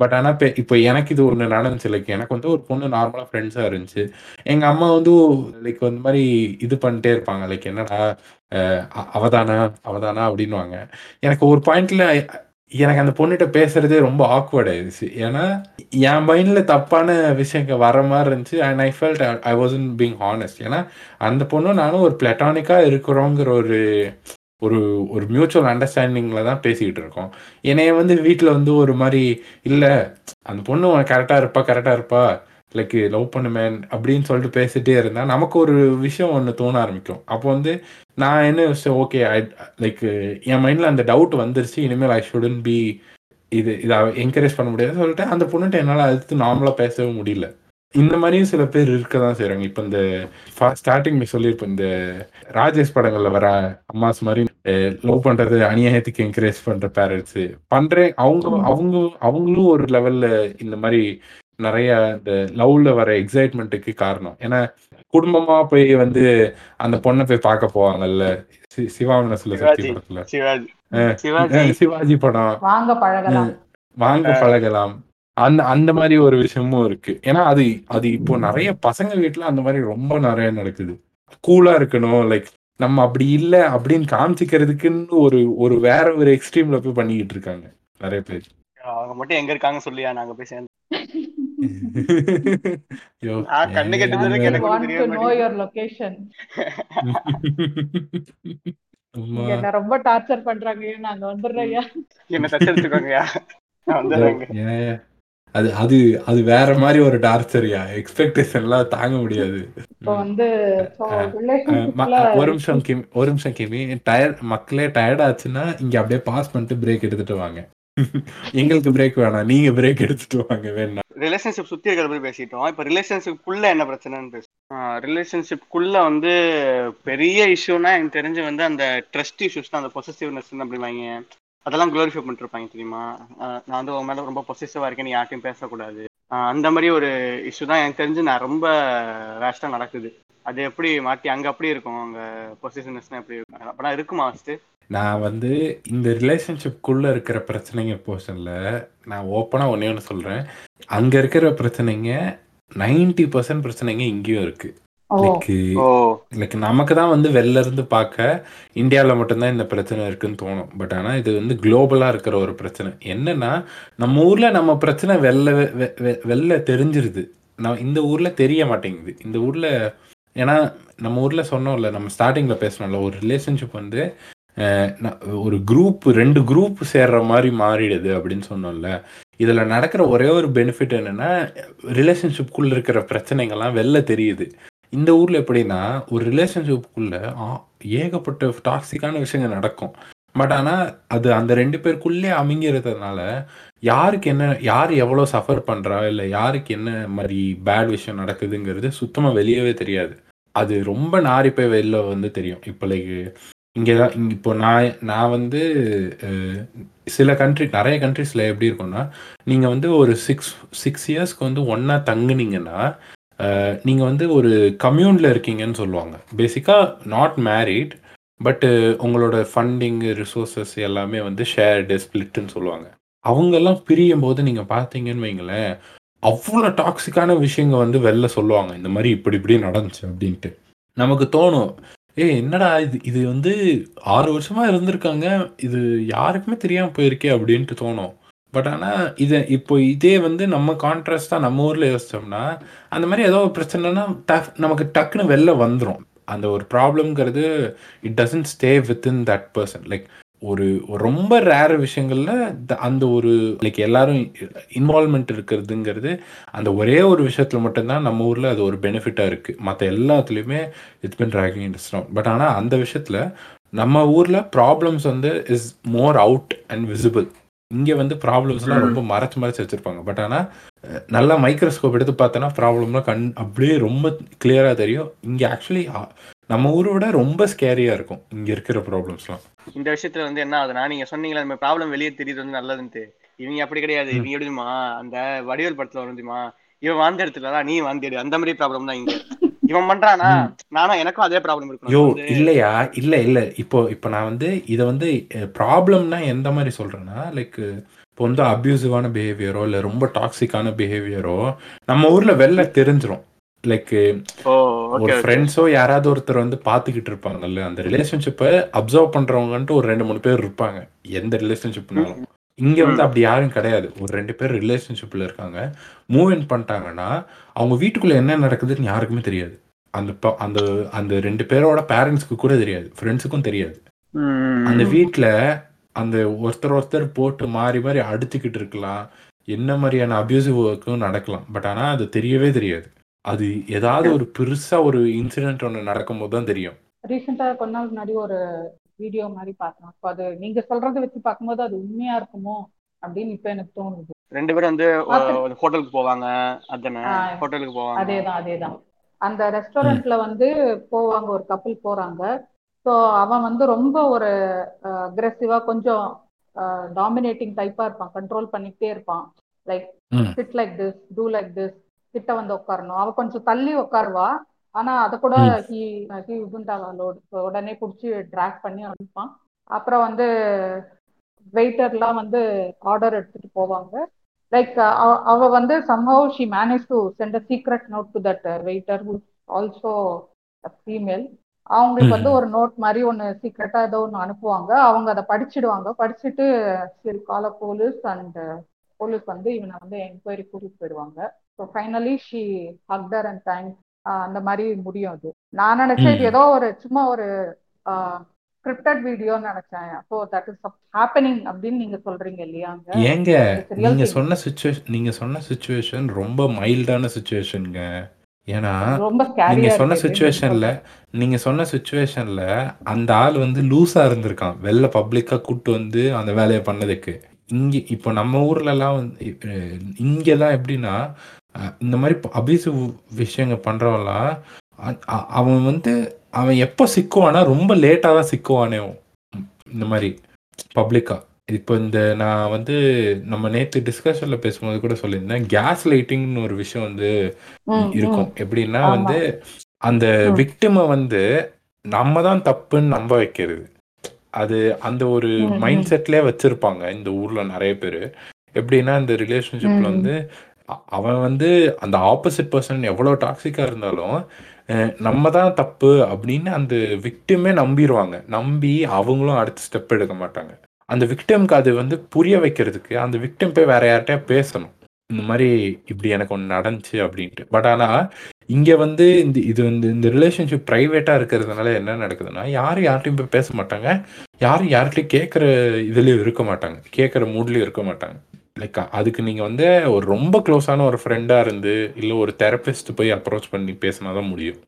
பட் ஆனால் இப்போ இப்போ எனக்கு இது ஒன்று நடந்துச்சு. லைக் எனக்கு வந்து ஒரு பொண்ணு நார்மலாக ஃப்ரெண்ட்ஸாக இருந்துச்சு. எங்கள் அம்மா வந்து லைக் இந்த மாதிரி இது பண்ணிட்டே இருப்பாங்க. லைக் என்னடா அவதானா அவதானா அப்படின்னுவாங்க. எனக்கு ஒரு பாயிண்ட்ல எனக்கு அந்த பொண்ணுகிட்ட பேசுறதே ரொம்ப ஆக்வர்ட் ஆயிடுச்சு. ஏன்னா என் மைண்ட்ல தப்பான விஷயங்கள் வர மாதிரி இருந்துச்சு. And I felt I wasn't being honest ஏன்னா அந்த பொண்ணும் நானும் ஒரு பிளட்டானிக்காக இருக்கிறோங்கிற ஒரு ஒரு ஒரு மியூச்சுவல் அண்டர்ஸ்டாண்டிங்கில் தான் பேசிக்கிட்டு இருக்கோம். என்னைய வந்து வீட்டில் வந்து ஒரு மாதிரி இல்லை அந்த பொண்ணு கரெக்டாக இருப்பா கரெக்டாக இருப்பா லைக் லவ் பண்ணுமேன் அப்படின்னு சொல்லிட்டு பேசிட்டே இருந்தால் நமக்கு ஒரு விஷயம் ஒன்று தோண ஆரம்பிக்கும். அப்போ வந்து நான் என்ன யோசிச்சேன் ஓகே ஐ லைக் என் மைண்டில் அந்த டவுட் வந்துருச்சு இனிமேல் ஐ ஷுடன் பி இது இதை என்கரேஜ் பண்ண முடியாதுன்னு சொல்லிட்டு அந்த பொண்ணுகிட்ட என்னால் அடுத்து நார்மலாக பேசவே முடியல. இந்த மாதிரியும் சில பேர் இருக்க தான் செய்கிறாங்க இப்போ இந்த ஸ்டார்டிங் சொல்லியிருப்பேன் இந்த ராஜேஷ் படங்கள்ல வர அம்மாஸ் மாதிரி லவ் பண்றது அநியாயத்துக்கு என்கரேஜ் பண்ற பேரண்ட்ஸ் பண்றேன் அவங்க அவங்க அவங்களும் ஒரு லெவல்ல இந்த மாதிரி நிறைய இந்த லவ்ல வர எக்ஸைட்மெண்ட்டுக்கு காரணம். ஏன்னா குடும்பமா போய் வந்து அந்த பொண்ணை போய் பார்க்க போவாங்கல்ல சி- சிவாமனசுல சக்தி சிவாஜி படத்துல சிவாஜி படம். வாங்க பழகலாம். வாங்க பழகலாம். அந்த அந்த மாதிரி ஒரு விஷயமும் இருக்கு. ஏன்னா அது அது இப்போ நிறைய பசங்க வீட்டுல அந்த மாதிரி ரொம்ப நிறைய நடக்குது. கூலா இருக்கணும். லைக் நம்ம அப்படி இல்ல அப்படின்னு காமிச்சிக்கிறதுக்குன்னு ஒரு ஒரு வேற ஒரு எக்ஸ்ட்ரீம்ல போய் பண்ணிக்கிட்டு இருக்காங்க நிறைய பேர். அவங்க மட்டும் எங்க இருக்காங்க சொல்லியா? நாங்க போய் சேர்ந்து. கண்ணு ஏன் கெட்டுறது இந்த- எனக்கு want தெரிய to know your location. அம்மா. இங்க என்ன ரொம்ப டார்ச்சர் பண்றாங்க நாங்க வந்துடுறோம் என்ன வந்துடுறேங்க. ஏன் அது அது அது வேற மாதிரி ஒரு டார்ச்சரியா எக்ஸ்பெக்டேஷன் எல்லாம் தாங்க முடியாது. ஒரு நிமிஷம் கிமி ஒரு நிமிஷம் கிமி. டயர் மக்களே டயர்ட் ஆச்சுன்னா இங்க அப்படியே பாஸ் பண்ணிட்டு பிரேக் எடுத்துட்டு வாங்க. எங்களுக்கு பிரேக் வேணாம். நீங்க பிரேக் எடுத்துட்டு வாங்க வேணா. ரிலேஷன்ஷிப் சுத்தி இருக்கிறத பத்தி பேசிட்டோம் இப்ப ரிலேஷன்ஷிப்குள்ள என்ன பிரச்சனைன்னு பேசுவோம் ரிலேஷன்ஷிப்குள்ள வந்து பெரிய இஷ்யூனா எனக்கு தெரிஞ்சு வந்து அந்த ட்ரஸ்ட் இஷ்யூஸ் தான் அந்த பொசசிவ்னஸ் அப்படிவாங்க அதெல்லாம் குளோரிஃபை பண்ணிருப்பாங்க தெரியுமா? நான் வந்து உன் மேல ரொம்ப பொசிசிவா இருக்கேன் நீ யார்ட்டையும் பேசக்கூடாது அந்த மாதிரி ஒரு இஷ்யூ தான் எனக்கு தெரிஞ்சு நான் ரொம்ப வேஸ்டா நடக்குது. அது எப்படி மாத்தி அங்க அப்படி இருக்கும் அங்க பொசிசிவ்னஸ்னா எப்படி இருக்கும்? அப்பனா இருக்குமா ஃபர்ஸ்ட் நான் வந்து இந்த ரிலேஷன்ஷிப்குள்ள இருக்கிற பிரச்சனைங்க போர்ஷன்ல நான் ஓப்பனா ஒன்னே ஒன்று சொல்றேன். அங்க இருக்கிற பிரச்சனைங்க நைன்டி பர்சன்ட் பிரச்சனைங்க இங்கேயும் இருக்கு. ஓ லைக் ஓ லைக் நமக்கு தான் வந்து வெளில இருந்து பார்க்க இந்தியாவில் மட்டும்தான் இந்த பிரச்சனை இருக்குன்னு தோணும். பட் ஆனால் இது வந்து குளோபலாக இருக்கிற ஒரு பிரச்சனை. என்னன்னா நம்ம ஊரில் நம்ம பிரச்சனை வெளில வெ- வெ- வெளில தெரிஞ்சிருது. நான் இந்த ஊரில் தெரிய மாட்டேங்குது. இந்த ஊரில் ஏன்னா நம்ம ஊரில் சொன்னோம்ல நம்ம ஸ்டார்டிங்கில் பேசணும்ல ஒரு ரிலேஷன்ஷிப் வந்து அஹ், ந- ஒரு குரூப் ரெண்டு குரூப் சேர்ற மாதிரி மாறிடுது அப்படின்னு சொன்னோம்ல. இதில் நடக்கிற ஒரே ஒரு பெனிஃபிட் என்னன்னா ரிலேஷன்ஷிப்குள்ளே இருக்கிற பிரச்சனைகள்லாம் வெளில தெரியுது. இந்த ஊரில் எப்படின்னா ஒரு ரிலேஷன்ஷிப்புக்குள்ள ஏகப்பட்ட டாக்ஸிக்கான விஷயங்கள் நடக்கும். பட் ஆனால் அது அந்த ரெண்டு பேருக்குள்ளே அமைங்கிறதுனால யாருக்கு என்ன யார் எவ்வளோ சஃபர் பண்ணுறா இல்லை யாருக்கு என்ன மாதிரி பேட் விஷயம் நடக்குதுங்கிறது சுத்தமாக வெளியவே தெரியாது. அது ரொம்ப நாரி போய் வெளில வந்து தெரியும். இப்போ லைக் இங்கே தான் இங்கே இப்போ நான் நான் வந்து சில கண்ட்ரி நிறைய கண்ட்ரீஸில் எப்படி இருக்கும்னா நீங்கள் வந்து ஒரு சிக்ஸ் சிக்ஸ் இயர்ஸ்க்கு வந்து ஒன்றா தங்குனீங்கன்னா நீங்கள் வந்து ஒரு கம்யூனில் இருக்கீங்கன்னு சொல்லுவாங்க. பேசிக்காக நாட் மேரிட் பட்டு உங்களோட ஃபண்டிங் ரிசோர்ஸஸ் எல்லாமே வந்து ஷேர்டு ஸ்பிளிட்டுன்னு சொல்லுவாங்க. அவங்கெல்லாம் பிரியும் போது நீங்கள் பார்த்தீங்கன்னு வைங்களேன் அவ்வளோ டாக்ஸிக்கான விஷயங்கள் வந்து வெளில சொல்லுவாங்க. இந்த மாதிரி இப்படி இப்படி நடந்துச்சு அப்படின்ட்டு. நமக்கு தோணும் ஏய் என்னடா இது? இது வந்து ஆறு வருஷமாக இருந்திருக்காங்க. இது யாருக்குமே தெரியாமல் போயிருக்கே அப்படின்ட்டு தோணும். பட் ஆனால் இதை இப்போ இதே வந்து நம்ம கான்ட்ராஸ்டாக நம்ம ஊரில் யோசிச்சோம்னா அந்த மாதிரி ஏதோ ஒரு பிரச்சனைனா டஃப் நமக்கு டக்குன்னு வெளில வந்துடும் அந்த ஒரு ப்ராப்ளம்ங்கிறது it doesn't stay within that person like ஒரு ரொம்ப ரேர் விஷயங்களில் த- அந்த ஒரு லைக் எல்லாரும் இன்வால்மெண்ட் இருக்கிறதுங்கிறது அந்த ஒரே ஒரு விஷயத்தில் மட்டும்தான் நம்ம ஊரில் அது ஒரு பெனிஃபிட்டாக இருக்குது மற்ற எல்லாத்துலேயுமே it's been dragging interest but ஆனால் அந்த விஷயத்தில் நம்ம ஊரில் ப்ராப்ளம்ஸ் வந்து is more out and visible இங்க வந்து ப்ராப்ளம்ஸ்லாம் ரொம்ப மறைச்சு மறைச்சு வச்சிருப்பாங்க. பட் ஆனா அஹ், நல்லா மைக்ரோஸ்கோப் எடுத்து பார்த்தோன்னா ப்ராப்ளம்லாம் கண் அப்படியே ரொம்ப கிளியரா தெரியும். இங்க ஆக்சுவலி நம்ம ஊரை விட ரொம்ப ஸ்கேரியா இருக்கும் இங்க இருக்கிற ப்ராப்ளம்ஸ்லாம் இந்த விஷயத்துல வந்து என்ன ஆகுதுன்னா நீங்க சொன்னீங்களா இந்த ப்ராப்ளம் வெளியே தெரியுது வந்து நல்லதுன்ட்டு. இவங்க அப்படி கிடையாது. இவங்க எப்படிமா அந்த வடிவேல் படத்துல வருதுமா இவன் வாழ்ந்த இடத்துல நீ வாழ்ந்தேடு அந்த மாதிரி ப்ராப்ளம் தான் இங்க. இவன் பண்றானா. நானும் எனக்கும் அதே ப்ராப்ளம் இருக்கும் யோ இல்லையா? இல்ல இல்ல. இப்போ இப்போ நான் வந்து இதை வந்து ப்ராப்ளம்னா எந்த மாதிரி சொல்றேன்னா லைக் இப்போ வந்து அப்யூசிவான பிஹேவியரோ இல்லை ரொம்ப டாக்ஸிக்கான பிஹேவியரோ நம்ம ஊர்ல வெளில தெரிஞ்சிரும். லைக் ஒரு ஃப்ரெண்ட்ஸோ யாராவது ஒருத்தர் வந்து பார்த்துக்கிட்டு இருப்பாங்கல்ல அந்த ரிலேஷன்ஷிப்பை அப்சர்வ் பண்றவங்கன்ட்டு ஒரு ரெண்டு மூணு பேர் இருப்பாங்க. எந்த ரிலேஷன்ஷிப்னாலும் இங்க வந்து. அப்படி யாரும் கிடையாது. ஒரு ரெண்டு பேர் ரிலேஷன்ஷிப்ல இருக்காங்க. மூவ் இன் பண்ணிட்டாங்கன்னா அவங்க வீட்டுக்குள்ள என்ன நடக்குதுன்னு யாருக்குமே தெரியாது. அந்த அந்த அந்த ரெண்டு பேரோட பேரண்ட்ஸ்க்கு கூட தெரியாது. ஃப்ரெண்ட்ஸுக்கும் தெரியாது. அந்த வீட்ல அந்த ஒருத்தர் ஒருத்தர் போட்டு மாறி மாறி அடிச்சுக்கிட்டு இருக்கலாம். என்ன மாதிரியான அபியூசிவ் ஒர்க்கும் நடக்கலாம். பட் ஆனா அது தெரியவே தெரியாது. அது ஏதாவது ஒரு பெருசா ஒரு இன்சிடென்ட் ஒன்று நடக்கும்போது தான் தெரியும். ரீசெண்டா கொஞ்ச நாள் முன்னாடி ஒரு வீடியோ மாதிரி பார்த்தேன். அப்போ அது நீங்க சொல்றதை வச்சு பார்க்கும்போது அது உண்மையா இருக்குமோ அப்படின்னு இப்ப எனக்கு தோணுது. ரெண்டு பேரும் வந்து ஹோட்டலுக்கு போவாங்க அதானே? ஹோட்டலுக்கு போவாங்க. அதேதான் அதேதான். அந்த ரெஸ்டாரண்ட்ல வந்து போவாங்க ஒரு கப்பல் போறாங்க. ஸோ அவன் வந்து ரொம்ப ஒரு அக்ரெசிவா கொஞ்சம் டாமினேட்டிங் டைப்பா இருப்பான். கண்ட்ரோல் பண்ணிக்கிட்டே இருப்பான். Like. Sit like this do like this கிட்ட வந்து உட்காரணும். அவ கொஞ்சம் தள்ளி உட்காருவா. ஆனா அதை கூட. ஹி ஹி உடனே உடனே பிடிச்சி ட்ராக் பண்ணி அனுப்பான் அப்புறம் வந்து வெயிட்டர்லாம் வந்து ஆர்டர் எடுத்துட்டு போவாங்க. லைக் அவ வந்து somehow she managed to send a secret note to that uh, waiter who is also a female. அவங்களுக்கு வந்து. ஒரு நோட் மாதிரி ஒன்று சீக்ரெட்டா ஏதோ ஒன்று அனுப்புவாங்க. அவங்க அதை படிச்சிடுவாங்க. படிச்சுட்டு சரி கால போலீஸ் அண்ட் போலீஸ் வந்து இவனை வந்து என்கொயரி கூட்டிட்டு போயிடுவாங்க. So finally she hugged her and thank அந்த மாதிரி முடியும் அது. நான் நினைச்சேன் இது. ஏதோ ஒரு சும்மா ஒரு ஸ்கிரிப்டட் வீடியோன்னு நினைச்சேன். ஸோ தட் இஸ் ஹேப்பனிங் அப்படின்னு நீங்க சொல்றீங்க இல்லையா ஏங்க நீங்க. சொன்ன சுச்சுவேஷன் நீங்க சொன்ன சுச்சுவேஷன் ரொம்ப மைல்டான சுச்சுவேஷனுங்க ஏன்னா நீங்க சொன்ன சுச்சுவேஷன்ல நீங்க சொன்ன சுச்சுவேஷன்ல அந்த ஆள் வந்து லூஸா இருந்திருக்கான். வெளில பப்ளிக்கா கூட்டு வந்து அந்த வேலையை பண்ணதுக்கு. இங்க இப்போ நம்ம ஊர்ல எல்லாம் வந்து இங்கெல்லாம் எப்படின்னா இந்த மாதிரி அபியூசிவ் விஷயங்கள் அ- அவன் வந்து அவன் எப்போ சிக்குவானா ரொம்ப லேட்டா தான் சிக்குவானே இந்த மாதிரி பப்ளிக்கா இப்போ இந்த நான் வந்து நம்ம நேற்று டிஸ்கஷன்ல பேசும்போது கூட சொல்லியிருந்தேன் கேஸ் லைட்டிங்னு ஒரு விஷயம் வந்து. இருக்கும் எப்படின்னா. வந்து அந்த. விக்டிமை வந்து நம்ம தான் தப்புன்னு நம்ப வைக்கிறது அது அந்த ஒரு. மைண்ட் செட்லயே வச்சிருப்பாங்க இந்த ஊர்ல நிறைய பேர் எப்படின்னா இந்த ரிலேஷன்ஷிப்ல ம். வந்து அ- அவன் வந்து அந்த ஆப்போசிட் பர்சன் எவ்வளோ டாக்ஸிக்காக இருந்தாலும் அஹ், நம்ம தான் தப்பு அப்படின்னு அந்த விக்டிமே நம்பிடுவாங்க நம்பி அவங்களும் அடுத்த ஸ்டெப் எடுக்க மாட்டாங்க. அந்த விக்டிம்க்கு அது வந்து புரிய வைக்கிறதுக்கு அந்த விக்டிம் போய் வேற யார்கிட்டயா பேசணும். இந்த மாதிரி இப்படி எனக்கு ஒன்று நடந்துச்சு அப்படின்ட்டு. பட் ஆனால் இங்கே வந்து இந்த இது வந்து இந்த ரிலேஷன்ஷிப் ப்ரைவேட்டாக இருக்கிறதுனால என்ன நடக்குதுன்னா யாரும் யார்கிட்டயும் போய் பேச மாட்டாங்க. யாரும் யார்கிட்டயும் கேட்குற இதுலேயும் இருக்க மாட்டாங்க. கேட்குற மூட்லேயும் இருக்க மாட்டாங்க. லைக் அதுக்கு நீங்கள் வந்து ஒரு ரொம்ப க்ளோஸான ஒரு ஃப்ரெண்டாக இருந்து இல்லை ஒரு தெரபிஸ்ட் போய் அப்ரோச் பண்ணி பேசினா தான் முடியும்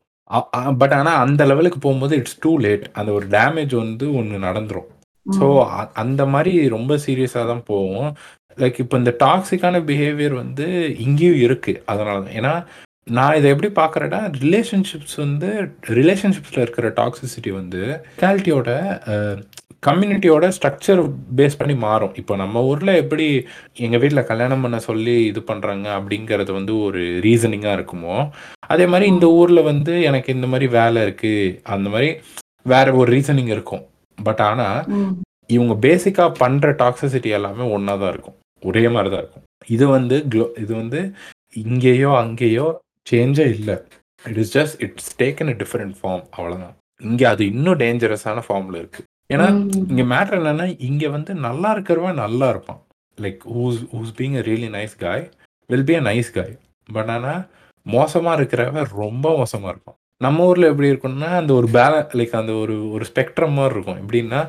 பட் ஆனால் அந்த லெவலுக்கு போகும்போது இட்ஸ் டூ லேட் அந்த ஒரு டேமேஜ் வந்து ஒன்று நடந்துரும். ஸோ அந்த மாதிரி ரொம்ப சீரியஸாக தான் போகும். லைக் இப்போ இந்த டாக்ஸிக்கான பிஹேவியர் வந்து இங்கேயும் இருக்கு. அதனால தான் ஏன்னா நான் இதை எப்படி பார்க்குறேன்னா ரிலேஷன்ஷிப்ஸ் வந்து ரிலேஷன்ஷிப்ஸில் இருக்கிற டாக்ஸிசிட்டி வந்து லொக்காலிட்டியோட கம்யூனிட்டியோட ஸ்ட்ரக்சர் பேஸ் பண்ணி மாறும். இப்போ நம்ம ஊரில் எப்படி எங்கள் வீட்டில் கல்யாணம் பண்ண சொல்லி இது பண்ணுறாங்க அப்படிங்கிறது வந்து ஒரு ரீசனிங்காக இருக்குமோ அதே மாதிரி இந்த ஊரில் வந்து எனக்கு இந்த மாதிரி வேலை இருக்குது அந்த மாதிரி வேற ஒரு ரீசனிங் இருக்கும். பட் ஆனால் இவங்க பேசிக்காக பண்ணுற டாக்ஸிசிட்டி எல்லாமே ஒன்றா தான் இருக்கும். ஒரே மாதிரி தான் இருக்கும். இது வந்து க்ளோ இது வந்து இங்கேயோ அங்கேயோ சேஞ்சே இல்லை. It is just it's taken a different form அவ்வளோதான் இங்கே அது இன்னும் டேஞ்சரஸான ஃபார்மில் இருக்கு. ஏன்னா இங்கே மேட்ரு என்னன்னா இங்கே வந்து நல்லா இருக்கிறவன் நல்லா இருப்பான். Like who's who's being a really nice guy will be a nice guy but ஆனால் மோசமாக இருக்கிறவன் ரொம்ப மோசமாக இருப்பான். நம்ம ஊரில் எப்படி இருக்கும்னா அந்த ஒரு பேல லைக் அந்த ஒரு ஒரு ஸ்பெக்ட்ரம் மாதிரி இருக்கும். எப்படின்னா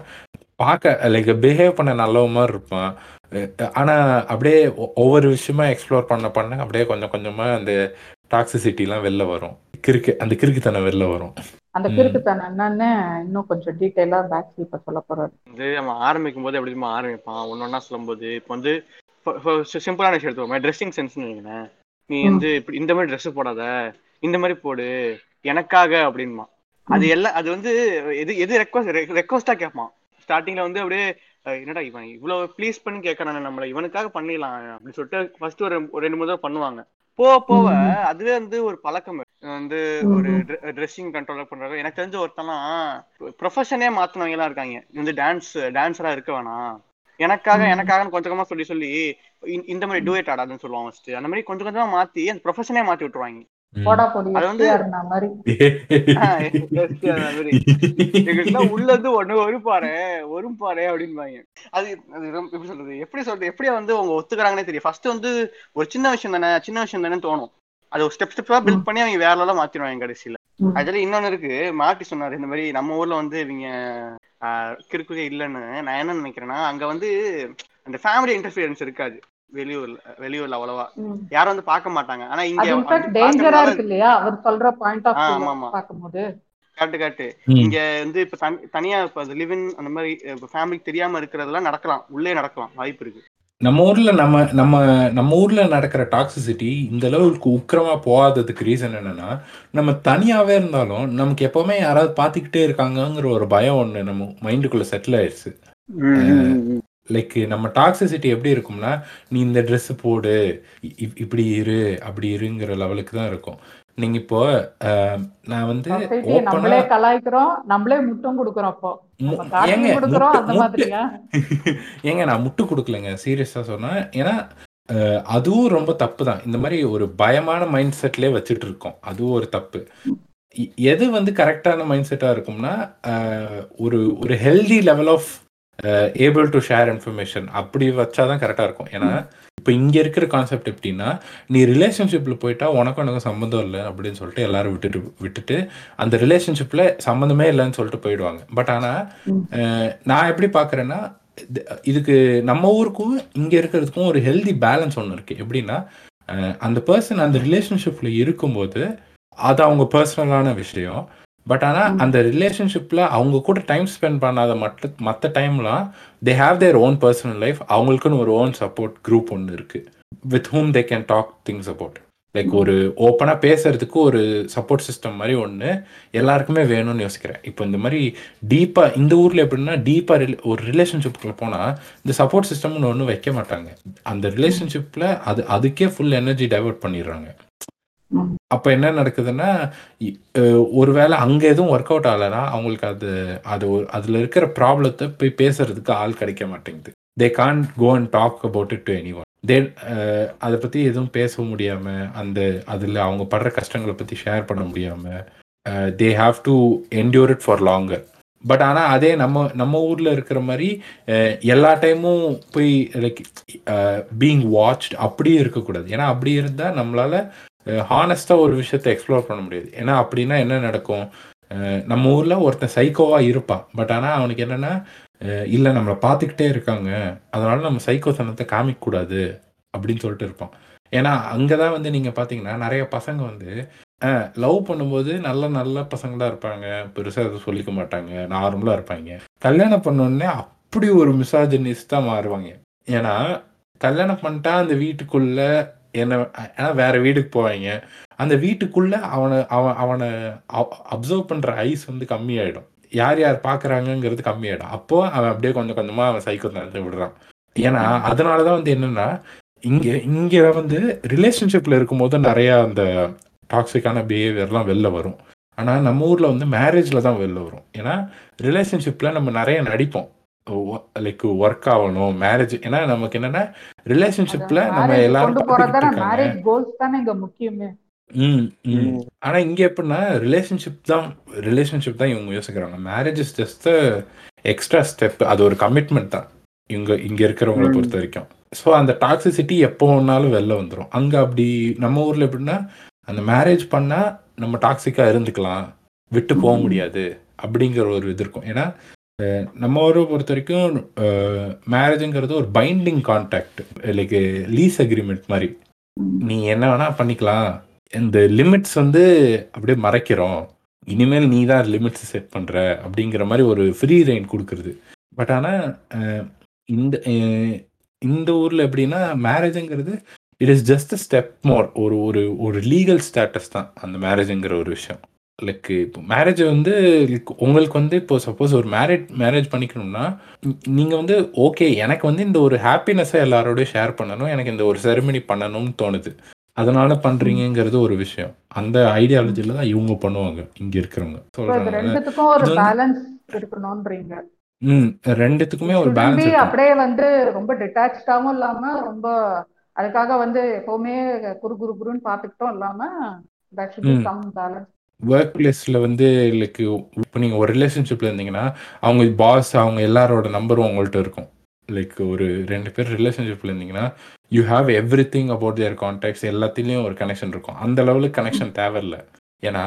பார்க்க லைக் பிஹேவ் பண்ண நல்லவ மாதிரி இருப்பான். அஹ் ஆனா அப்படியே ஒவ்வொரு விஷயமா எக்ஸ்ப்ளோர் பண்ண பண்ண அப்படியே கொஞ்சம் கொஞ்சமா அந்த டாக்ஸிசிட்டிலாம் வெளில வரும். கிறுக்கு அந்த கிறுக்குத்தனம் வெளில வரும். அந்த. கிறுக்குத்தனம் என்னன்னு இன்னும் கொஞ்சம் டீட்டெயிலா பேக் இப்ப சொல்ல போறாரு. வந்து நம்ம ஆரம்பிக்கும் போது எப்படி தெரியுமா ஆரம்பிப்பான்? ஒன்னொன்னா சொல்லும்போது இப்போ வந்து சிம்பிளான விஷயம் எடுத்துக்கோமே ட்ரெஸ்ஸிங் சென்ஸ்னு வைங்களேன். நீ. வந்து இப்படி இந்த மாதிரி ட்ரெஸ் போடாத. இந்த மாதிரி போடு. எனக்காக அப்படின்மா அது எல்லாம் அது வந்து எது எது ரெக்வஸ்ட் ரெக்வஸ்டா கேட்பான். ஸ்டார்டிங்ல வந்து அப்படியே என்னடா இவன் இவ்வளவு ப்ளீஸ் பண்ணி கேட்கறானே நம்மள. இவனுக்காக பண்ணிடலாம் அப்படின்னு சொல்லிட்டு ஃபர்ஸ்ட் ஒரு ரெண்டு மூணு தடவை பண்ணுவாங்க. போக போக. அதுவே வந்து ஒரு பழக்கம். வந்து ஒரு ட்ரெஸ்ஸிங் கண்ட்ரோல் பண்றாங்க எனக்கு தெரிஞ்ச ஒருத்தன்லாம் ப்ரொஃபஷனே மாத்தினவங்க எல்லாம் இருக்காங்க. வந்து டான்ஸ் டான்ஸரா இருக்க வேணாம். எனக்காக. எனக்காக கொஞ்சம் கொஞ்சமா சொல்லி சொல்லி இந்த- இந்த மாதிரி டூயட் ஆடாதுன்னு சொல்லுவாங்க ஃபர்ஸ்ட் அந்த மாதிரி கொஞ்சம் கொஞ்சமா மாத்தி அந்த ப்ரொஃபஷனே மாத்தி விட்டுருவாங்க. போடா பொடி அது வந்து- எஸ்டிஆர் இருந்த மாதிரி. ஆஹ் ST அந்த மாதிரி. எங்களுக்குலாம் உள்ள இருந்து ஒண்ணு ஒரு பாரு ஒரு பாரு அப்படின்பாங்க அது எப்படி சொல்றது? எப்படி சொல்றது? எப்படி வந்து அவங்க ஒத்துக்கிறாங்கன்னே தெரியும் ஃபர்ஸ்ட் வந்து ஒரு சின்ன விஷயம் தானே சின்ன விஷயம் தானே தோணும். அது ஒரு ஸ்டெப் ஸ்டெப்பா பில்ட் பண்ணி அவங்க வேற லெவலில் மாத்திடுவாங்க கடைசியில. அதுல இன்னொன்னு இருக்கு. மாட்டி சொன்னாரு இந்த மாதிரி நம்ம ஊர்ல வந்து இவங்க கிறுக்குதே இல்லைன்னு. நான் என்ன நினைக்கிறேன்னா அங்க வந்து அந்த ஃபேமிலி இன்டர்ஃபியரன்ஸ் இருக்காது. வெளியூர்ல வெளியூர்ல அவ்வளவா. யாரும் வந்து பார்க்க மாட்டாங்க. ஆனா இங்க டேஞ்சரா இருக்கு இல்லையா? அவர் சொல்ற பாயிண்ட் ஆஃப் ஆமா, ஆமா. பாக்கும்போது கரெக்ட் கரெக்ட். இங்க வந்து இப்ப தனி- தனியா இப்ப லிவின் அந்த மாதிரி ஃபேமிலிக்கு தெரியாம இருக்கிறதெல்லாம் நடக்கலாம். உள்ளே நடக்கலாம். வாய்ப்பு இருக்கு. நம்ம ஊர்ல நம்ம நம்ம நம்ம ஊர்ல நடக்கிற டாக்ஸிசிட்டி இந்த அளவுக்கு உக்கிரமா போகாததுக்கு ரீசன் என்னன்னா நம்ம தனியாவே இருந்தாலும் நமக்கு எப்பவுமே யாராவது பாத்துக்கிட்டே இருக்காங்கங்கிற ஒரு பயம் ஒண்ணு நம்ம மைண்டுக்குள்ள செட்டில் ஆயிடுச்சு லைக் நம்ம டாக்ஸிசிட்டி எப்படி இருக்கும்னா நீ இந்த Dress போடு இப்படி இரு அப்படி இருங்கிற லெவலுக்கு தான் இருக்கும். நீங்க இப்போ நான் வந்து நம்மளே கலாய்க்கிறோம் நம்மளே முட்டும் கொடுக்குறோம் அப்போ ஏங்க நான் முட்டு கொடுக்கலங்க சீரியஸா சொன்னா ஏன்னா அதுவும் ரொம்ப தப்பு தான். இந்த மாதிரி ஒரு பயமான மைண்ட் செட்லயே வச்சுட்டு இருக்கோம். அதுவும் ஒரு தப்பு. எது வந்து கரெக்டான மைண்ட் செட்டா இருக்கும்னா ஒரு ஒரு healthy level of able to share information அப்படி வச்சாதான் கரெக்டா இருக்கும். ஏன்னா இப்போ இங்க இருக்கிற கான்செப்ட் எப்படின்னா நீ ரிலேஷன்ஷிப்ல போயிட்டா உனக்கும் எனக்கும் சம்மந்தம் இல்லை அப்படின்னு சொல்லிட்டு எல்லாரும் விட்டுட்டு விட்டுட்டு அந்த ரிலேஷன்ஷிப்ல சம்மந்தமே இல்லைன்னு சொல்லிட்டு போயிடுவாங்க. பட் ஆனா ம். அஹ், நான் எப்படி பாக்குறேன்னா இது- இதுக்கு நம்ம ஊருக்கும் இங்க இருக்கிறதுக்கும் ஒரு ஹெல்தி பேலன்ஸ் ஒன்று இருக்கு. எப்படின்னா அஹ், அந்த பர்சன் அந்த ரிலேஷன்ஷிப்ல இருக்கும்போது அது அவங்க பர்சனலான விஷயம். பட் ஆனால். அந்த ரிலேஷன்ஷிப்பில் அவங்க கூட டைம் ஸ்பெண்ட் பண்ணாத மற்ற மற்ற டைம்லாம் they have their own personal life அவங்களுக்குன்னு ஒரு ஓன் சப்போர்ட் குரூப் ஒன்று இருக்கு. With whom they can talk things about like ஒரு ஓப்பனாக பேசுறதுக்கு ஒரு சப்போர்ட் சிஸ்டம் மாதிரி ஒன்று எல்லாருக்குமே வேணும்னு யோசிக்கிறேன். இப்போ இந்த மாதிரி டீப்பாக இந்த ஊரில் எப்படின்னா டீப்பாக ஒரு ரிலேஷன்ஷிப்புக்குள்ள போனால் இந்த சப்போர்ட் சிஸ்டம்னு ஒன்று வைக்க மாட்டாங்க. அந்த ரிலேஷன்ஷிப்பில் அது அதுக்கே ஃபுல் எனர்ஜி டைவர்ட் பண்ணிடுறாங்க. அப்போ என்ன நடக்குதுன்னா ஒருவேளை அங்கே எதுவும் ஒர்க் அவுட் ஆகலைன்னா அவங்களுக்கு அது அது அதுல இருக்கிற ப்ராப்ளத்தை போய் பேசுறதுக்கு ஆள் கிடைக்க மாட்டேங்குது. They can't go and talk about it to anyone they அதை பற்றி எதுவும் பேச முடியாமல் அந்த அதில் அவங்க படுற கஷ்டங்களை பற்றி ஷேர் பண்ண முடியாமல் they have to endure it for longer but ஆனால் அதே நம்ம நம்ம ஊரில் இருக்கிற மாதிரி எல்லா டைமும் போய் லைக் பீங் வாட்ச்ட் அப்படியே இருக்கக்கூடாது. ஏன்னா அப்படி இருந்தால் நம்மளால ஹானஸ்டாக ஒரு விஷயத்தை எக்ஸ்ப்ளோர் பண்ண முடியாது. ஏன்னா அப்படின்னா என்ன நடக்கும்? நம்ம ஊரில் ஒருத்தன் சைக்கோவாக இருப்பான். பட் ஆனால் அவனுக்கு என்னென்னா இல்லை நம்மளை பார்த்துக்கிட்டே இருக்காங்க. அதனால் நம்ம சைக்கோத்தனத்தை காமிக்கக்கூடாது அப்படின்னு சொல்லிட்டு இருப்பான். ஏன்னா அங்கே தான் வந்து நீங்கள் பார்த்தீங்கன்னா நிறைய பசங்க வந்து லவ் பண்ணும்போது நல்ல நல்ல பசங்களாக இருப்பாங்க. பெருசாக எதுவும் சொல்லிக்க மாட்டாங்க. நார்மலாக இருப்பாங்க. கல்யாணம் பண்ணோடனே அப்படி ஒரு மிசாஜினிஸ்டாக மாறுவாங்க. ஏன்னா கல்யாணம் பண்ணிட்டா அந்த வீட்டுக்குள்ளே என்ன ஏன்னா வேற வீடுக்கு போவாங்க. அந்த வீட்டுக்குள்ள அவனை அவன் அவனை அப்சர்வ் பண்ற ஐஸ் வந்து கம்மியாயிடும். யார் யார் பார்க்குறாங்கங்கிறது கம்மியாயிடும். அப்போ அவன் அப்படியே கொஞ்சம் கொஞ்சமா அவன் சைக்கோ நடந்து விடுறான். ஏன்னா அதனாலதான் வந்து என்னன்னா இங்க இங்க வந்து ரிலேஷன்ஷிப்ல இருக்கும்போது நிறைய அந்த டாக்ஸிக்கான பிஹேவியர்லாம் வெளில வரும். ஆனால் நம்ம ஊரில் வந்து மேரேஜில் தான் வெளில வரும். ஏன்னா ரிலேஷன்ஷிப்பில் நம்ம நிறைய நடிப்போம். லைக் ஒர்க் ஆகணும் மேரேஜ் ஏன்னா நமக்கு என்னன்னா ரிலேஷன்ஷிப்ல நம்ம எல்லாரும் மேரேஜ் கோல்ஸ் தானே இங்க முக்கியமே. ம் ம். ஆனா இங்க எப்படின்னா ரிலேஷன்ஷிப் தான் ரிலேஷன்ஷிப் தான் இவங்க யோசிக்கிறாங்க. Marriage is just extra step அது ஒரு கமிட்மெண்ட் தான். இங்க இங்க இருக்கிறவங்கள. பொறுத்த வரைக்கும். ஸோ அந்த டாக்ஸிசிட்டி எப்போ வேணாலும் வெளில வந்துடும் அங்க அப்படி நம்ம ஊர்ல எப்படின்னா அந்த மேரேஜ் பண்ணா நம்ம டாக்ஸிக்கா இருந்துக்கலாம். விட்டு போக. முடியாது. அப்படிங்கிற ஒரு இது இருக்கும். ஏன்னா நம்ம ஊரை பொறுத்த வரைக்கும் மேரேஜுங்கிறது ஒரு binding contract like lease agreement மாதிரி. நீ என்ன வேணா பண்ணிக்கலாம். இந்த லிமிட்ஸ் வந்து அப்படியே மறைக்கிறோம். இனிமேல் நீ தான் லிமிட்ஸ் செட் பண்ற அப்படிங்கிற மாதிரி ஒரு ஃப்ரீ ரெயின் கொடுக்கறது. பட் ஆனால் இந்த இந்த ஊர்ல எப்படின்னா மேரேஜுங்கிறது it is just step more ஒரு ஒரு ஒரு லீகல் ஸ்டேட்டஸ் தான் அந்த மேரேஜுங்கிற ஒரு விஷயம். லைக் இப்போ மேரேஜ் வந்து உங்களுக்கு வந்து இப்போ சப்போஸ் ஒரு மேரேஜ் மேரேஜ் பண்ணிக்கணும்னா நீ- நீங்க வந்து ஓகே எனக்கு வந்து இந்த ஒரு ஹாப்பினஸை எல்லாரோடய ஷேர் பண்ணணும் எனக்கு இந்த ஒரு செரிமனி பண்ணணும்னு தோணுது. அதனால பண்றீங்கங்கிறது ஒரு விஷயம். அந்த ஐடியாலஜில தான் இவங்க பண்ணுவாங்க இங்க இருக்கிறவங்க. சொல்றாங்க பேலன்ஸ் ம் ரெண்டுத்துக்குமே ஒரு பேலன்ஸ் அப்படியே வந்து ரொம்ப டிட்டாச்சாவும் இல்லாம ரொம்ப அதுக்காக வந்து எப்பவுமே குரு குரு குருன்னு பாத்துக்கிட்டும் இல்லாம that should be ம். ஒர்க் பிளேஸில் வந்து லைக் இப்போ நீங்கள் ஒரு ரிலேஷன்ஷிப்பில் இருந்தீங்கன்னா அவங்க பாஸ் அவங்க எல்லாரோட நம்பரும் உங்கள்கிட்ட இருக்கும். லைக் ஒரு ரெண்டு பேர் ரிலேஷன்ஷிப்பில் இருந்தீங்கன்னா you have everything about their contacts எல்லாத்துலேயும் ஒரு கனெக்ஷன் இருக்கும். அந்த லெவலுக்கு கனெக்ஷன் தேவையில்ல. ஏன்னா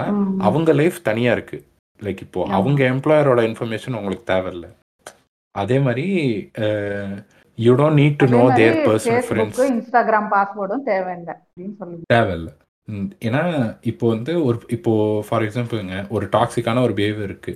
அவங்க லைஃப் தனியாக இருக்கு. லைக் இப்போ ஆமா. அவங்க எம்ப்ளாயரோட இன்ஃபர்மேஷன் உங்களுக்கு தேவையில்ல. அதே மாதிரி யூ டோன்ட் நீட் டு அதே நோ மாதிரி தேர் பர்சனல் ஃப்ரெண்ட்ஸ் இன்ஸ்டாகிராம் பாஸ்வேர்டும் தேவையில்லை அப்படின்னு சொல்லுங்க. தேவையில்ல. ம், ஏன்னா இப்போ வந்து ஒரு இப்போ ஃபார் எக்ஸாம்பிள்ங்க ஒரு டாக்ஸிக்கான ஒரு பிஹேவியர் இருக்கு.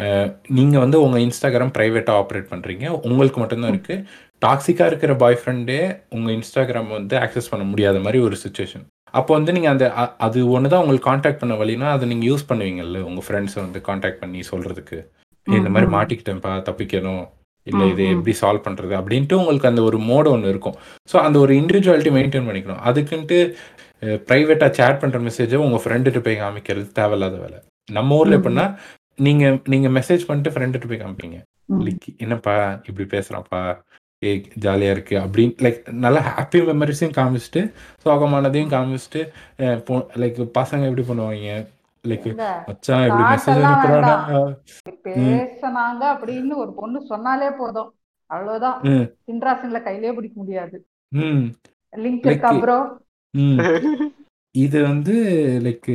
அஹ், நீங்க வந்து உங்க இன்ஸ்டாகிராம் பிரைவேட்டா ஆப்ரேட் பண்றீங்க. உங்களுக்கு மட்டும்தான் இருக்கு. டாக்ஸிக்கா இருக்கிற பாய் ஃப்ரெண்டே உங்க இன்ஸ்டாகிராம் வந்து ஆக்சஸ் பண்ண முடியாத மாதிரி ஒரு சுச்சுவேஷன் அப்போ வந்து நீங்க அந்த அ- அது ஒன்று தான் உங்களுக்கு காண்டாக்ட் பண்ண வழினா அதை நீங்க யூஸ் பண்ணுவீங்கல்ல உங்க ஃப்ரெண்ட்ஸை வந்து காண்டாக்ட் பண்ணி சொல்றதுக்கு. "ஏய், இந்த மாதிரி ம். மாட்டிக்கிட்டேன்ப்பா தப்பிக்கணும். இல்லை ம், இதை ம். எப்படி சால்வ் பண்றது? அப்படின்ட்டு உங்களுக்கு அந்த ஒரு மோடு ஒன்று இருக்கும். ஸோ அந்த ஒரு இண்டிவிஜுவாலிட்டி மெயின்டைன் பண்ணிக்கணும். அதுக்குன்ட்டு ப்ரைவேட்டாக சேட் பண்ணுற மெசேஜை உங்கள் ஃப்ரெண்டுகிட்ட போய் காமிக்கிறது தேவையில்லாத வேலை. நம்ம ஊரில். எப்படின்னா நீங்கள் நீங்கள் மெசேஜ் பண்ணிட்டு ஃப்ரெண்டுகிட்ட போய் காமிப்பீங்க. லைக் என்னப்பா இப்படி பேசுகிறான்ப்பா ஏ ஜாலியாக இருக்கு. அப்படின்னு லைக் நல்லா ஹாப்பி மெமரிஸையும் காமிச்சிட்டு சோகமானதையும் காமிச்சிட்டு லைக் பசங்க எப்படி பண்ணுவாங்க? லைக் மச்சான் இப்படி மெசேஜ் அனுப்புறாடா பேசினாங்க அப்படின்னு ஒரு பொண்ணு சொன்னாலே போதும். அவ்வளவுதான். சின்ராசின்ல கையிலே பிடிக்க முடியாது. லிங்க் இருக்கா ப்ரோ ம். இது வந்து லைக்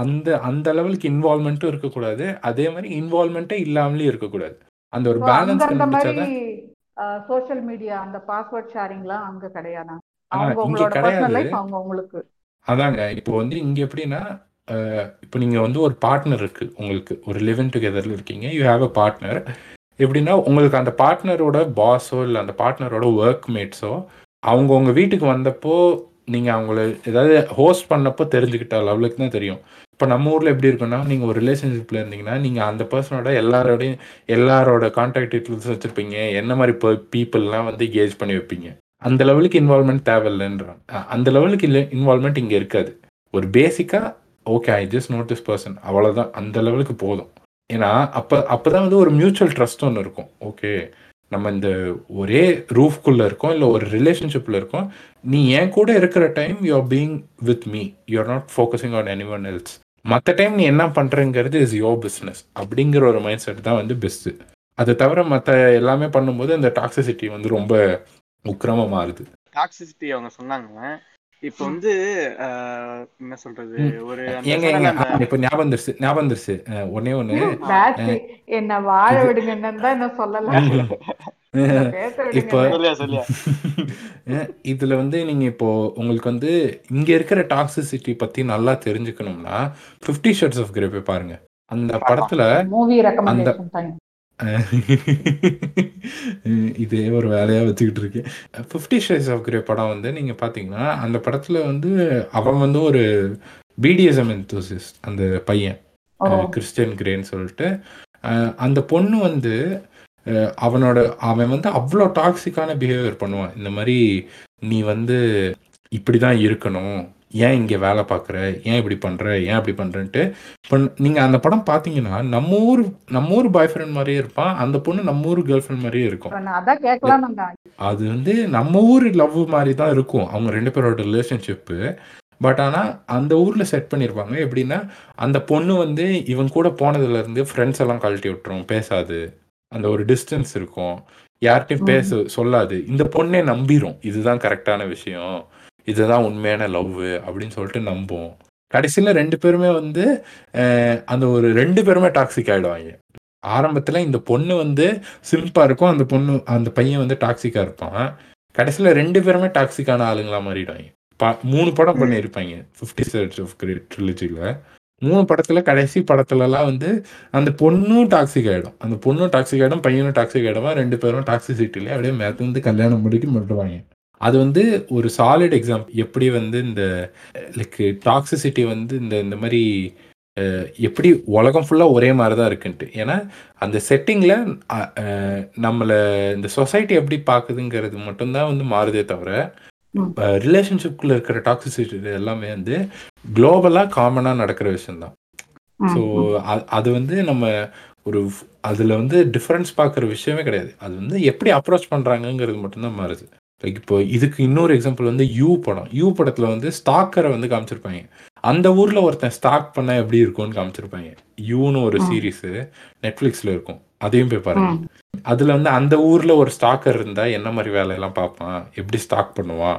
அந்த அந்த லெவலுக்கு இன்வால்மெண்ட்டும் இருக்கக்கூடாது. அதே மாதிரி இன்வால்மெண்ட்டே இல்லாமலே இருக்கக்கூடாது. அந்த ஒரு அங்க பேலன்ஸ் அந்த மாதிரி கண்டுபிடிச்சாதான் சோஷியல் மீடியா அந்த பாஸ்வேர்ட் ஷேரிங்லாம் அங்க கிடையாது? ஆ, அவங்க இங்க உங்களோட கிடையாது. லைஃப் அவங்க உங்களுக்கு. அதாங்க. இப்போ வந்து இங்க எப்படின்னா அஹ், இப்போ நீங்க வந்து ஒரு பார்ட்னர் இருக்கு உங்களுக்கு. ஒரு லிவிங் டுகெதர்ல இருக்கீங்க. யூ ஹேவ் அ பார்ட்னர் எப்படின்னா உங்களுக்கு அந்த பார்ட்னரோட பாஸோ இல்லை அந்த பார்ட்னரோட ஒர்க் மேட்ஸோ அவங்க உங்க வீட்டுக்கு வந்தப்போ நீங்கள் அவங்கள ஏதாவது ஹோஸ்ட் பண்ணப்போ தெரிஞ்சுக்கிட்ட லெவலுக்கு தான் தெரியும். இப்போ நம்ம ஊரில் எப்படி இருக்குன்னா நீங்கள் ஒரு ரிலேஷன்ஷிப்பில் இருந்தீங்கன்னா நீங்கள் அந்த பர்சனோட எல்லாரோடையும் எல்லாரோட கான்டாக்ட் டீட்டெயில்ஸ் வச்சுருப்பீங்க. என்ன மாதிரி பீப்புள்லாம் வந்து கேஜ் பண்ணி வைப்பீங்க. அந்த லெவலுக்கு இன்வால்மெண்ட் தேவையில்லைன்றாங்க. அந்த லெவலுக்கு இல்லை இன்வால்மெண்ட் இங்கே இருக்காது. ஒரு பேசிக்காக okay I just note this person அவ்வளோதான் அந்த லெவலுக்கு போதும். ஏன்னா அப்போ அப்போ தான் வந்து ஒரு மியூச்சுவல் ட்ரஸ்ட் ஒன்று இருக்கும். ஓகே நம்ம இந்த ஒரே ரூஃப்குள்ளே இருக்கோம் இல்லை ஒரு ரிலேஷன்ஷிப்பில் இருக்கோம். நீ என் கூட இருக்கிற time you are being with me you are not focusing on anyone else மற்ற டைம் நீ என்ன பண்ணுறங்கிறது இஸ் யோர் பிஸ்னஸ் அப்படிங்கிற ஒரு மைண்ட் செட் தான் வந்து பெஸ்ட்டு அதை தவிர மற்ற எல்லாமே பண்ணும்போது அந்த டாக்ஸிசிட்டி வந்து ரொம்ப உக்கிரமாக மாறுது. டாக்ஸிசிட்டி அவங்க சொன்னாங்க. இப்போ வந்து என்ன சொல்றது. ஒரு அந்த ஏங்க அந்த இப்போ ஞாபகம் வந்துருச்சு ஞாபகம் வந்துருச்சு. அஹ், ஒண்ணே என்ன வாழ விடுங்கன்னு தான் என்ன சொல்லல. என்ன பேச இப்போ இதுல வந்து நீங்க இப்போ உங்களுக்கு வந்து இங்க இருக்கிற டாக்ஸிசிட்டி பத்தி நல்லா தெரிஞ்சுக்கணும்னா ஃபிஃப்டி ஷேட்ஸ் ஆஃப் கிரே போய் பாருங்க. அந்த படத்துல அஹ் இதே ஒரு வேலையா வச்சுக்கிட்டு இருக்கேன் ஃபிஃப்டி ஷேட்ஸ் ஆஃப் கிரே படம் வந்து நீங்க பாத்தீங்கன்னா அந்த படத்துல வந்து அவன் வந்து ஒரு பிடிஎஸ்எம் enthusiast அந்த பையன். கிறிஸ்டியன் கிரேன்னு சொல்லிட்டு. அந்த பொண்ணு வந்து அவனோட அவன் வந்து அவ்வளோ டாக்ஸிக்கான பிஹேவியர் பண்ணுவான். இந்த மாதிரி நீ வந்து இப்படி தான் இருக்கணும். ஏன் இங்கே வேலை பார்க்குற? ஏன் இப்படி பண்ணுற ஏன் இப்படி பண்ணுறன்ட்டு இப்போ நீங்கள் அந்த படம் பார்த்தீங்கன்னா நம்ம ஊர் நம்ம ஊர் பாய் ஃப்ரெண்ட் மாதிரியே இருப்பான் அந்த பொண்ணு நம்ம ஊர் கேர்ள் ஃப்ரெண்ட் மாதிரியே இருக்கும். அது வந்து நம்ம ஊர் லவ் மாதிரி தான் இருக்கும் அவங்க ரெண்டு பேரோட ரிலேஷன்ஷிப்பு பட் ஆனால் அந்த ஊரில் செட் பண்ணியிருப்பாங்க எப்படின்னா அந்த பொண்ணு வந்து இவன் கூட போனதுலேருந்து ஃப்ரெண்ட்ஸ் எல்லாம் கழட்டி விட்டுரும் பேசாது. அந்த ஒரு டிஸ்டன்ஸ் இருக்கும். யார்கிட்டயும் பேச சொல்லாது. இந்த பொண்ணே நம்பிரும். இதுதான் கரெக்டான விஷயம். இதுதான் உண்மையான லவ் அப்படின்னு சொல்லிட்டு நம்புவோம். கடைசியில் ரெண்டு பேருமே வந்து அந்த ஒரு ரெண்டு பேருமே டாக்ஸிக் ஆகிடுவாங்க ஆரம்பத்தில் இந்த பொண்ணு வந்து சிம்பாக இருக்கும் அந்த பொண்ணு அந்த பையன் வந்து டாக்ஸிக்காக இருப்பான். கடைசியில் ரெண்டு பேருமே டாக்ஸிக்கான ஆளுங்களா மாறிடுவாங்க. ப- மூணு படம் பண்ணியிருப்பாங்க. ஃபிஃப்டி செட்ஸ் ஆஃப் கிரேட் ட்ரிலிஜியில் மூணு படத்தில் கடைசி படத்துலலாம் வந்து அந்த பொண்ணும் டாக்ஸிக் ஆகிடும் அந்த பொண்ணும் டாக்ஸிக் ஆகிடும் பையனும் டாக்ஸிக் ஆயிடுமா ரெண்டு பேரும் டாக்ஸிசிட்டிலே அப்படியே மேத்து வந்து கல்யாணம் முடிக்க மட்டுவாங்க. அது வந்து ஒரு சாலிட் எக்ஸாம்பிள் எப்படி வந்து இந்த லைக் டாக்ஸிசிட்டி வந்து இந்த இந்த மாதிரி எப்படி உலகம் ஃபுல்லாக ஒரே மாதிரி தான் இருக்குன்ட்டு. ஏன்னா அந்த செட்டிங்கில் நம்மளை இந்த சொசைட்டி எப்படி பார்க்குதுங்கிறது மட்டும்தான் வந்து மாறுதே தவிர. ரிலேஷன்ஷிப்குள்ளே இருக்கிற டாக்ஸிசிட்டி எல்லாமே வந்து குளோபலாக காமனாக நடக்கிற விஷயம்தான். ஸோ அது வந்து நம்ம ஒரு அதில் வந்து டிஃப்ரென்ஸ் பார்க்குற விஷயமே கிடையாது. அது வந்து எப்படி அப்ரோச் பண்ணுறாங்கங்கிறது மட்டும்தான் மாறுது. இப்போ இதுக்கு இன்னொரு எக்ஸாம்பிள் வந்து யூ படம். யூ படத்தில் வந்து ஸ்டாக்கரை வந்து காமிச்சிருப்பாங்க. அந்த ஊரில் ஒருத்தன் ஸ்டாக் பண்ண எப்படி இருக்கும்னு காமிச்சிருப்பாங்க. யூன்னு ஒரு. சீரீஸு நெட்ஃப்ளிக்ஸில் இருக்கும். அதையும் போய் பாருங்க. அதில் வந்து அந்த ஊரில் ஒரு ஸ்டாக்கர் இருந்தால் என்ன மாதிரி வேலையெல்லாம் பார்ப்பான்? எப்படி ஸ்டாக் பண்ணுவான்?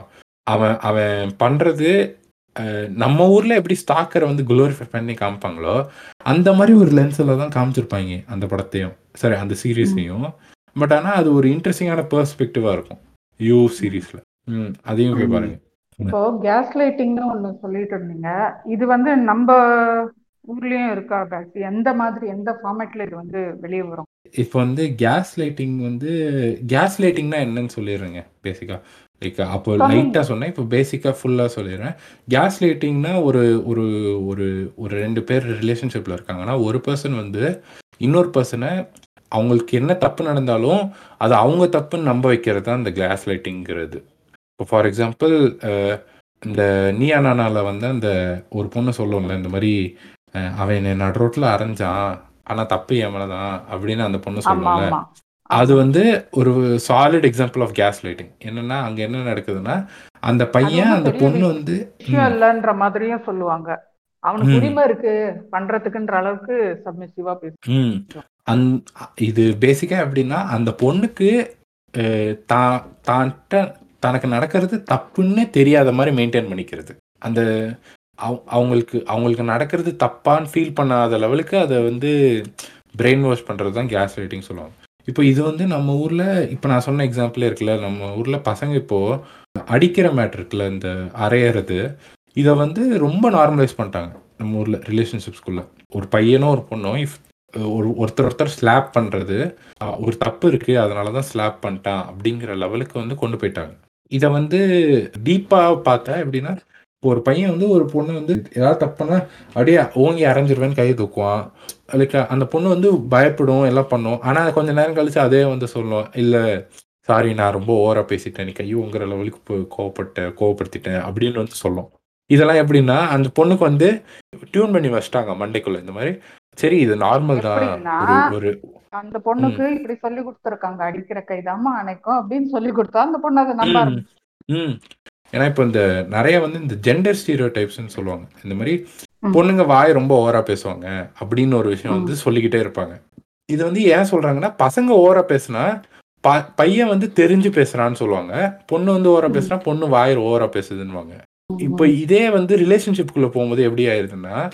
அவன் அவன் பண்ணுறது நம்ம ஊரில் எப்படி ஸ்டாக்கரை வந்து குளோரிஃபை பண்ணி காமிப்பாங்களோ அந்த மாதிரி ஒரு லென்ஸில் தான் காமிச்சிருப்பாங்க அந்த படத்தையும். சரி அந்த சீரீஸையும் பட் ஆனால் அது ஒரு இன்ட்ரெஸ்டிங்கான பெர்ஸ்பெக்டிவாக இருக்கும். யூ சீரீஸில் ம் அதையும் போய். பாருங்க. இப்போ கேஸ் லைட்டிங்னு ஒண்ணு சொல்லிட்டு இருந்தீங்க. இது வந்து நம்ம ஊர்லயும் இருக்கா பேஸ் எந்த மாதிரி எந்த ஃபார்மேட்ல இது வந்து வெளியே வரும்? இப்போ வந்து கேஸ் லைட்டிங் வந்து கேஸ் லைட்டிங்னா என்னன்னு சொல்லிடுறேங்க பேசிக்காக லைக் அப்போ. லைட்டாக சொன்னேன் இப்போ பேசிக்காக ஃபுல்லாக சொல்லிடுறேன். கேஸ் லைட்டிங்னா ஒரு ஒரு ஒரு ஒரு ரெண்டு பேர் ரிலேஷன்ஷிப்பில் இருக்காங்கன்னா ஒரு பர்சன் வந்து இன்னொரு பர்சனை அவங்களுக்கு என்ன தப்பு நடந்தாலும் அது அவங்க தப்புன்னு நம்ப வைக்கிறது தான் இந்த கிளாஸ் லைட்டிங்கிறது இப்போ ஃபார் எக்ஸாம்பிள் இந்த நீயா நானால வந்து அந்த ஒரு பொண்ணு சொல்லுவோம்ல இந்த மாதிரி அவன் என்னை நடு ரோட்டில் அரைஞ்சான் ஆனால் தப்பு என் மேலே தான் அப்படின்னு அந்த பொண்ணு ஆமா அது வந்து ஒரு solid example of case lighting என்னன்னா அங்க என்ன நடக்குதுன்னா அந்த பையன் அந்த பொண்ணு வந்து இல்லைன்ற மாதிரியும் சொல்லுவாங்க. அவனுக்கு. உரிமை இருக்கு பண்றதுக்குன்ற அளவுக்கு சப்மிசிவா பேசு அந் இது பேசிக்காக எப்படின்னா அந்த பொண்ணுக்கு தான் தான்ட்ட தனக்கு நடக்கிறது தப்புன்னே தெரியாத மாதிரி மெயின்டைன் பண்ணிக்கிறது. அந்த அவங்களுக்கு அவங்களுக்கு நடக்கிறது தப்பான்னு ஃபீல் பண்ணாத லெவலுக்கு அதை வந்து பிரெயின் வாஷ் பண்ணுறது தான் கேஸ் லைட்டிங் சொல்லுவாங்க. இப்போ இது வந்து நம்ம ஊரில் இப்போ நான் சொன்ன எக்ஸாம்பிளே இருக்குல்ல நம்ம ஊரில் பசங்க இப்போது அடிக்கிற மேட்ரு இருக்குல்ல இந்த அரையிறது இதை வந்து ரொம்ப நார்மலைஸ் பண்ணிட்டாங்க. நம்ம ஊரில் ரிலேஷன்ஷிப்ஸ்குள்ளே ஒரு பையனோ ஒரு பொண்ணோ இஃப் ஒரு ஒருத்தர் ஒருத்தர் ஸ்லாப் பண்ணுறது ஒரு தப்பு இருக்குது அதனால தான் ஸ்லாப் பண்ணிட்டான் அப்படிங்கிற லெவலுக்கு வந்து கொண்டு போயிட்டாங்க. இதை வந்து டீப்பாக பார்த்தா எப்படின்னா ஒரு பையன் வந்து ஒரு பொண்ணு வந்து ஏதாவது தப்புனா அப்படியே ஓங்கி அரைஞ்சிருவேன்னு கையை தூக்குவான். லைக் அந்த பொண்ணு வந்து பயப்படும் எல்லாம் பண்ணும். ஆனால் கொஞ்ச நேரம் கழிச்சு அதே வந்து சொல்லும் இல்லை சாரி நான் ரொம்ப ஓவராக பேசிட்டேன். நீ கையோங்கிற லெவலுக்கு போய் கோவப்பட்டேன் கோவப்படுத்திட்டேன் அப்படின்னு வந்து சொல்லும். இதெல்லாம் எப்படின்னா அந்த பொண்ணுக்கு வந்து டியூன் பண்ணி வச்சிட்டாங்க மண்டைக்குள்ள இந்த மாதிரி. சரி இது நார்மல் தான்? ஒரு அந்த பொண்ணுக்கு இப்படி சொல்லி கொடுத்துருக்காங்க அடிக்கிற கைதாம்மா அணைக்கும் அப்படின்னு சொல்லி கொடுத்தா அந்த பொண்ணு அதை நம்ப. ஏன்னா இப்போ இந்த நெறைய வந்து இந்த ஜெண்டர் ஸ்டீரியோ டைப்ஸ்ன்னு சொல்லுவாங்க. இந்த மாரி ம். பொண்ணுங்க வாய் ரொம்ப ஓவரா பேசுவாங்க அப்படின்னு ஒரு விஷயம். வந்து சொல்லிக்கிட்டே இருப்பாங்க. இது வந்து ஏன் சொல்றாங்கன்னா, பசங்க ஓவரா பேசுனா, ப பையன் வந்து தெரிஞ்சு பேசுறான்னு சொல்லுவாங்க. பொண்ணு வந்து ஓவரா. பேசுனா, பொண்ணு வாய் ஓவரா பேசுதுன்னுவாங்க. இப்ப. இதே வந்து ரிலேஷன்ஷிப்குள்ள போகும்போது எப்படி ஆயிருதுன்னா,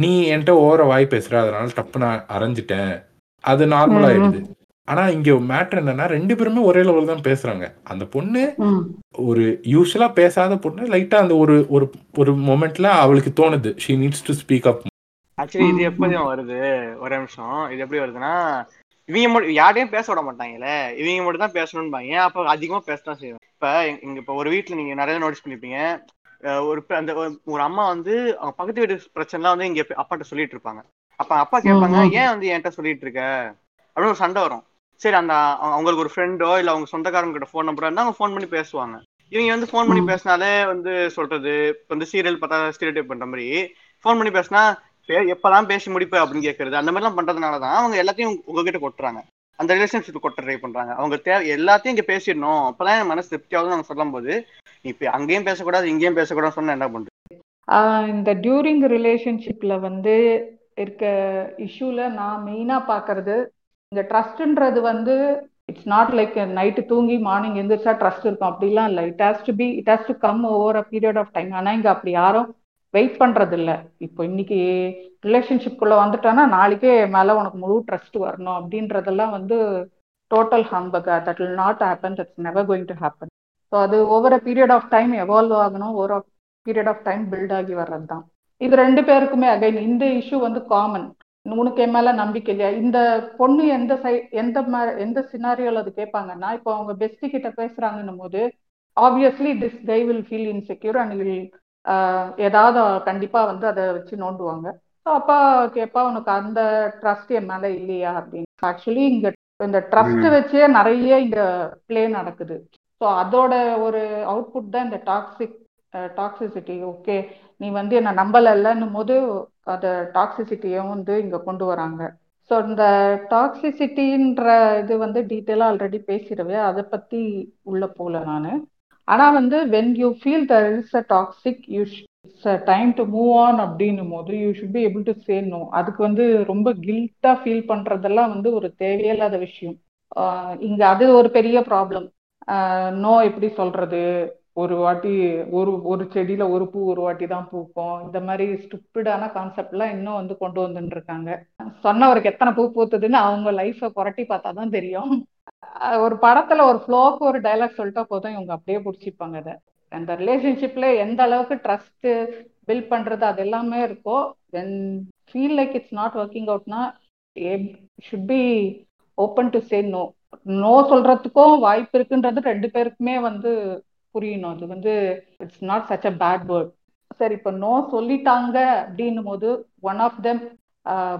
நீ என்ட்ட ஓவரா வாய் பேசுற, அதனால டப்புன்னு நான் அரைஞ்சுட்டேன். அது நார்மல். ஆயிடுது. ஆனா இங்க மேட்டர் என்னன்னா, 2 பேருமே ஒரே லெவல் தான் பேசுறாங்க. அந்த பொண்ணு. ஒரு யூசுவலா பேசாத பொண்ணு லைட்டா அந்த ஒரு ஒரு ஒரு மொமெண்ட்ல அவளுக்கு தோணுது. She needs to speak up. Actually இது ம். எப்ப ம். தெரியுமா வருது ஒரே நிமிஷம் இது எப்படி வருதுன்னா இவங்க மட்டும் யாரையும் பேச விட மாட்டாங்கல்ல இவங்க மட்டும் தான் பேசணும்பாங்க அப்ப அதிகமா பேசதான் செய்வோம் இப்ப இங்க இப்ப ஒரு வீட்ல நீங்க நிறைய நோட்டீஸ் பண்ணிருப்பீங்க ஒரு அந்த ஒரு- அம்மா வந்து அவங்க பக்கத்து வீட்டு பிரச்சனைலாம் வந்து இங்க அப்பாட்ட சொல்லிட்டு இருப்பாங்க. அப்ப அப்பா கேட்பாங்க. ஏன் வந்து என்கிட்ட சொல்லிட்டு இருக்க? அப்படின்னு ஒரு சண்டை வரும். சரி அந்த அவங்க- அவங்களுக்கு ஒரு ஃப்ரெண்டோ இல்ல அவங்க சொந்தக்காரங்க கிட்ட ஃபோன் நம்பரா இருந்தா அவங்க ஃபோன் பண்ணி பேசுவாங்க. இவங்க வந்து ஃபோன் பண்ணி. பேசினாலே வந்து சொல்றது இப்ப வந்து சீரியல் பார்த்தா ஸ்டீரியோ பண்ற மாதிரி. ஃபோன் பண்ணி பேசினா எப்பதான் பேசி முடிப்ப? அப்படின்னு கேக்குறது அந்த மாதிரிலாம் பண்றதுனாலதான் அவங்க எல்லாத்தையும் உங்க- உங்ககிட்ட கொட்டுறாங்க. அந்த ரிலேஷன்ஷிப் கொட்ட ட்ரை பண்றாங்க. அவங்க தேவை எல்லாத்தையும் இங்க பேசிடணும். அப்பதான் என் மனசு திருப்தியாவது நாங்க சொல்லும் போது இப்ப அங்கேயும் பேசக்கூடாது இங்கேயும் பேசக்கூடாது சொன்னா என்ன பண்றது? ஆஹ் இந்த டியூரிங் ரிலேஷன்ஷிப்ல வந்து இருக்க இஷ்யூல நான் மெயினா பாக்குறது இந்த ட்ரஸ்ட்ன்றது வந்து இட்ஸ் நாட் லைக் நைட்டு தூங்கி மார்னிங் எந்திரிச்சா ட்ரஸ்ட் இருக்கும். அப்படிலாம் இல்லை. It has to be it has to come over a period of time ஆனா இங்க அப்படி யாரும் வெயிட் பண்றது இல்ல இப்போ இன்னைக்கு ரிலேஷன்ஷிப்குள்ள வந்துட்டானா நாளைக்கே மேல உனக்கு முழு ட்ரஸ்ட் வரணும் அப்படின்றதெல்லாம் வந்து total humbug that will not happen that's never going to happen so அது over period of time evolve ஆகணும் over period of time build ஆகி வர்றது தான் இது ரெண்டு பேருக்குமே அகைன் இந்த இஷ்யூ வந்து காமன் உனக்கு என் மேல நம்பிக்கை இல்லையா? இந்த பொண்ணு எந்த சை எந்த எந்த சினாரியோல அது கேட்பாங்கன்னா இப்போ அவங்க பெஸ்ட் கிட்ட பேசுறாங்கன்னும் போது obviously this guy will feel insecure and will ஏதாவது கண்டிப்பா வந்து அதை வச்சு நோண்டுவாங்க. ஸோ அப்பா கேட்பா உனக்கு அந்த ட்ரஸ்ட் என் மேல இல்லையா அப்படின்னு. ஆக்சுவலி இங்க இந்த ட்ரஸ்ட் வச்சே நிறைய இங்க ப்ளே நடக்குது. ஸோ அதோட ஒரு அவுட்புட் தான் இந்த டாக்ஸிக் டாக்ஸிசிட்டி ஓகே நீ வந்து என்ன நம்பலைன்னும் போது அதை டாக்ஸிசிட்டியும் வந்து இங்க கொண்டு வராங்க. ஸோ இந்த டாக்ஸிசிட்டின்ற இது வந்து டீட்டெயிலாக ஆல்ரெடி பேசிடுவேன் அதை பத்தி உள்ள போகல நான். ஆனா வந்து when you feel there is a toxic you it's time to move on அப்படின்னும் போது you should be able to say no அதுக்கு வந்து ரொம்ப கில்ட்டா ஃபீல் பண்றதெல்லாம் வந்து ஒரு தேவையில்லாத விஷயம். ஆஹ் இங்க அது ஒரு பெரிய ப்ராப்ளம் நோ எப்படி சொல்றது? ஒரு வாட்டி ஒரு ஒரு செடியில ஒரு பூ ஒரு வாட்டி தான் பூக்கும். இந்த மாதிரி ஸ்டூப்பிடான கான்செப்ட்லாம் இன்னும் வந்து கொண்டு வந்துட்டு இருக்காங்க. சொன்னவருக்கு எத்தனை பூ பூத்துதுன்னு அவங்க லைஃப்பை புரட்டி பார்த்தா தான் தெரியும். ஒரு படத்துல ஒரு ஃப்ளோக்கு ஒரு டைலாக் சொல்லிட்டா போதும். இவங்க அப்படியே பிடிச்சிப்பாங்க அதை. அந்த ரிலேஷன்ஷிப்ல எந்த அளவுக்கு ட்ரஸ்ட் பில்ட் பண்றது அது எல்லாமே இருக்கோ then feel like it's not working அவுட்னா should be open to say no no சொல்றதுக்கும் வாய்ப்பு இருக்குன்றது ரெண்டு பேருக்குமே வந்து புரியணும். அது வந்து it's not such a bad word சரி இப்போ நோ சொல்லிட்டாங்க அப்படின்னும் போது one of them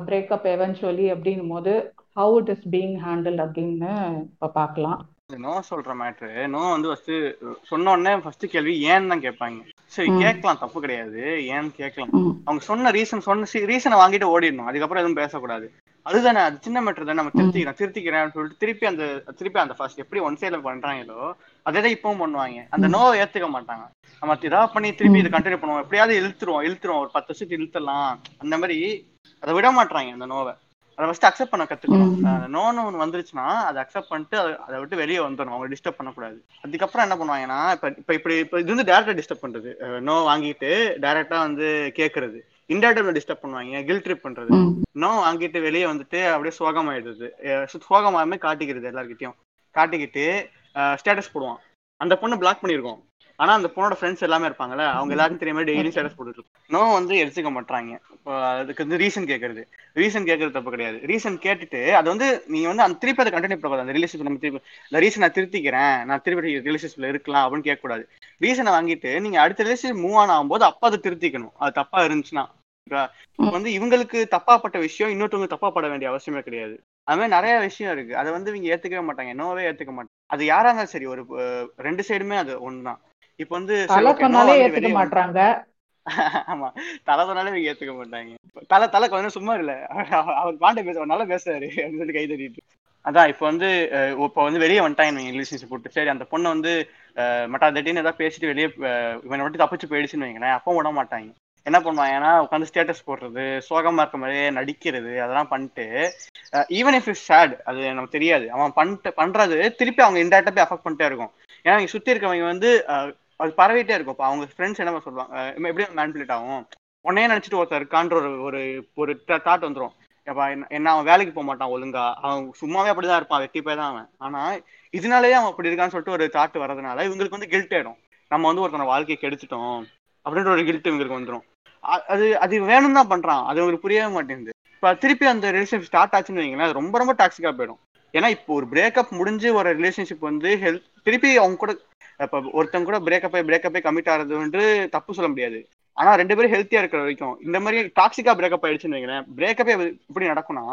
breakup eventually அப்படின்னும் போது how it is being handle அப்படின்னு இப்போ பார்க்கலாம் நோ சொல்ற மேட்ரு நோ வந்து ஃபர்ஸ்ட் சொன்ன உடனே ஃபர்ஸ்ட் கேள்வி ஏன்னு தான் கேட்பாங்க. சரி. கேட்கலாம் தப்பு கிடையாது. ஏன்னு கேட்கலாம். அவங்க சொன்ன ரீசன் சொன்ன ரீசனை வாங்கிட்டு ஓடிடணும். அதுக்கப்புறம் எதுவும் பேசக்கூடாது. அதுதானே அது சின்ன மேட்டர் தானே நம்ம. திருத்திக்கிறேன் திருத்திக்கிறேன்னு சொல்லிட்டு திருப்பி அந்த திருப்பி அந்த ஃபர்ஸ்ட் எப்படி ஒன் சைட்ல பண்றாங்களோ அதே தான் இப்பவும் பண்ணுவாங்க. அந்த. நோவை ஏத்துக்க மாட்டாங்க. நம்ம ஏதாவது பண்ணி திருப்பி. இதை கண்டினியூ பண்ணுவோம். எப்படியாவது இழுத்துருவோம் இழுத்துருவோம். ஒரு பத்து வருஷத்துக்கு இழுத்துடலாம். அந்த மாதிரி அதை விட மாட்டாங்க அந்த நோவை. அதை ஃபர்ஸ்ட் அக்செப்ட் பண்ண கத்துக்கணும். நோன்னு ஒன்று வந்துருச்சுன்னா அதை அக்செப்ட் பண்ணிட்டு அதை விட்டு வெளியே வந்துடணும். அவங்க டிஸ்டர்ப் பண்ணக்கூடாது. அதுக்கப்புறம் என்ன பண்ணுவாங்கன்னா இப்ப இப்ப இப்படி இப்ப இது வந்து டேரக்டா டிஸ்டர்ப் பண்றது. நோ வாங்கிட்டு டைரக்டா வந்து கேக்குறது. இன்டேரக்டா டிஸ்டர்ப் பண்ணுவாங்க கில் ட்ரிப் பண்றது. நோ வாங்கிட்டு வெளியே வந்துட்டு அப்படியே சோகமாயிடுது அஹ் சோகமாமே காட்டிக்கிறது எல்லார்கிட்டயும். காட்டிக்கிட்டு ஸ்டேட்டஸ் போடுவான். அந்த பொண்ணு பிளாக் பண்ணிருக்கோம். ஆனா அந்த பொண்ணோட ஃப்ரெண்ட்ஸ் எல்லாமே இருப்பாங்கல்ல அவங்க எல்லாருக்கும் தெரியாம டெய்லி ஸ்டேட்டஸ் போட்டுட்டு நோ வந்து எடுத்துக்க மாட்டாங்க இப்போ அதுக்கு வந்து ரீசன் கேட்கறது ரீசன் கேட்கறது தப்பு கிடையாது. ரீசன் கேட்டுட்டு அது வந்து நீங்க வந்து அந்த திருப்பி அதை கண்டினியூ பண்ணக்கூடாது. அந்த ரிலேஷன்ஷிப் நம்ம திருப்பி இந்த ரீசன் நான் திருத்திக்கிறேன் நான் திருப்பி ரிலேஷன்ஷிப்ல இருக்கலாம் அப்படின்னு கேட்கக்கூடாது. ரீசனை வாங்கிட்டு நீங்க அடுத்த ரிலேஷன் மூவ் ஆன் ஆகும்போது அப்ப அதை திருத்திக்கணும். அது தப்பா இருந்துச்சுன்னா. வந்து இவங்களுக்கு தப்பாப்பட்ட விஷயம் இன்னொருத்தவங்க தப்பா பட வேண்டிய அவசியமே கிடையாது. அது மாதிரி நிறைய விஷயம் இருக்கு. அதை வந்து இவங்க ஏத்துக்கவே மாட்டாங்க. நோவே ஏத்துக்க மாட்டாங்க. அது யாரா இருந்தாலும் சரி ஒரு ரெண்டு சைடுமே அது ஒண்ணுதான். இப்ப வந்து வாங்கி ஏத்துக்க மாட்றாங்க. ஆமா. தலை சொன்னாலே இவங்க ஏத்துக்க மாட்டாங்க. தலை தலை கொஞ்சம் சும்மா இல்ல அவர் பாண்டே பேசுவார் நல்லா பேசுறாரு அப்படின்னு சொல்லி கை தட்டிட்டு. அதான் இப்போ வந்து இப்போ வந்து வெளியே வந்துட்டாங்க ரிலேஷன்ஷிப் போட்டு. சரி அந்த பொண்ணு வந்து மட்டா தட்டின்னு ஏதாவது பேசிட்டு வெளியே இவனை மட்டும் தப்பிச்சு போயிடுச்சுன்னு வைங்களேன். அப்போ விட மாட்டாங்க. என்ன பண்ணுவாங்கன்னா உட்காந்து ஸ்டேட்டஸ் போடுறது சோகமா இருக்க மாதிரியே நடிக்கிறது அதெல்லாம் பண்ணிட்டு ஈவன் இஃப் இஸ் சேட் அது நமக்கு தெரியாது. அவன் பண்ணிட்டு பண்றது திருப்பி அவங்க இன்டெரக்டா போய் அஃபெக்ட் பண்ணிட்டே இருக்கும். ஏன்னா இங்க சுத்தி இருக்கவங்க வந்து அது பரவிட்டே இருக்கும். இப்போ அவங்க ஃப்ரெண்ட்ஸ் என்ன சொல்லுவாங்க? எப்படி மேனிபுலேட் ஆகும்? உன்னையே நினச்சிட்டு ஒருத்தர் இருக்கான்ற ஒரு ஒரு ஒரு தாட் வந்துடும் ஏப்பா என்ன என்ன அவன் வேலைக்கு போக மாட்டான் ஒழுங்கா? அவன் சும்மாவே அப்படிதான் இருப்பான் வெட்டி போய் தான் அவன். ஆனா இதனாலேயே அவன் அப்படி இருக்கான்னு சொல்லிட்டு ஒரு தாட் வர்றதுனால இவங்களுக்கு வந்து கில்ட் ஆயிடும். நம்ம வந்து ஒருத்தன வாழ்க்கையை கெடுத்துட்டோம் அப்படின்ற ஒரு கில்ட் இவங்களுக்கு வந்துடும் அது அது வேணும் தான் பண்றான். அது அவங்களுக்கு புரியவே மாட்டேங்குது. இப்ப திருப்பி அந்த ரிலேஷன்ஷிப் ஸ்டார்ட் ஆச்சுன்னு வைங்களேன் அது ரொம்ப ரொம்ப டாக்ஸிக்கா போயிடும். ஏன்னா இப்போ ஒரு பிரேக்கப் முடிஞ்சு ஒரு ரிலேஷன்ஷிப் வந்து ஹெல்த் திருப்பி அவங்க கூட இப்போ ஒருத்தங்க கூட பிரேக்கப்பை பிரேக்கப்பை கமிட் ஆகிறது வந்து தப்பு சொல்ல முடியாது. ஆனா ரெண்டு பேரும் ஹெல்த்தியா இருக்கிற வரைக்கும் இந்த மாதிரி டாக்ஸிக்கா பிரேக்கப் ஆயிடுச்சுன்னு வைக்கிறேன் பிரேக்கப்பே இப்படி நடக்கும்னா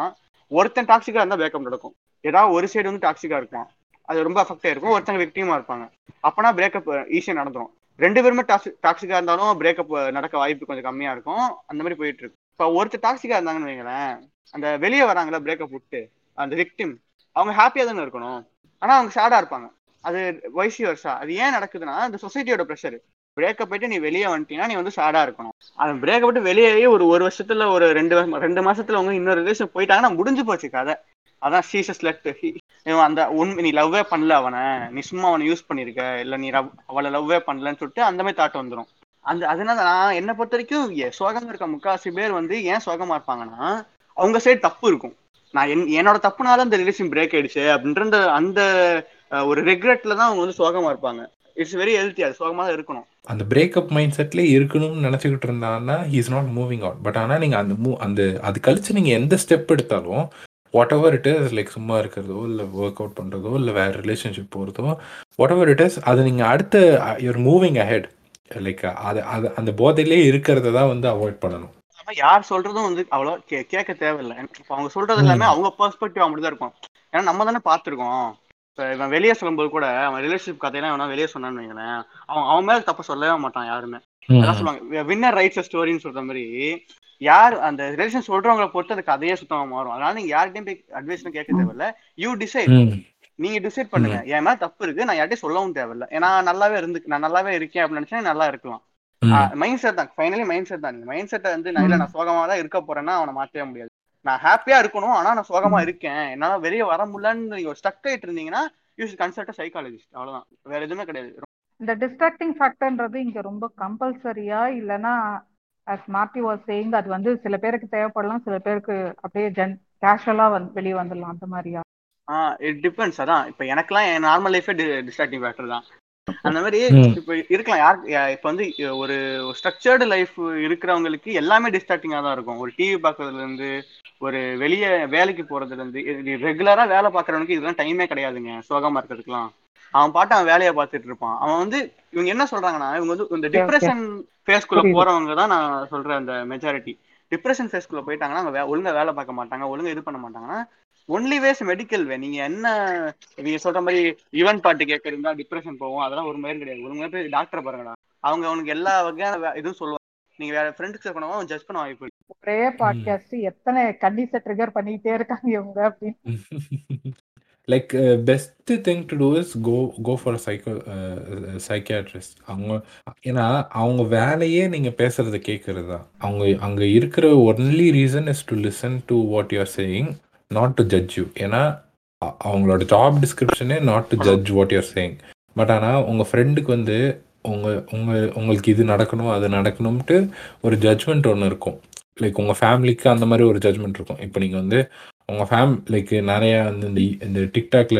ஒருத்தன் டாக்ஸிக்கா இருந்தா பிரேக்கப் நடக்கும். ஏதாவது ஒரு சைடு வந்து டாக்ஸிக்கா இருக்கும். அது ரொம்ப அஃபெக்ட் ஆயிருக்கும். ஒருத்தங்க விக்டிமா இருப்பாங்க. அப்பனா பிரேக்கப் ஈஸியா நடந்துடும் ரெண்டு பேருமே டாக்ஸிக்கா இருந்தாலும் பிரேக்கப் நடக்க வாய்ப்பு கொஞ்சம் கம்மியா இருக்கும். அந்த மாதிரி போயிட்டு இருக்கு. இப்போ ஒருத்தர் டாக்ஸிக்கா இருந்தாங்கன்னு வைங்களேன் அந்த வெளியே வராங்களா பிரேக்கப் விட்டு அந்த விக்டிம் அவங்க ஹாப்பியா தானே இருக்கணும். ஆனா அவங்க சேடா இருப்பாங்க. அது வயசு வருஷா அது ஏன் நடக்குதுன்னா இந்த சொசைட்டியோட ப்ரெஷர் பிரேக்கப் போயிட்டு நீ வெளியே வந்துட்டீங்கன்னா நீ வந்து சேடா இருக்கணும். அந்த பிரேக்கப் போட்டு வெளியே ஒரு ஒரு வருஷத்துல ஒரு ரெண்டு ரெண்டு மாசத்துல அவங்க இன்னொரு ரிலேஷன் போயிட்டாங்கன்னா முடிஞ்சு போச்சு கதை. அதான் சீசஸ் லெட் அந்த உண்மை நீ லவ்வே பண்ணல அவனை. நீ சும்மா அவனை யூஸ் பண்ணிருக்க. இல்ல நீ அவளை லவ்வே பண்ணலன்னு சொல்லிட்டு அந்த மாதிரி தாட் வந்துடும் அந்த அதனால நான் என்னை பொறுத்த வரைக்கும் எ- சோகமா இருக்க முக்காசி பேர் வந்து ஏன் சோகமா இருப்பாங்கன்னா அவங்க சைடு தப்பு இருக்கும். நான் என் என்னோட தப்புனால அந்த ரிலேஷன் பிரேக் ஆயிடுச்சு அப்படின்ற அந்த ஒரு ரெக்ரெட்ல தான் அவங்க வந்து சோகமா இருப்பாங்க. இட்ஸ் வெரி ஹெல்த்தி அது சோகமா தான் இருக்கணும். அந்த பிரேக்கப் மைண்ட் செட்லேயே இருக்கணும்னு நினச்சிக்கிட்டு இருந்தாங்கன்னா is not moving out but ஆனால் நீங்கள் அந்த மூ அந்த அது கழிச்சு நீங்கள் எந்த ஸ்டெப் எடுத்தாலும் whatever it is like சும்மா இருக்கிறதோ இல்லை ஒர்க் அவுட் பண்ணுறதோ இல்லை வேறு ரிலேஷன்ஷிப் போகிறதோ வாட் எவர் இட் இஸ் அது நீங்கள் அடுத்த யுவர் மூவிங் அஹெட் லைக் அது அது அந்த போதையிலே இருக்கிறத தான் வந்து அவாய்ட் பண்ணணும். யார் சொல்றதும் வந்து அவ்வளோ கே கேட்க தேவையில்லை. இப்போ அவங்க சொல்றது எல்லாமே அவங்க பெர்ஸ்பெக்டிவ் அப்படிதான் இருக்கும். ஏன்னா நம்ம தானே பார்த்துருக்கோம். இப்போ இவன் வெளியே சொல்லும்போது கூட அவன் ரிலேஷன்ஷிப் கதையெல்லாம் வேணா வெளியே சொன்னான்னு வைங்களேன் அவன் அவன் மேல தப்ப சொல்லவே மாட்டான் யாருமே. அதான் சொல்லுவாங்க வின்னர் ரைட்ஸ் ஸ்டோரின்னு சொல்ற மாதிரி யார் அந்த ரிலேஷன் சொல்றவங்களை பொறுத்து அந்த கதையே சுத்தமா மாறும். அதனால நீங்க யார்கிட்டயும் போய் அட்வைஸ் கேட்க தேவையில்ல. யூ டிசைட் நீங்க டிசைட் பண்ணுங்க. என் மேல தப்பு இருக்கு நான் யார்ட்டையும் சொல்லவும் தேவையில்ல. ஏன்னா நல்லாவே இருந்து நான் நல்லாவே இருக்கேன் அப்படின்னு நினைச்சா நல்லா இருக்கலாம். மைண்ட் செட் தான். ஃபைனலி மைண்ட் செட் தான். மைண்ட் செட்டை வந்து நான் இல்ல நான் சோகமா தான் இருக்க போறேன்னா அவனை மாத்தவே முடியாது. நான் ஹாப்பியா இருக்கணும் ஆனா நான் சோகமா இருக்கேன். என்னால வெளியே வர முடியலன்னு நீங்க ஸ்டக் ஆயிட்டு இருந்தீங்கன்னா யூ கன்சல்ட் சைக்காலஜிஸ்ட் அவ்வளவுதான். வேற எதுவுமே கிடையாது. இந்த டிஸ்ட்ராக்டிங் ஃபேக்டர்ன்றது இங்க ரொம்ப கம்பல்சரியா இல்லைன்னா அஸ் மார்ட்டி வாஸ் சேயிங் அது வந்து சில பேருக்கு தேவைப்படலாம் சில பேருக்கு அப்படியே ஜென் கேஷுவலா வந்து வெளியே வந்துடலாம் அந்த மாதிரியா? ஆ இட் டிபெண்ட்ஸ் அதான். இப்போ எனக்கெல்லாம் என் நார்மல் லைஃபே டிஸ்ட்ராக்டிங் ஃபேக்டர் தான். அந்த மாதிரி. இப்போ இருக்கலாம். யார் இப்போ வந்து ஒரு ஸ்ட்ரக்சர்டு லைஃப் இருக்கிறவங்களுக்கு எல்லாமே டிஸ்ட்ராக்டிங்காக தான் இருக்கும். ஒரு டிவி பார்க்கறதுல இருந்து ஒரு வெளியே வேலைக்கு போறதுல இருந்து ரெகுலரா வேலை பார்க்கறவனுக்கு இதெல்லாம் டைமே கிடையாதுங்க. சோகமா இருக்கிறதுக்குலாம் அவன் பாட்டு அவன் வேலையை பார்த்துட்டு இருப்பான். அவன் வந்து இவங்க என்ன சொல்றாங்கன்னா இவங்க வந்து இந்த. டிப்ரெஷன் ஃபேஸ்க்குள்ள புரியுது. போறவங்க தான் நான் சொல்றேன் அந்த மெஜாரிட்டி டிப்ரெஷன் ஃபேஸ்க்குள்ள போயிட்டாங்கன்னா அவங்க ஒழுங்கா வேலை பார்க்க மாட்டாங்க ஒழுங்கா இது பண்ண மாட்டாங்கன்னா ஒன்லி வேஸ் மெடிக்கல் வே நீங்க என்ன நீங்க சொல்ற மாதிரி ஈவன் பாட்டு கேட்கறதா டிப்ரெஷன் போகும் அதெல்லாம் ஒரு மாதிரி கிடையாது. ஒழுங்கா போய் டாக்டர் பாருங்கடா. அவங்க அவனுக்கு எல்லா வகையான வே- இதுவும் சொல்லுவாங்க. நீங்க வேற ஃப்ரெண்டுக்கு பண்ணவோ அவன் ஜட்ஜ் பண்ண வாய்ப்பு இருக்கு. ஒரே பாட்காஸ்ட் எத்தனை கண்டிஸை ட்ரிகர் பண்ணிட்டே இருக்காங்க இவங்க அப்படின்னு. Like best thing to do is go go for psycho psychiatrist அவங்க ஏன்னா அவங்க வேலையே நீங்கள் பேசுகிறத கேட்குறது தான் அவங்க அங்கே இருக்கிற only reason is to listen to what you're saying not to judge you ஏன்னா அவங்களோட job டிஸ்கிரிப்ஷனே not to judge what you're saying but ஆனால் உங்கள் ஃப்ரெண்டுக்கு வந்து உங்கள் உங்கள் உங்களுக்கு இது நடக்கணும் அது நடக்கணும்ட்டு ஒரு ஜட்ஜ்மெண்ட் ஒன்று இருக்கும். லைக் உங்கள் ஃபேமிலிக்கு அந்த மாதிரி ஒரு ஜட்ஜ்மெண்ட் இருக்கும். இப்போ நீங்கள் வந்து உங்கள் ஃபேம் லைக் நிறையா வந்து இந்த இந்த டிக்டாக்ல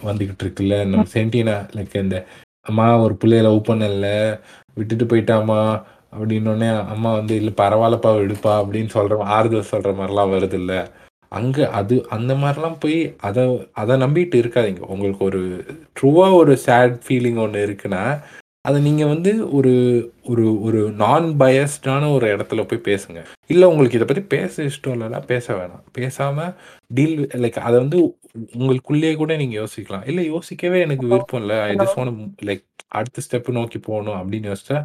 வந்துக்கிட்டு இருக்குல்ல நம்ம சென்டினா லைக் இந்த அம்மா ஒரு பிள்ளைய லவ் பண்ணல விட்டுட்டு போயிட்டாமா அப்படின்னோடனே அம்மா வந்து இல்லை பரவாயில்லப்பா விடுப்பா அப்படின்னு சொல்கிற ஆறுதல் சொல்கிற மாதிரிலாம் வருது இல்லை அங்கே அது அந்த மாதிரிலாம் போய் அதை அதை நம்பிட்டு இருக்காதீங்க. உங்களுக்கு ஒரு ட்ரூவாக ஒரு சேட் ஃபீலிங் ஒன்று இருக்குன்னா அதை நீங்கள் வந்து ஒரு ஒரு ஒரு நான் பயஸ்டான ஒரு இடத்துல போய் பேசுங்க. இல்லை உங்களுக்கு இதை பற்றி பேச இஷ்டம் இல்லைன்னா பேச வேணாம். பேசாமல் டீல் லைக் அதை வந்து உங்களுக்குள்ளேயே கூட நீங்கள் யோசிக்கலாம். இல்லை யோசிக்கவே எனக்கு விருப்பம் இல்லை. ஐ ஜஸ்ட் வாண்ட் லைக் அடுத்த ஸ்டெப் நோக்கி போகணும் அப்படின்னு யோசிச்சா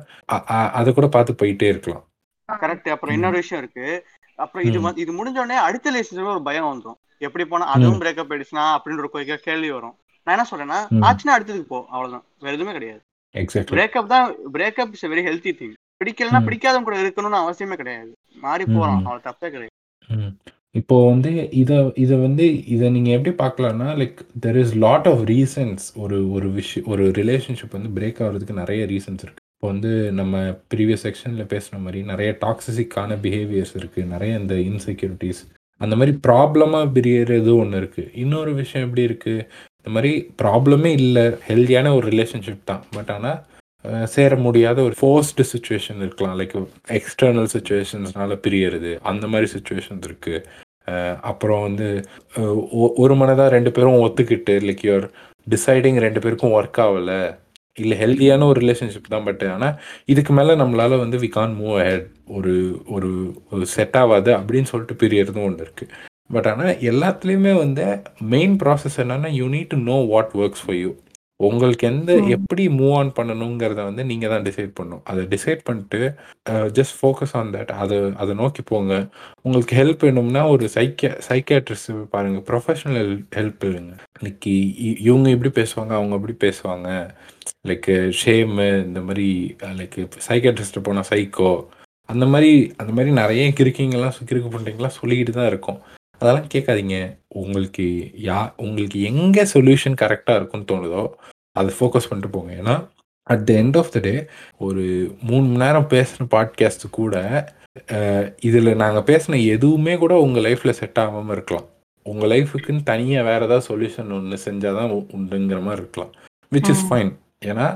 அதை கூட பார்த்து போயிட்டே இருக்கலாம். கரெக்ட். அப்புறம். இன்னொரு விஷயம் இருக்கு. அப்புறம் இது இது முடிஞ்ச உடனே அடுத்த ரிலேஷன்ஷிப்ல ஒரு பயம் வந்துரும். எப்படி போனா அதுவும் பிரேக்கப் ஆயிடுச்சுனா அப்படின்ற ஒரு கேள்வி வரும். நான் என்ன சொல்றேன்னா. ஆச்சுன்னா அடுத்ததுக்கு போ அவ்வளவுதான். வேற எதுவுமே கிடையாது. பிரேக்கப் தான் breakup is very healthy thing பிடிக்கலன்னா. பிடிக்காதவங்க கூட இருக்கணும்னு அவசியமே கிடையாது. மாறி ம், போறான் ம். அவன் தப்பே கிடையாது. இப்போ வந்து இதை இதை வந்து இதை நீங்கள் எப்படி பார்க்கலாம்னா like there is lot of reasons ஒரு ஒரு விஷயம் ஒரு ரிலேஷன்ஷிப் வந்து பிரேக் ஆகிறதுக்கு நிறைய ரீசன்ஸ் இருக்குது இப்போ வந்து நம்ம ப்ரீவியஸ் செக்ஷனில் பேசுன மாதிரி நிறைய டாக்ஸிக்கான பிஹேவியர்ஸ் இருக்குது நிறைய இந்த இன்செக்யூரிட்டிஸ் அந்த மாதிரி ப்ராப்ளமாக பிரியறது ஒன்று இருக்குது இன்னொரு விஷயம் எப்படி இருக்குது இந்த மாதிரி ப்ராப்ளமே இல்லை. ஹெல்தியான ஒரு ரிலேஷன்ஷிப் தான். பட் ஆனால் சேர முடியாத ஒரு ஃபோர்ஸ்டு சுச்சுவேஷன் இருக்கலாம். லைக் எக்ஸ்டர்னல் சுச்சுவேஷன்ஸ்னால பிரியறது. அந்த மாதிரி சுச்சுவேஷன்ஸ் இருக்குது அப்புறம் வந்து ஒரு மனதாக ரெண்டு பேரும் ஒத்துக்கிட்டு லைக் யுவர் டிசைடிங் ரெண்டு பேருக்கும் ஒர்க் ஆகலை. இல்லை ஹெல்தியான ஒரு ரிலேஷன்ஷிப் தான் பட் ஆனால் இதுக்கு மேலே நம்மளால வந்து வி கான் மூவ் ahead ஒரு ஒரு ஒரு செட் ஆகாது அப்படின்னு சொல்லிட்டு பிரியறதும் ஒன்று இருக்குது பட் ஆனால் எல்லாத்துலேயுமே வந்து மெயின் ப்ராசஸ் என்னன்னா you need to know what works for you உங்களுக்கு எந்த ம். எப்படி மூவ் ஆன் பண்ணணுங்கிறத வந்து நீங்கள் தான் டிசைட் பண்ணணும். அதை டிசைட் பண்ணிட்டு ஜஸ்ட் ஃபோக்கஸ் ஆன் தட் அதை அதை நோக்கி போங்க. உங்களுக்கு ஹெல்ப் வேணும்னா ஒரு சைக்கிய சைக்கியாட்ரிஸ்ட் பாருங்கள் ப்ரொஃபஷனல் ஹெல்ப் இல்லைங்க இன்னைக்கு இவங்க இப்படி பேசுவாங்க அவங்க அப்படி பேசுவாங்க. லைக் ஷேமு இந்த மாதிரி லைக் சைக்கியாட்ரிஸ்ட் போனால் சைக்கோ அந்த மாதிரி அந்த மாதிரி நிறைய கிறுக்கிங்கெல்லாம் கிறுக்கு பண்ணுறீங்களாம் சொல்லிக்கிட்டு தான் இருக்கும். அதெல்லாம் கேட்காதீங்க. உங்களுக்கு யா உங்களுக்கு எங்கே சொல்யூஷன் கரெக்டாக இருக்குன்னு தோணுதோ அதை ஃபோக்கஸ் பண்ணிட்டு போங்க. ஏன்னா at the end of the day ஒரு மூணு மணி நேரம் பேசுகிற பாட்காஸ்ட் கூட இதில் நாங்கள் பேசின எதுவுமே கூட உங்கள் லைஃப்பில் செட் ஆகாமல் இருக்கலாம். உங்கள் லைஃபுக்குன்னு தனியாக வேறு ஏதாவது சொல்யூஷன் ஒன்று செஞ்சால் தான் உண்டுங்கிற மாதிரி இருக்கலாம். Which is. ஃபைன் ஏன்னா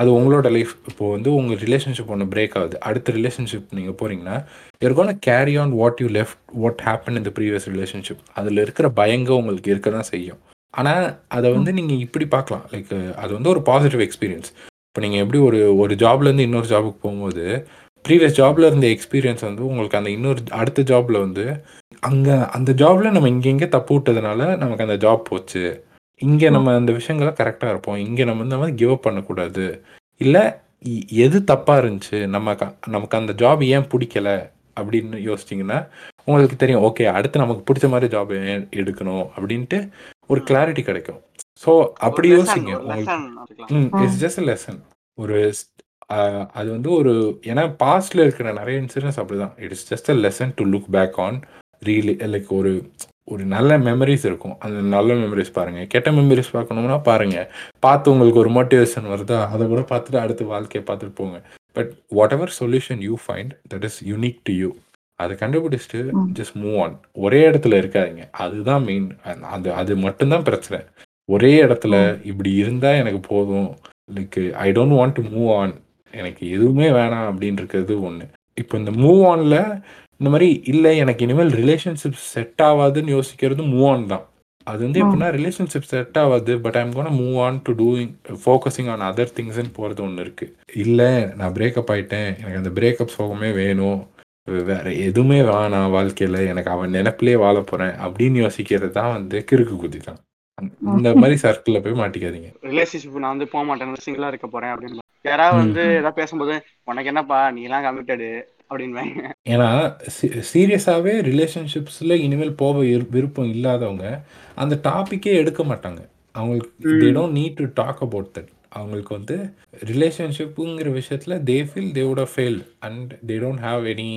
அது உங்களோட லைஃப் இப்போ வந்து உங்கள் ரிலேஷன்ஷிப் ஒன்று பிரேக் ஆகுது. அடுத்த ரிலேஷன்ஷிப் நீங்கள் போகிறீங்கன்னா to carry on what you left what happen the previous relationship அதில் இருக்கிற பயங்க உங்களுக்கு இருக்க தான் செய்யும். ஆனால் அதை வந்து நீங்கள் இப்படி பார்க்கலாம். லைக் அது வந்து ஒரு பாசிட்டிவ் எக்ஸ்பீரியன்ஸ் இப்போ நீங்கள் எப்படி ஒரு ஒரு ஜாப்லேருந்து இன்னொரு ஜாபுக்கு போகும்போது ப்ரீவியஸ் ஜாப்ல இருந்த எக்ஸ்பீரியன்ஸ் வந்து உங்களுக்கு அந்த இன்னொரு அடுத்த ஜாப்ல வந்து அங்கே அந்த ஜாப்ல நம்ம இங்கே தப்பு விட்டதுனால நமக்கு அந்த ஜாப் போச்சு. இங்கே நம்ம அந்த விஷயங்களை கரெக்டாக இருப்போம். இங்கே நம்ம இந்த மாதிரி கிவ் அப் பண்ணக்கூடாது. இல்லை எது தப்பாக இருந்துச்சு? நம்ம க- நமக்கு அந்த ஜாப் ஏன் பிடிக்கல? அப்படின்னு யோசிச்சிங்கன்னா உங்களுக்கு தெரியும் ஓகே அடுத்து நமக்கு பிடிச்ச மாதிரி ஜாப் எடுக்கணும் அப்படின்ட்டு ஒரு கிளாரிட்டி கிடைக்கும். ஸோ அப்படி யோசிங்க. உங்களுக்கு லெசன் ம் இட்ஸ் ஜஸ்ட் லெசன் ஒரு ஸ்- அது வந்து ஒரு ஏன்னா பாஸ்ட்ல இருக்கிற நிறைய இன்சிடென்ட்ஸ் அப்படிதான். It is just a lesson to look back on really like ஒரு ஒரு நல்ல மெமரிஸ் இருக்கும். அந்த நல்ல மெமரிஸ் பாருங்க. கெட்ட மெமரிஸ் பார்க்கணும்னா பாருங்க. பார்த்து உங்களுக்கு ஒரு மோட்டிவேஷன் வருதா அதை கூட பார்த்துட்டு அடுத்த வாழ்க்கையை பார்த்துட்டு போங்க. But whatever solution you find that is unique to you அதை கண்டுபிடிச்சிட்டு. ஜஸ்ட் மூவ் ஆன் ஒரே இடத்துல இருக்காதீங்க. அதுதான் மெயின் அது அது மட்டும்தான் பிரச்சனை. ஒரே இடத்துல இப்படி இருந்தா எனக்கு போதும். Like I don't want to move on எனக்கு எதுவுமே வேணாம் அப்படின்னு இருக்கிறது ஒன்று இப்போ இந்த மூவ் ஆன்ல இந்த மாதிரி இல்லை எனக்கு இனிமேல் ரிலேஷன்ஷிப் செட் ஆகாதுன்னு யோசிக்கிறது மூவ் ஆன் தான். அது வந்து. எப்படின்னா ரிலேஷன்ஷிப் செட் ஆகாது but I'm gonna move on to doing focusing on other திங்ஸ்ன்னு போகிறது ஒன்று இருக்கு. இல்லை நான் பிரேக்கப் ஆயிட்டேன் எனக்கு அந்த பிரேக்கப் சோகமே வேணும் வேற எதுவுமே வேணாம் வாழ்க்கையில எனக்கு அவன் நினைப்பிலே வாழ போறேன் அப்படின்னு யோசிக்கிறது தான் வந்து கிறுக்கு குதி தான். இந்த மாதிரி சர்க்கிள்ல போய் மாட்டிக்காதீங்க. ரிலேஷன்ஷிப் நான் வந்து போக மாட்டேன் சிங்கிளா இருக்க போறேன் அப்படின்னு. யாராவது வந்து ஏதாவது பேசும்போது உனக்கு என்னப்பா நீ எல்லாம் கமிட்டடு அப்படின்னு ஏன்னா சீரியஸாகவே ரிலேஷன்ஷிப்ஸில் இனிமேல் போக விரு- விருப்பம் இல்லாதவங்க அந்த டாப்பிக்கே எடுக்க மாட்டாங்க. அவங்களுக்கு they don't need to talk about that அவங்களுக்கு வந்து ரிலேஷன்ஷிப்புங்கிற விஷயத்தில் they feel they would have failed and they don't have any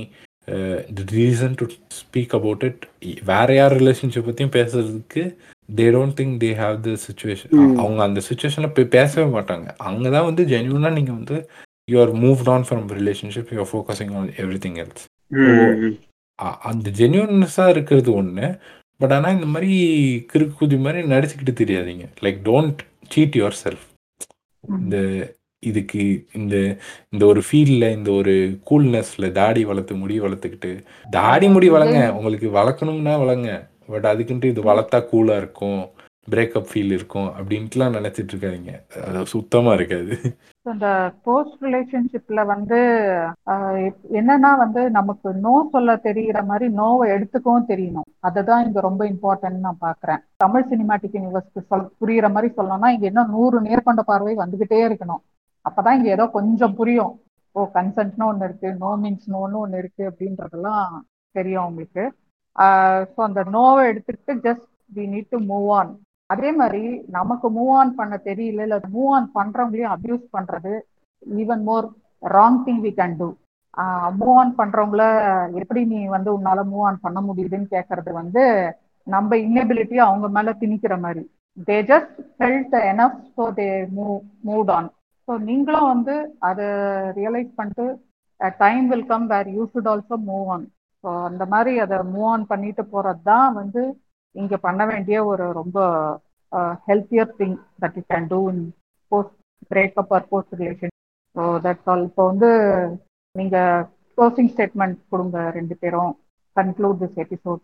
reason to speak about it வேற யார் ரிலேஷன்ஷிப் பற்றியும் பேசுறதுக்கு they don't think they have the situation அவங்க அந்த சுச்சுவேஷனில் போய் பேசவே மாட்டாங்க. அங்கே தான் வந்து ஜென்யூனாக நீங்கள் வந்து you are moved on from relationship you are focusing on every thing else uh- அந்த ஜென்யூன்னஸாக இருக்கிறது ஒன்று பட் ஆனால் இந்த மாதிரி கிறுக்கு குதி மாதிரி நடிச்சுக்கிட்டு தெரியாதீங்க. Like don't cheat yourself இந்த இதுக்கு இந்த இந்த ஒரு ஃபீல்டில் இந்த ஒரு கூல்னஸில் தாடி வளர்த்து முடி வளர்த்துக்கிட்டு தாடி முடி வளங்க. உங்களுக்கு வளர்க்கணும்னா வளங்க. பட் அதுக்குன்ட்டு இது வளர்த்தா கூலாக இருக்கும் பிரேக்கப் ஃபீல் இருக்கும் அப்படின்ட்டுலாம் நினச்சிட்டு இருக்காதீங்க. அது சுத்தமாக இருக்காது. இந்த போஸ்ட் ரிலேஷன்ஷிப்ல வந்து என்னன்னா வந்து நமக்கு நோ சொல்ல தெரிகிற மாதிரி நோவை எடுத்துக்கவும் தெரியணும். அதுதான் இங்க ரொம்ப இம்பார்ட்டன்ட் நான் பாக்குறேன். தமிழ் சினிமாட்டிக் யூனிவர்ஸ்க்கு சொல் புரியுற மாதிரி சொல்லணும்னா இங்க இன்னும் நூறு நேர்கொண்ட பார்வை வந்துகிட்டே இருக்கணும். அப்பதான் இங்க ஏதோ கொஞ்சம் புரியும். ஓ கன்சென்ட்னு ஒண்ணு இருக்கு நோ மீன்ஸ் நோன்னு ஒண்ணு இருக்கு அப்படின்றதெல்லாம் தெரியும் உங்களுக்கு. ஸோ அந்த நோவை எடுத்துக்கிட்டு just we need to move on அதே மாதிரி நமக்கு மூவ் ஆன் பண்ண தெரியல இல்ல மூவ் ஆன் பண்றவங்களையும் அபியூஸ் பண்றது even more wrong thing we can do move on பண்றவங்கள எப்படி நீ வந்து உன்னால மூவ் ஆன் பண்ண முடியுதுன்னு கேட்கறது வந்து நம்ம இன்னெபிலிட்டி அவங்க மேல திணிக்கிற மாதிரி. They just felt enough so they move move on so நீங்களும் வந்து அதை ரியலைஸ் பண்ணிட்டு time will come where you should also move on so அந்த மாதிரி அதை மூவ் ஆன் பண்ணிட்டு போறது தான் வந்து இங்க பண்ண வேண்டிய ஒரு ரொம்ப healthier thing that you can do in post breakup or post relation so that's all இப்போ வந்து நீங்க க்ளோசிங் ஸ்டேட்மெண்ட் கொடுங்க ரெண்டு பேரும். கன்க்ளூட் திஸ் எபிசோட்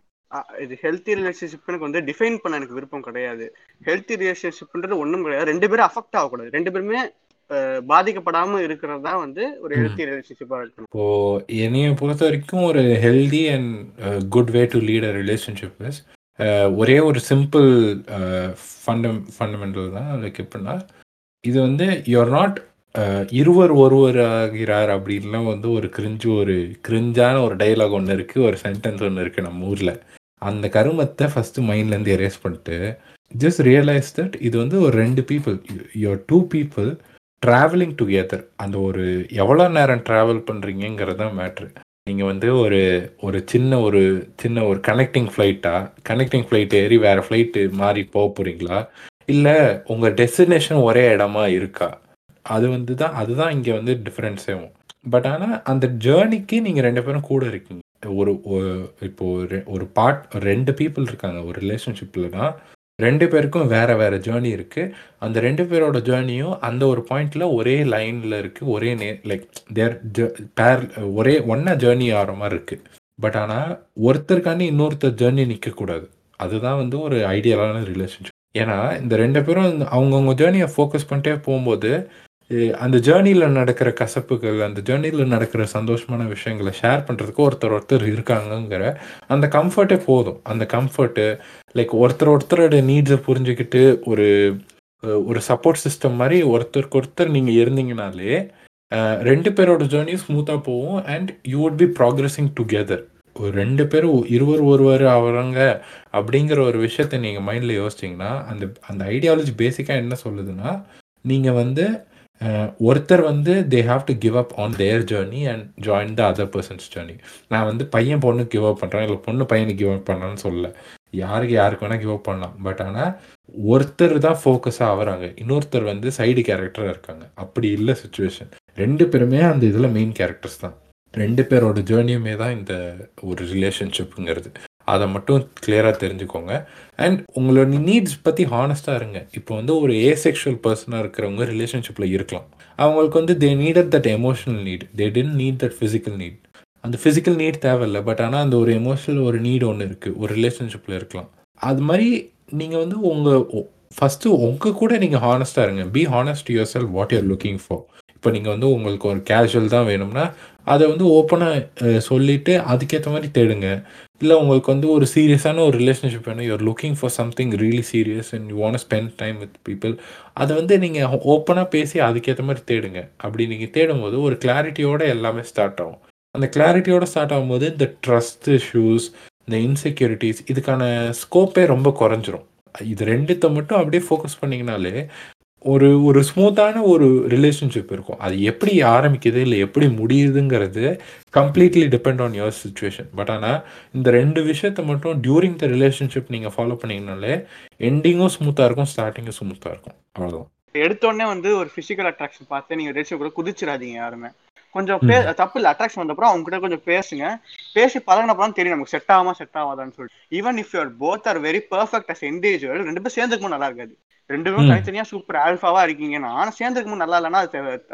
இது ஹெல்த்தி ரிலேஷன்ஷிப் எனக்கு வந்து டிஃபைன் பண்ண எனக்கு விருப்பம் கிடையாது. ஹெல்த்தி ரிலேஷன்ஷிப்ன்றது ஒண்ணும் கிடையாது. ரெண்டு பேரும் அஃபெக்ட் ஆகக்கூடாது. ரெண்டு பேருமே பாதிக்கப்படாம இருக்கிறது தான் வந்து ஒரு ஹெல்த்தி ரிலேஷன்ஷிப்பா இருக்கணும். இப்போ என்னைய பொறுத்த வரைக்கும் ஒரு healthy and good way to lead a relationship is ஒரே ஒரு சிம்பிள் ஃபண்டம் ஃபண்டமெண்டல் தான். லைக் எப்படின்னா இது வந்து யூஆர் நாட் இருவர் ஒருவர் ஆகிறார் அப்படின்லாம் வந்து ஒரு கிரிஞ்சு ஒரு கிரிஞ்சான ஒரு டைலாக் ஒன்று இருக்குது ஒரு சென்டென்ஸ் ஒன்று இருக்குது நம்ம ஊரில். அந்த கருமத்தை ஃபஸ்ட்டு மைண்ட்லேருந்து எரேஸ் பண்ணிட்டு ஜஸ்ட் ரியலைஸ் தட் இது வந்து ஒரு ரெண்டு people your two people travelling together அந்த ஒரு எவ்வளோ நேரம் ட்ராவல் பண்ணுறீங்கிறது தான் மேட்ரு நீங்கள் வந்து ஒரு ஒரு சின்ன ஒரு சின்ன ஒரு கனெக்டிங் ஃப்ளைட்டா கனெக்டிங் ஃப்ளைட் ஏறி வேறு ஃப்ளைட்டு மாறி போக போறீங்களா? இல்லை உங்கள் டெஸ்டினேஷன் ஒரே இடமா இருக்கா? அது வந்து தான் அதுதான் இங்கே வந்து டிஃப்ரென்ஸே பட் ஆனால் அந்த ஜேர்னிக்கு நீங்கள் ரெண்டு பேரும் கூட இருக்கீங்க. ஒரு ஒரு- இப்போ ஒரு ஒரு பார்ட் ரெண்டு பீப்புள் இருக்காங்க. ஒரு ரிலேஷன்ஷிப்லனா ரெண்டு பேருக்கும் வேற வேற ஜேர்னி இருக்கு. அந்த ரெண்டு பேரோட ஜேர்னியும் அந்த ஒரு பாயிண்ட்ல ஒரே லைன்ல இருக்கு. ஒரே நே லைக் தேர் பேர் ஒரே ஒன்னா ஜேர்னி ஆகிற மாதிரி இருக்கு. பட் ஆனால் ஒருத்தருக்காண்டி இன்னொருத்தர் ஜேர்னி நிற்கக்கூடாது அதுதான் வந்து ஒரு ஐடியலான ரிலேஷன்ஷிப் ஏன்னா இந்த ரெண்டு பேரும் அவங்கவுங்க ஜேர்னியை ஃபோக்கஸ் பண்ணிட்டே போகும்போது அந்த ஜேர்னியில் நடக்கிற கசப்புகள் அந்த ஜேர்னியில் நடக்கிற சந்தோஷமான விஷயங்களை ஷேர் பண்ணுறதுக்கு ஒருத்தர் ஒருத்தர் இருக்காங்கங்கிற அந்த கம்ஃபர்ட்டே போதும். அந்த கம்ஃபர்ட்டு லைக் ஒருத்தர் ஒருத்தரோட நீட்ஸை புரிஞ்சுக்கிட்டு ஒரு ஒரு சப்போர்ட் சிஸ்டம் மாதிரி ஒருத்தருக்கு ஒருத்தர் நீங்கள் இருந்தீங்கனாலே ரெண்டு பேரோட ஜேர்னியும் ஸ்மூத்தாக போகும் and you would be progressing together ஒரு ரெண்டு பேரும் இருவர் ஒருவர் ஆகுறாங்க அப்படிங்கிற ஒரு விஷயத்தை நீங்கள் மைண்டில் யோசிச்சிங்கன்னா அந்த அந்த ஐடியாலஜி பேசிக்காக என்ன சொல்லுதுன்னா நீங்கள் வந்து ஒருத்தர் வந்து they have to give up on their journey and join the other person's journey நான் வந்து பையன் பொண்ணு கிவ் அப் பண்ணுறேன் இல்லை பொண்ணு பையனுக்கு கிவ் அப் பண்ணுறேன்னு சொல்லல. யாருக்கு யாருக்கு வேணால் கிவ் அப் பண்ணலாம். பட் ஆனால் ஒருத்தர் தான் ஃபோக்கஸாக ஆகுறாங்க. இன்னொருத்தர் வந்து சைடு கேரக்டராக இருக்காங்க. அப்படி இல்லை சுச்சுவேஷன் ரெண்டு பேருமே அந்த இதில் மெயின் கேரக்டர்ஸ் தான். ரெண்டு பேரோட ஜேர்னியுமே தான் இந்த ஒரு ரிலேஷன்ஷிப்புங்கிறது அதை மட்டும் கிளியராக தெரிஞ்சுக்கோங்க. அண்ட் உங்களோட நீட்ஸ் பற்றி ஹானஸ்ட்டாக இருங்க. இப்போ வந்து ஒரு ஏசெக்ஷுவல் பர்சனாக இருக்கிறவங்க ரிலேஷன்ஷிப்பில் இருக்கலாம். அவங்களுக்கு வந்து they needed that emotional need they tend need that physical need அந்த ஃபிசிக்கல் நீட் தேவையில்லை. பட் ஆனால் அந்த ஒரு எமோஷனல் ஒரு நீட் ஒன்று இருக்குது ஒரு ரிலேஷன்ஷிப்பில் இருக்கலாம். அது மாதிரி நீங்கள் வந்து உங்கள் ஃபஸ்ட்டு உங்கள் கூட நீங்கள் ஹானஸ்ட்டாக இருங்க. Be honest yourself what you're looking for இப்போ நீங்கள் வந்து உங்களுக்கு ஒரு கேஷுவல் தான் வேணும்னா அதை வந்து ஓப்பனாக சொல்லிவிட்டு அதுக்கேற்ற மாதிரி தேடுங்க. இல்லை உங்களுக்கு வந்து ஒரு சீரியஸான ஒரு ரிலேஷன்ஷிப் வேணும். You're looking for something really serious and you want spend time with people அதை வந்து நீங்கள் ஓப்பனாக பேசி அதுக்கேற்ற மாதிரி தேடுங்க. அப்படி நீங்கள் தேடும்போது ஒரு கிளாரிட்டியோடு எல்லாமே ஸ்டார்ட் ஆகும். அந்த கிளாரிட்டியோட ஸ்டார்ட் ஆகும்போது இந்த ட்ரஸ்ட் இஷ்யூஸ் இந்த இன்செக்யூரிட்டிஸ் இதுக்கான ஸ்கோப்பே ரொம்ப குறைஞ்சிரும். இது ரெண்டுத்த மட்டும் அப்படியே ஃபோக்கஸ் பண்ணிங்கனாலே ஒரு ஒரு ஸ்மூத்தான ஒரு ரிலேஷன்ஷிப் இருக்கும். அது எப்படி ஆரம்பிக்குது இல்லை எப்படி முடியுதுங்கிறது completely depend on your situation but ஆனால் இந்த ரெண்டு விஷயத்த மட்டும் டியூரிங் த ரிலேஷன்ஷிப் நீங்கள் ஃபாலோ பண்ணீங்கனாலே எண்டிங்கும் ஸ்மூத்தாக இருக்கும் ஸ்டார்டிங்கும் ஸ்மூத்தாக இருக்கும். அவ்வளோதான் எடுத்தோடனே வந்து ஒரு பிசிக்கல் அட்ராக்ஷன் பார்த்து நீங்க ரிலேஷன் கூட குதிச்சிடாதீங்க யாருமே. கொஞ்சம் பே தப்பு இல்லை. அட்ராக்ஷன் வந்தப்பறம் அவங்க கிட்ட கொஞ்சம் பேசுங்க. பேசி பழகினப்பறம் தெரியும் நமக்கு செட் ஆகாம செட் ஆகாதான்னு சொல்லிட்டு. Even if you're both are very perfect as individual ரெண்டு பேரும் சேர்ந்துக்கும் நல்லா இருக்காது. ரெண்டு பேரும் ம். தனித்தனியா சூப்பர் ஆல்ஃபாவா இருக்கீங்கன்னா ஆனா சேர்ந்துக்கும் நல்லா இல்லைன்னா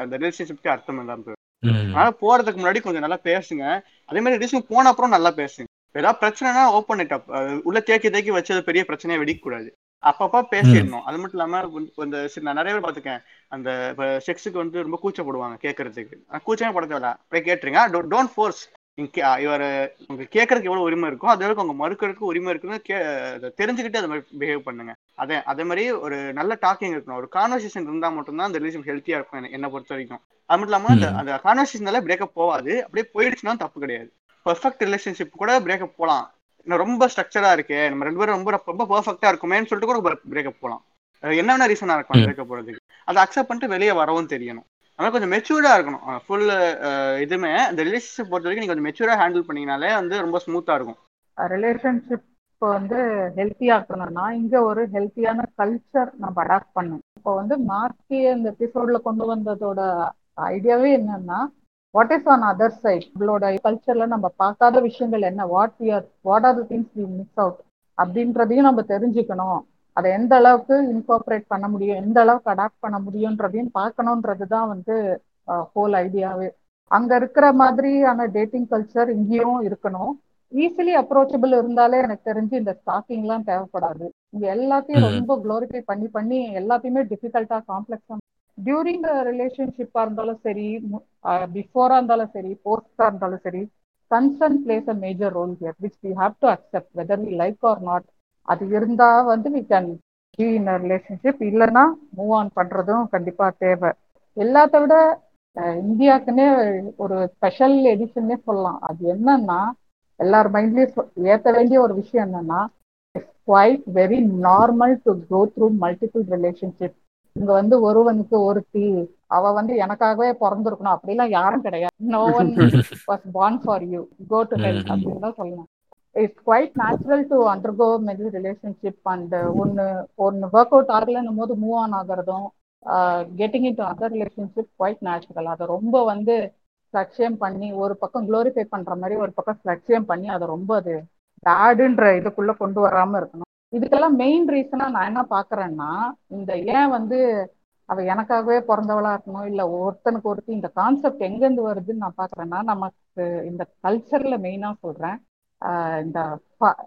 அந்த ரிலேஷன்ஷிப்க்கு அர்த்தம் இல்லாம போயிடும் அதனால போறதுக்கு முன்னாடி கொஞ்சம் நல்லா பேசுங்க. அதே மாதிரி ரிலேஷன் போன அப்புறம் நல்லா பேசுங்க. ஏதாவது பிரச்சனைனா ஓப்பன் இட் அப் உள்ள தேக்கி தேக்கி வச்சது பெரிய பிரச்சனையா வெடிக்க கூடாது அப்பப்ப பேசிடணும். அது மட்டும் இல்லாம இந்த நான் நிறைய பேர் பார்த்திருக்கேன். அந்த செக்ஸுக்கு வந்து ரொம்ப கூச்சப்படுவாங்க கேட்கறதுக்கு கூச்சமே பட தேவையில்ல அப்படியே கேட்டுருங்க. டோன்ட் ஃபோர்ஸ் இவர் உங்களுக்கு கேட்கறதுக்கு எவ்வளவு உரிமை இருக்கோ அதே அளவுக்கு அவங்க மறுக்கிறதுக்கு உரிமை இருக்குன்னு கே அதை தெரிஞ்சுக்கிட்டு அது மாதிரி பிஹேவ் பண்ணுங்க. அதே அதே மாதிரி ஒரு நல்ல டாக்கிங் இருக்கணும். ஒரு கான்வர்சேஷன் இருந்தா மட்டும்தான் அந்த ரிலேஷன் ஹெல்த்தியா இருக்கும் என்ன- பொறுத்த வரைக்கும். அது மட்டும் இல்லாம அந்த. அந்த கான்வர்சேஷனால பிரேக்கப் போகாது. அப்படியே போயிடுச்சுன்னா தப்பு கிடையாது. பெர்ஃபெக்ட் ரிலேஷன்ஷிப் கூட பிரேக்கப் போகலாம் இன்னும் ரொம்ப ஸ்ட்ரக்சரா இருக்கு. நம்ம ரெண்டு பேரும் ரொம்ப ரொம்ப பெர்ஃபெக்டா இருக்குமேன்னு சொல்லிட்டு கூட பிரேக்கப் போகலாம் அது என்ன வேணா ரீசனா இருக்கலாம் ம். பிரேக்கப் போறதுக்கு. அதை அக்செப்ட் பண்ணிட்டு வெளியே வரவும் தெரியணும். ஆனால் கொஞ்சம் மெச்சூர்டாக இருக்கணும். ஃபுல் இதுமே இந்த ரிலேஷன்ஷிப் பொறுத்த வரைக்கும் நீங்கள் கொஞ்சம் மெச்சூராக ஹேண்டில் பண்ணீங்கனாலே வந்து ரொம்ப ஸ்மூத்தாக இருக்கும். ரிலேஷன்ஷிப் இப்போ வந்து ஹெல்த்தியா இருக்கணும்னா இங்க ஒரு ஹெல்த்தியான கல்ச்சர் நம்ம அடாப்ட் பண்ணணும் இப்போ வந்து மாற்றி இந்த எபிசோட்ல கொண்டு வந்ததோட ஐடியாவே என்னன்னா what is on other side நம்மளோட கல்ச்சர்ல நம்ம பார்க்காத விஷயங்கள் என்ன? What we are what are the things we miss out அப்படின்றதையும் நம்ம தெரிஞ்சுக்கணும். அதை எந்த அளவுக்கு இன்கார்பரேட் பண்ண முடியும் எந்த அளவுக்கு அடாப்ட் பண்ண முடியுன்றதையும் பார்க்கணுன்றது தான் வந்து ஹோல் ஐடியாவே அங்க இருக்கிற மாதிரியான டேட்டிங் கல்ச்சர் இங்கேயும் இருக்கணும். ஈஸிலி அப்ரோச்சபிள் இருந்தாலே எனக்கு தெரிஞ்சு இந்த ஸ்டாக்கிங்லாம் தேவைப்படாது. இங்க எல்லாத்தையும். ரொம்ப க்ளோரிஃபை பண்ணி பண்ணி எல்லாத்தையுமே டிஃபிகல்ட்டா காம்ப்ளெக்ஸா டியூரிங் ரிலேஷன்ஷிப்பா இருந்தாலும் சரி பிஃபோரா இருந்தாலும் சரி போஸ்டா இருந்தாலும் சரி concern plays a major role here which we have to accept whether we like or not அது இருந்தா வந்து we can be in relationship இல்லைன்னா மூவ் ஆன் பண்றதும் கண்டிப்பா தேவை. எல்லாத்த விட அஹ், இந்தியாக்குன்னே ஒரு ஸ்பெஷல் எடிஷன்னே சொல்லலாம். அது என்னன்னா எல்லார் மைண்ட்லயும் ஏத்த வேண்டிய ஒரு விஷயம் என்னன்னா quite very normal to go through multiple relationship இங்க வந்து ஒருவனுக்கு ஒருத்தி அவ வந்து எனக்காகவே பிறந்திருக்கணும். அப்படிலாம் யாரும் கிடையாது. No one was born for you go to help. அப்படின்னு தான் சொல்லணும். It's quite natural to undergo many relationship and ஒன்னு ஒன்னு ஒர்க் அவுட் ஆகலன்னும் போது move on ஆகிறதும் getting into other relationship quite natural அதை ரொம்ப வந்து லட்சியம் பண்ணி ஒரு பக்கம் க்ளோரிஃபை பண்ற மாதிரி ஒரு பக்கம் லட்சியம் பண்ணி அதை ரொம்ப அது பேடுன்ற இதுக்குள்ள கொண்டு வராம இருக்கணும். இதுக்கெல்லாம் மெயின் ரீசனா நான் என்ன பாக்குறேன்னா இந்த ஏன் வந்து அவ எனக்காகவே பிறந்தவளா இருக்கணும் இல்ல ஒருத்தனுக்கு ஒருத்தி இந்த கான்செப்ட் எங்கேருந்து வருதுன்னு நான் பாக்குறேன்னா நமக்கு இந்த கல்ச்சர்ல மெயினா சொல்றேன். இந்த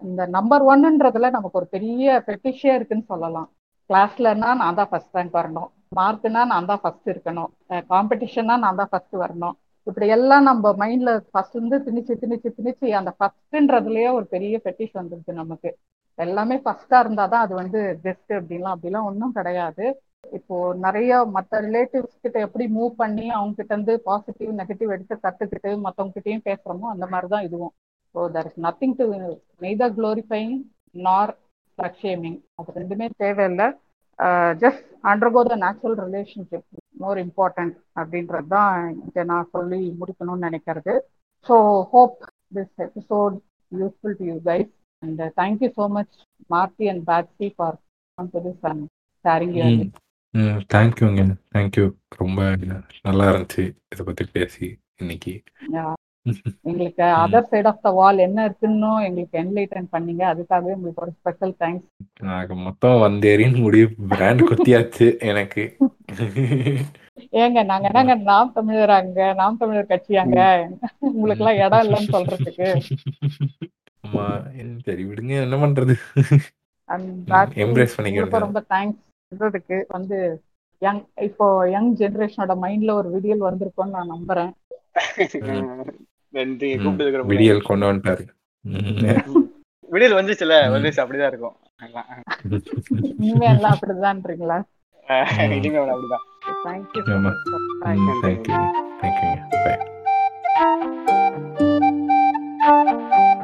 இந்த நம்பர் ஒன்னுன்றதுல நமக்கு ஒரு பெரிய பெட்டிஷே இருக்குன்னு சொல்லலாம். கிளாஸ்லன்னா நான் தான் ஃபர்ஸ்ட் ரேங்க் வரணும். மார்க்னா நான் தான் ஃபர்ஸ்ட் இருக்கணும். காம்படிஷன்னா நான் தான் ஃபர்ஸ்ட் வரணும். இப்படி எல்லாம் நம்ம மைண்ட்ல ஃபர்ஸ்ட் இருந்து திணிச்சு திணிச்சு திணிச்சு அந்த ஃபர்ஸ்ட்ன்றதுலயே ஒரு பெரிய பெட்டிஷ் வந்துருது நமக்கு. எல்லாமே ஃபர்ஸ்டா இருந்தாதான் அது வந்து பெஸ்ட் அப்படின்லாம் அப்படிலாம் ஒன்றும் கிடையாது. இப்போ நிறைய மற்ற ரிலேட்டிவ்ஸ் கிட்ட எப்படி மூவ் பண்ணி அவங்க கிட்ட இருந்து பாசிட்டிவ் நெகட்டிவ் எடுத்து கத்துக்கிட்டு மற்றவங்க கிட்டயும் பேசுறோமோ அந்த மாதிரி தான் இதுவும். So there is nothing to neither glorifying nor shaming அது ரெண்டுமே தேவையில்லை. Just undergo the natural relationship more important அப்படின்றது தான் இதை நான் சொல்லி முடிக்கணும்னு நினைக்கிறது. So hope this episode useful to you guys and thank you so much Marthi and Patsy for to this and sharing hmm தேங்க்யூங்க தேங்க்யூ ரொம்ப நல்லா இருந்துச்சு. இதை பற்றி பேசி இன்னைக்கு. எங்களுக்கு. Other side of the wall என்ன இருக்குன்னு எங்களுக்கு என்லைட்டன் பண்ணீங்க. அதுக்காகவே உங்களுக்கு ஒரு ஸ்பெஷல் தேங்க்ஸ் நாங்க மொத்தம் வந்தேரின்னு முடிவு பிராண்ட் குத்தியாச்சு எனக்கு. ஏங்க நாங்க என்னங்க நாம் தமிழராங்க நாம் தமிழர் கட்சியாங்க உங்களுக்கு எல்லாம் இடம் இல்லைன்னு சொல்றதுக்கு. ஆமா என்ன சரி விடுங்க என்ன பண்றது? எம்ப்ரேஸ் பண்ணிக்க உங்களுக்கு வேண்டியது ரொம்ப தேங்க்ஸ் சொல்றதுக்கு வந்து யங் இப்போ யங் ஜெனரேஷனோட மைண்ட்ல ஒரு விடியல் வந்திருக்கும்னு நான் நம்புறேன். விடியல். கொண்டு வந்துட்டாரு. விடியல் வந்துச்சுல. வந்துச்சு அப்படிதான் இருக்கும். எல்லாம். இனிமே எல்லாம் அப்படிதான்றீங்களா? ம். இனிமே அப்படிதான். தேங்க்யூ தேங்க்யூ தேங்க்யூங்க பாய்